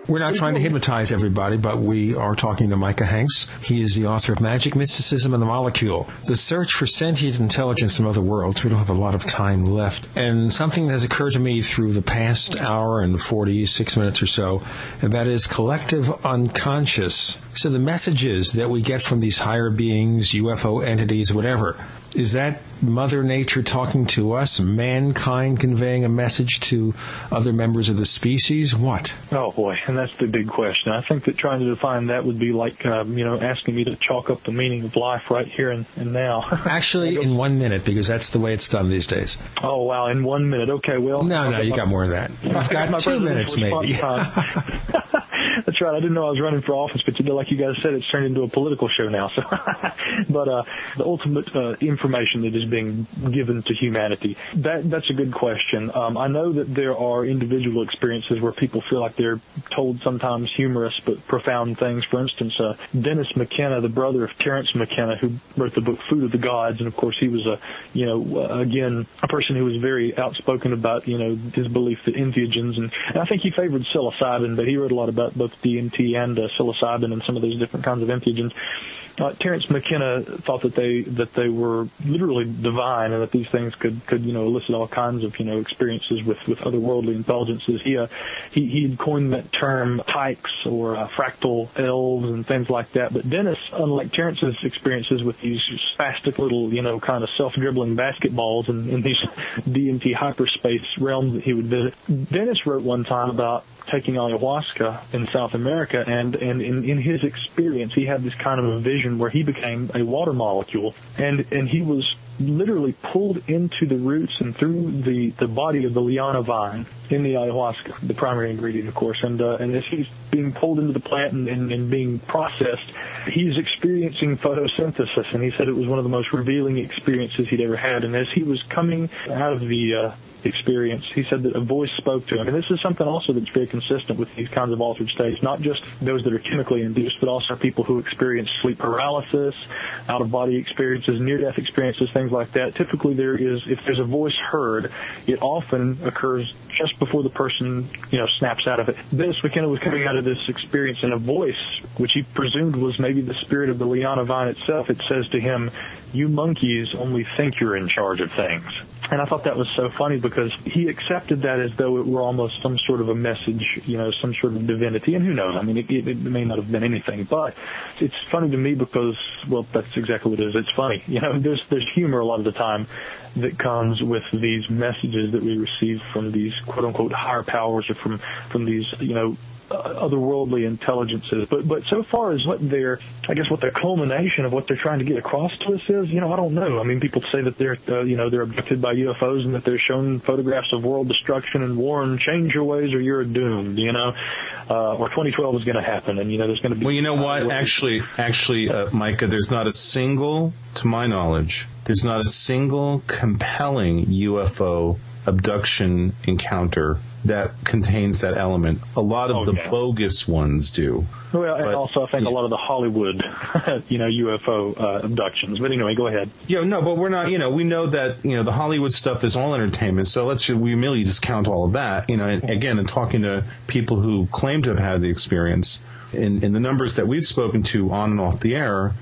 We're not trying to hypnotize everybody, but we are talking to Micah Hanks. He is the author of Magic, Mysticism, and the Molecule, the search for sentient intelligence from other worlds. We don't have a lot of time left. And something that has occurred to me through the past hour and 46 minutes or so, and that is collective unconscious. So the messages that we get from these higher beings, UFO entities, whatever, is that Mother Nature talking to us, mankind conveying a message to other members of the species? What?
Oh boy, and that's the big question. I think that trying to define that would be like, um, you know, asking me to chalk up the meaning of life right here and, and now.
Actually, in one minute, because that's the way it's done these days.
oh wow, in one minute. Okay, well.
No, no, you got more than that. You've
My
got two minutes, maybe.
right. I didn't know I was running for office, but like you guys said, it's turned into a political show now. So, but uh, the ultimate uh, information that is being given to humanity that that's a good question. Um, I know that there are individual experiences where people feel like they're told sometimes humorous but profound things. For instance, uh, Dennis McKenna, the brother of Terence McKenna, who wrote the book Food of the Gods, and of course he was a you know uh, again a person who was very outspoken about you know his belief that entheogens and, and I think he favored psilocybin, but he wrote a lot about both DMT and uh, psilocybin and some of those different kinds of entheogens. uh, Terence McKenna thought that they that they were literally divine and that these things could could you know elicit all kinds of you know experiences with with otherworldly intelligences. He uh, he he had coined that term tykes or uh, fractal elves and things like that. But Dennis, unlike Terence's experiences with these spastic little you know kind of self dribbling basketballs in, in these DMT hyperspace realms that he would visit, Dennis wrote one time about taking ayahuasca in South America, and and in, in his experience, he had this kind of a vision where he became a water molecule, and and he was literally pulled into the roots and through the the body of the liana vine in the ayahuasca, the primary ingredient, of course, and uh, and as he's being pulled into the plant and, and, and being processed, he's experiencing photosynthesis, and he said it was one of the most revealing experiences he'd ever had, and as he was coming out of the uh, experience. He said that a voice spoke to him. And this is something also that's very consistent with these kinds of altered states, not just those that are chemically induced, but also people who experience sleep paralysis, out of body experiences, near death experiences, things like that. Typically there is, if there's a voice heard, it often occurs just before the person, you know, snaps out of it. Dennis McKenna was coming out of this experience in a voice, which he presumed was maybe the spirit of the Liana vine itself. It says to him, you monkeys only think you're in charge of things. And I thought that was so funny because he accepted that as though it were almost some sort of a message, you know, some sort of divinity. And who knows? I mean, it, it, it may not have been anything, but it's funny to me because, well, that's exactly what it is. It's funny. You know, there's, there's humor a lot of the time that comes with these messages that we receive from these quote unquote higher powers or from, from these, you know, otherworldly intelligences. But but so far as what their I guess what the culmination of what they're trying to get across to us is, you know, I don't know. I mean, people say that they're uh, you know they're abducted by UFOs and that they're shown photographs of world destruction and war and change your ways or you're doomed. You know, uh, or 2012 is going to happen and you know there's going to be.
Well, you know what? Actually, actually, uh, Micah, there's not a single, to my knowledge, there's not a single compelling UFO abduction encounter that contains that element. A lot of
Oh,
the
yeah.
bogus ones do.
Well, and also I think a lot of the Hollywood, you know, UFO uh, abductions. But anyway, go ahead.
Yeah, no, but we're not. You know, we know that you know the Hollywood stuff is all entertainment. So let's we immediately discount all of that. You know, and again, in talking to people who claim to have had the experience, in in the numbers that we've spoken to on and off the air,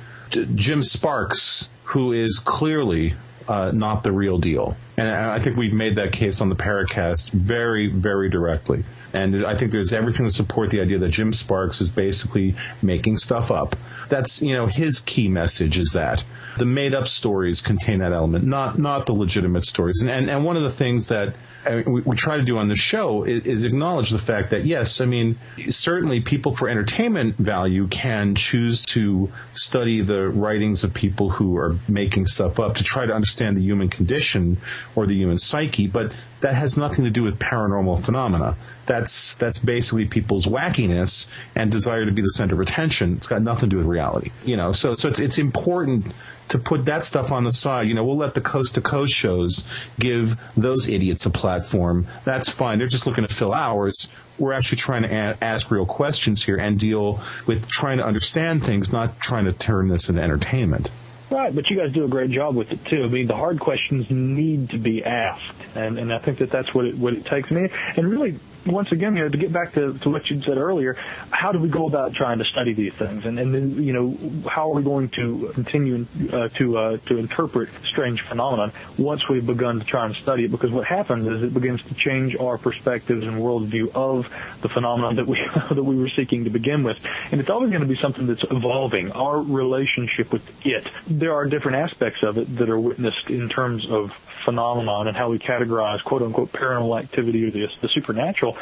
Jim Sparks, who is clearly uh, not the real deal, and I think we've made that case on the Paracast very, very directly. And I think there's everything to support the idea that Jim Sparks is basically making stuff up. That's you know his key message is that the made up stories contain that element, not not the legitimate stories. And and, and one of the things that I mean, we, we try to do on the show is, is acknowledge the fact that yes, I mean certainly people for entertainment value can choose to study the writings of people who are making stuff up to try to understand the human condition or the human psyche, but that has nothing to do with paranormal phenomena. That's that's basically people's wackiness and desire to be the center of attention. It's got nothing to do with reality. You know, so so it's it's important to put that stuff on the side. You know, we'll let the coast to coast shows give those idiots a platform. That's fine. They're just looking to fill hours. We're actually trying to a- ask real questions here and deal with trying to understand things, not trying to turn this into entertainment.
Right, but you guys do a great job with it too. I mean, the hard questions need to be asked, and and I think that that's what it what it takes. I mean, and really, once again, you know, to get back to, to what you said earlier, how do we go about trying to study these things, and and then you know, how are we going to continue uh, to uh, to interpret strange phenomenon once we've begun to try and study it? Because what happens is it begins to change our perspectives and worldview of the phenomenon that we that we were seeking to begin with, and it's always going to be something that's evolving. Our relationship with it. There are different aspects of it that are witnessed in terms of phenomenon and how we categorize quote unquote paranormal activity or the, the supernatural.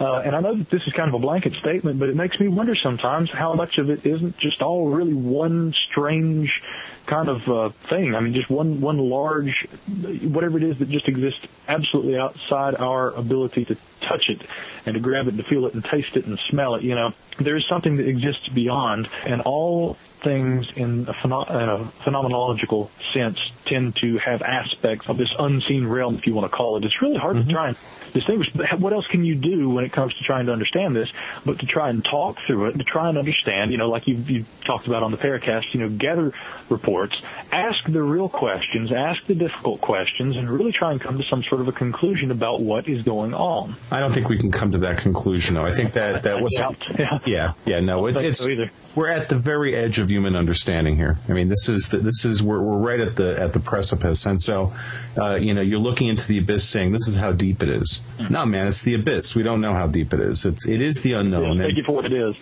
Uh, and I know that this is kind of a blanket statement, but it makes me wonder sometimes how much of it isn't just all really one strange kind of uh, thing. I mean, just one one large, whatever it is that just exists absolutely outside our ability to touch it and to grab it and to feel it and taste it and smell it. You know, there is something that exists beyond, and all things in a, pheno- in a phenomenological sense tend to have aspects of this unseen realm, if you want to call it. It's really hard to try and distinguish. But what else can you do when it comes to trying to understand this, but to try and talk through it, to try and understand, you know, like you've, you've talked about on the Paracast, you know, gather reports, ask the real questions, ask the difficult questions, and really try and come to some sort of a conclusion about what is going on.
I don't think we can come to that conclusion, though. I think that that what's
doubt, yeah.
yeah, yeah, no, it, it's
so either.
we're at the very edge of human understanding here. I mean, this is the, this is we're, we're right at the at the precipice, and so uh, you know you're looking into the abyss, saying this is how deep it is. No, man, it's the abyss. We don't know how deep it is. It's it is the unknown.
Take it for what it is.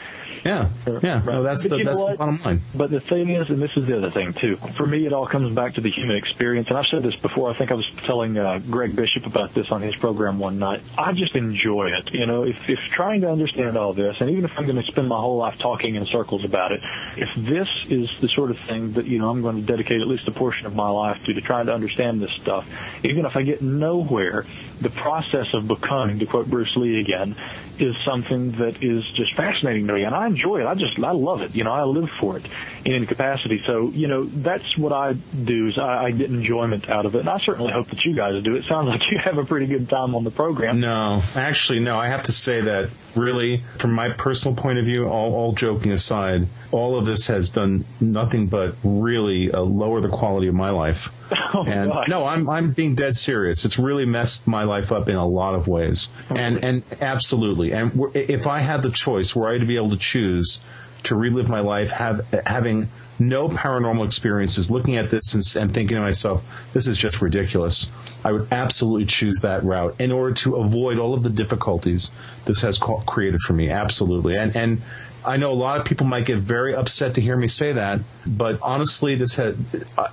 Yeah, yeah. No, that's
But
the that's the bottom line.
But the thing is, and this is the other thing too, for me it all comes back to the human experience. And I've said this before. I think I was telling uh, Greg Bishop about this on his program one night. I just enjoy it. You know, if, if trying to understand all this, and even if I'm going to spend my whole life talking in circles about it, if this is the sort of thing that you know I'm going to dedicate at least a portion of my life to, to trying to understand this stuff, even if I get nowhere, the process of becoming, to quote Bruce Lee again, is something that is just fascinating to me, and I enjoy it. I just I love it. You know, I live for it in any capacity. So you know, that's what I do. Is I, I get enjoyment out of it, and I certainly hope that you guys do. It sounds like you have a pretty good time on the program.
No, actually, no. I have to say that really, from my personal point of view, all, all joking aside, all of this has done nothing but really uh, lower the quality of my life. Oh, and
gosh.
no, I'm I'm being dead serious. It's really messed my life up in a lot of ways, and and absolutely. And if I had the choice, were I to be able to choose to relive my life, have having no paranormal experiences, looking at this and, and thinking to myself, this is just ridiculous. I would absolutely choose that route in order to avoid all of the difficulties this has ca- created for me. Absolutely, and and. I know a lot of people might get very upset to hear me say that, but honestly, this had,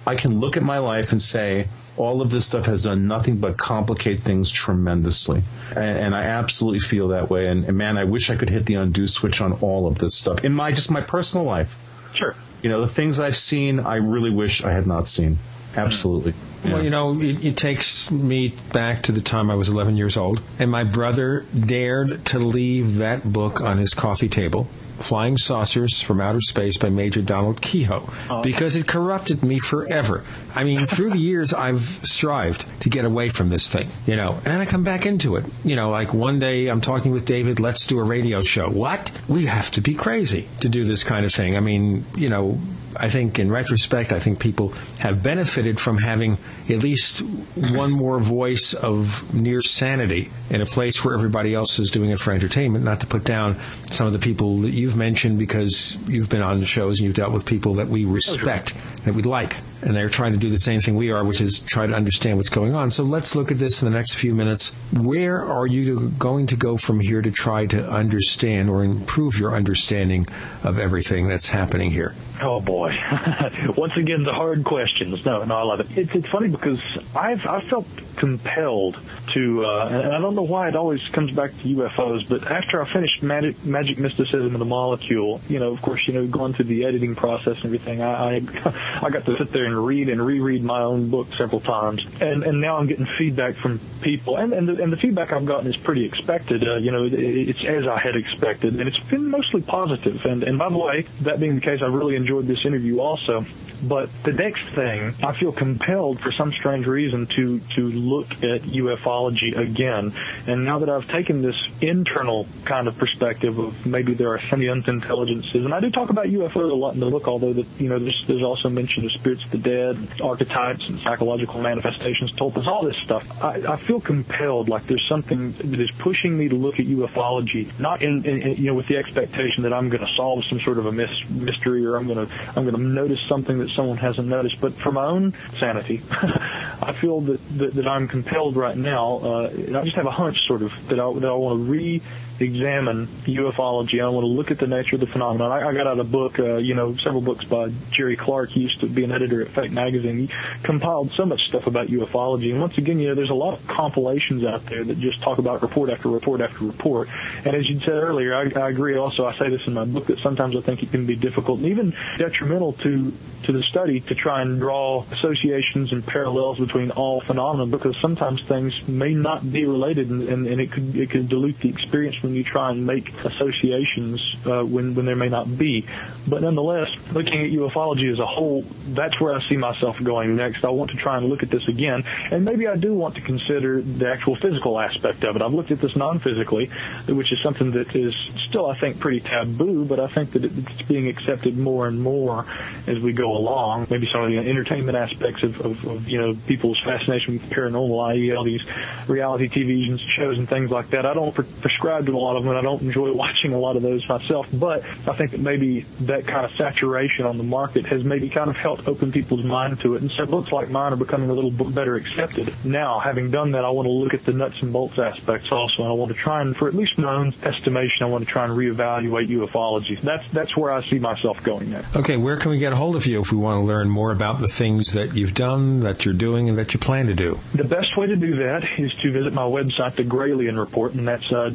I can look at my life and say all of this stuff has done nothing but complicate things tremendously, and, and I absolutely feel that way. And, and man, I wish I could hit the undo switch on all of this stuff in my just my personal life.
Sure.
You know, the things I've seen, I really wish I had not seen. Absolutely. Hmm.
Well, you know, it, it takes me back to the time I was 11 years old, and my brother dared to leave that book on his coffee table. Flying Saucers from Outer Space by Major Donald Keyhoe oh. because it corrupted me forever. I mean, through the years, I've strived to get away from this thing, you know, and I come back into it. You know, like one day I'm talking with David, let's do a radio show. What? We have to be crazy to do this kind of thing. I mean, you know, I think in retrospect, I think people have benefited from having at least one more voice of near sanity in a place where everybody else is doing it for entertainment. Not to put down some of the people that you've mentioned because you've been on the shows and you've dealt with people that we oh, respect, that we like. And they're trying to do the same thing we are, which is try to understand what's going on. So let's look at this in the next few minutes. Where are you going to go from here to try to understand or improve your understanding of everything that's happening here?
Oh boy! Once again, the hard questions. No, no, I love it. It's, it's funny because I've I felt compelled to, uh, and I don't know why it always comes back to UFOs, but after I finished Magic, Magic Mysticism of the Molecule, you know, of course, you know, going through the editing process and everything, I I, I got to sit there and read and reread my own book several times, and and now I'm getting feedback from people, and and the, and the feedback I've gotten is pretty expected. Uh, you know, it, it's as I had expected, and it's been mostly positive. And and by the way, that being the case, I really enjoyed this interview also. But the next thing, I feel compelled for some strange reason to to look at ufology again. And now that I've taken this internal kind of perspective of maybe there are sentient intelligences, and I do talk about UFOs a lot in the book, although that you know there's, there's also mention of spirits of the dead, archetypes, and psychological manifestations, tulpas, all this stuff. I, I feel compelled, like there's something that is pushing me to look at ufology, not in, in, in you know with the expectation that I'm going to solve some sort of a mis- mystery or I'm going to I'm going to notice something that someone hasn't noticed, but for my own sanity, I feel that, that that I'm compelled right now. Uh, I just have a hunch, sort of, that I that I want to re examine ufology. I want to look at the nature of the phenomenon. I, I got out a book, uh, you know, several books by Jerry Clark. He used to be an editor at Fate Magazine. He compiled so much stuff about ufology. And once again, you know, there's a lot of compilations out there that just talk about report after report after report. And as you said earlier, I, I agree. Also, I say this in my book that sometimes I think it can be difficult and even detrimental to to the study to try and draw associations and parallels between all phenomena because sometimes things may not be related and, and, and it could it could dilute the experience when you try and make associations uh, when when there may not be. But nonetheless, looking at ufology as a whole, that's where I see myself going next. I want to try and look at this again, and maybe I do want to consider the actual physical aspect of it. I've looked at this non-physically, which is something that is still, I think, pretty taboo, but I think that it's being accepted more and more as we go along. Maybe some of the entertainment aspects of, of, of you know people's fascination with paranormal paranormal, all these reality TV shows and things like that. I don't pre- prescribe to a lot of them, and I don't enjoy watching a lot of those myself. But I think that maybe that kind of saturation on the market has maybe kind of helped open people's mind to it, and so it looks like mine are becoming a little bit better accepted. Now, having done that, I want to look at the nuts and bolts aspects also, and I want to try and, for at least my own estimation, I want to try and reevaluate ufology. That's that's where I see myself going now.
Okay, where can we get a hold of you if we want to learn more about the things that you've done, that you're doing, and that you plan to do?
The best way to do that is to visit my website, the Gralien Report, and that's uh,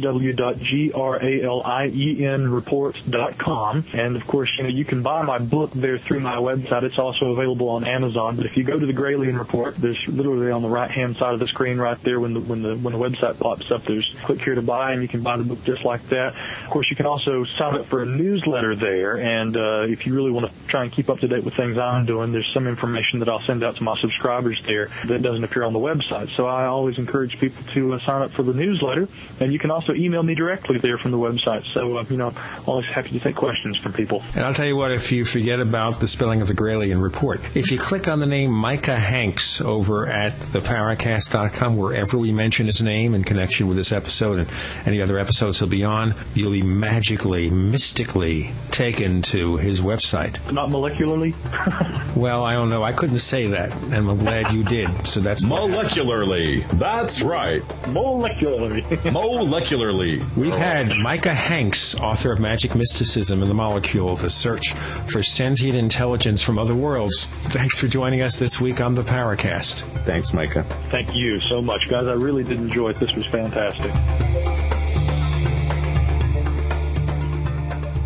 www.gralienreport.com. And of course, you know, you can buy my book there through my website. It's also available on Amazon. But if you go to the Gralien Report, there's literally on the right hand side of the screen right there when the when the when the website pops up, there's click here to buy, and you can buy the book just like that. Of course, you can also sign up for a newsletter there, and uh, if you really want to try and keep up to date with things I'm doing, there's some information that I'll send out to my subscribers there that doesn't appear on the website. So I always encourage people to uh, sign up for the newsletter, and you can also email me directly there from the website. So uh, you know, I'm always happy to take questions from people.
And I'll tell you what, if you forget about the spelling of the Gralien report, if you click on the name Micah Hanks over at theparacast.com, wherever we mention his name in connection with this episode and any other episodes he'll be on, you'll be magically, mystically taken to his website.
Not molecularly.
well, I don't know. I couldn't say that, and I'm glad you did. So that's
molecularly. That's right.
Molecularly.
molecularly.
We've had Micah Hanks, author of Magic Mysticism and the Molecule: The Search for Sentient Intelligence from Other Worlds. Thanks for joining us this week on the Paracast.
Thanks, Micah.
Thank you so much, guys. I really did enjoy it. This was fantastic.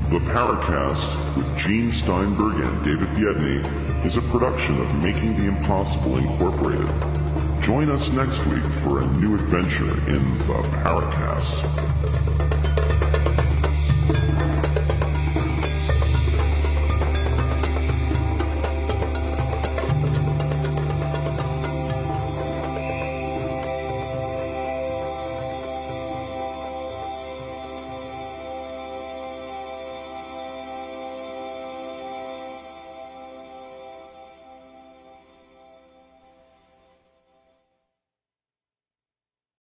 The Paracast with Gene Steinberg and David Biedny is a production of Making the Impossible Incorporated. Join us next week for a new adventure in the Paracast.